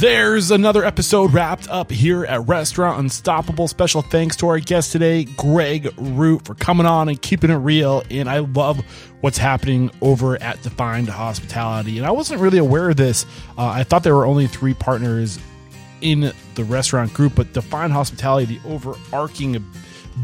There's another episode wrapped up here at Restaurant Unstoppable. Special thanks to our guest today, Greg Root, for coming on and keeping it real. And I love what's happening over at Defined Hospitality. And I wasn't really aware of this. Uh, I thought there were only three partners in the restaurant group, but Defined Hospitality, the overarching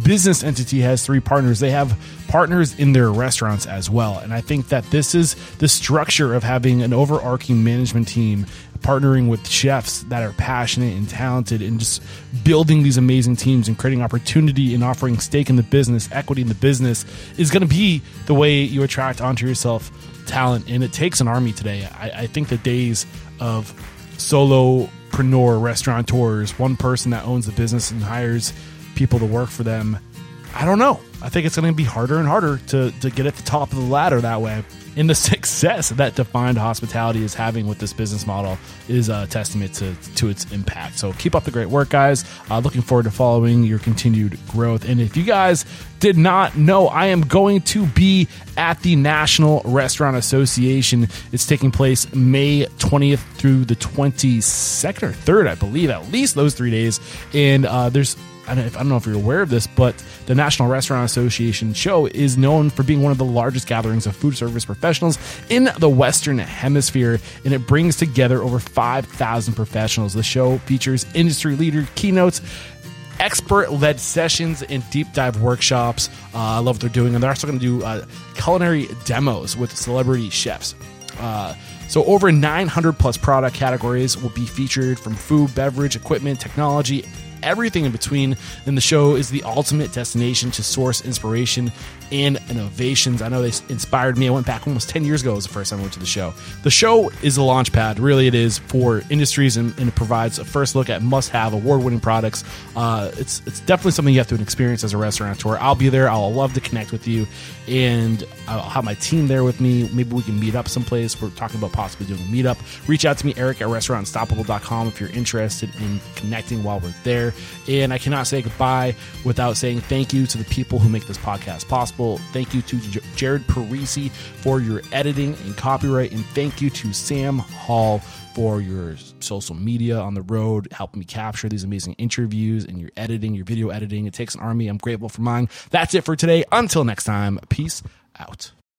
business entity, has three partners. They have partners in their restaurants as well. And I think that this is the structure of having an overarching management team partnering with chefs that are passionate and talented and just building these amazing teams and creating opportunity and offering stake in the business, equity in the business is going to be the way you attract onto yourself talent. And it takes an army today. I, I think the days of solopreneur restaurateurs, one person that owns the business and hires people to work for them. I don't know. I think it's going to be harder and harder to, to get at the top of the ladder that way. And the success that Defined Hospitality is having with this business model is a testament to, to its impact. So keep up the great work, guys. Uh, looking forward to following your continued growth. And if you guys did not know, I am going to be at the National Restaurant Association. It's taking place May 20th through the 22nd or 3rd, I believe, at least those three days. And uh, there's I don't, know if you're aware of this, but the National Restaurant Association show is known for being one of the largest gatherings of food service professionals in the Western Hemisphere, and it brings together over 5,000 professionals. The show features industry leader keynotes, expert led sessions and deep dive workshops. Uh, I love what they're doing, and they're also going to do uh, culinary demos with celebrity chefs. Uh, so over 900 plus product categories will be featured from food, beverage, equipment, technology, everything in between. And the show is the ultimate destination to source inspiration and innovations. I know they inspired me. I went back almost 10 years ago was the first time I went to the show. The show is a launch pad, really it is, for industries and, and it provides a first look at must-have award-winning products. Uh, it's, it's definitely something you have to experience as a restaurateur. I'll be there. I'll love to connect with you. And I'll have my team there with me. Maybe we can meet up someplace. We're talking about possibly doing a meetup. Reach out to me, Eric at restaurantunstoppable.com if you're interested in connecting while we're there. And I cannot say goodbye without saying thank you to the people who make this podcast possible. Thank you to J- Jared Parisi for your editing and copyright. And thank you to Sam Hall for your social media on the road, helping me capture these amazing interviews and your editing, your video editing. It takes an army. I'm grateful for mine. That's it for today. Until next time, peace out.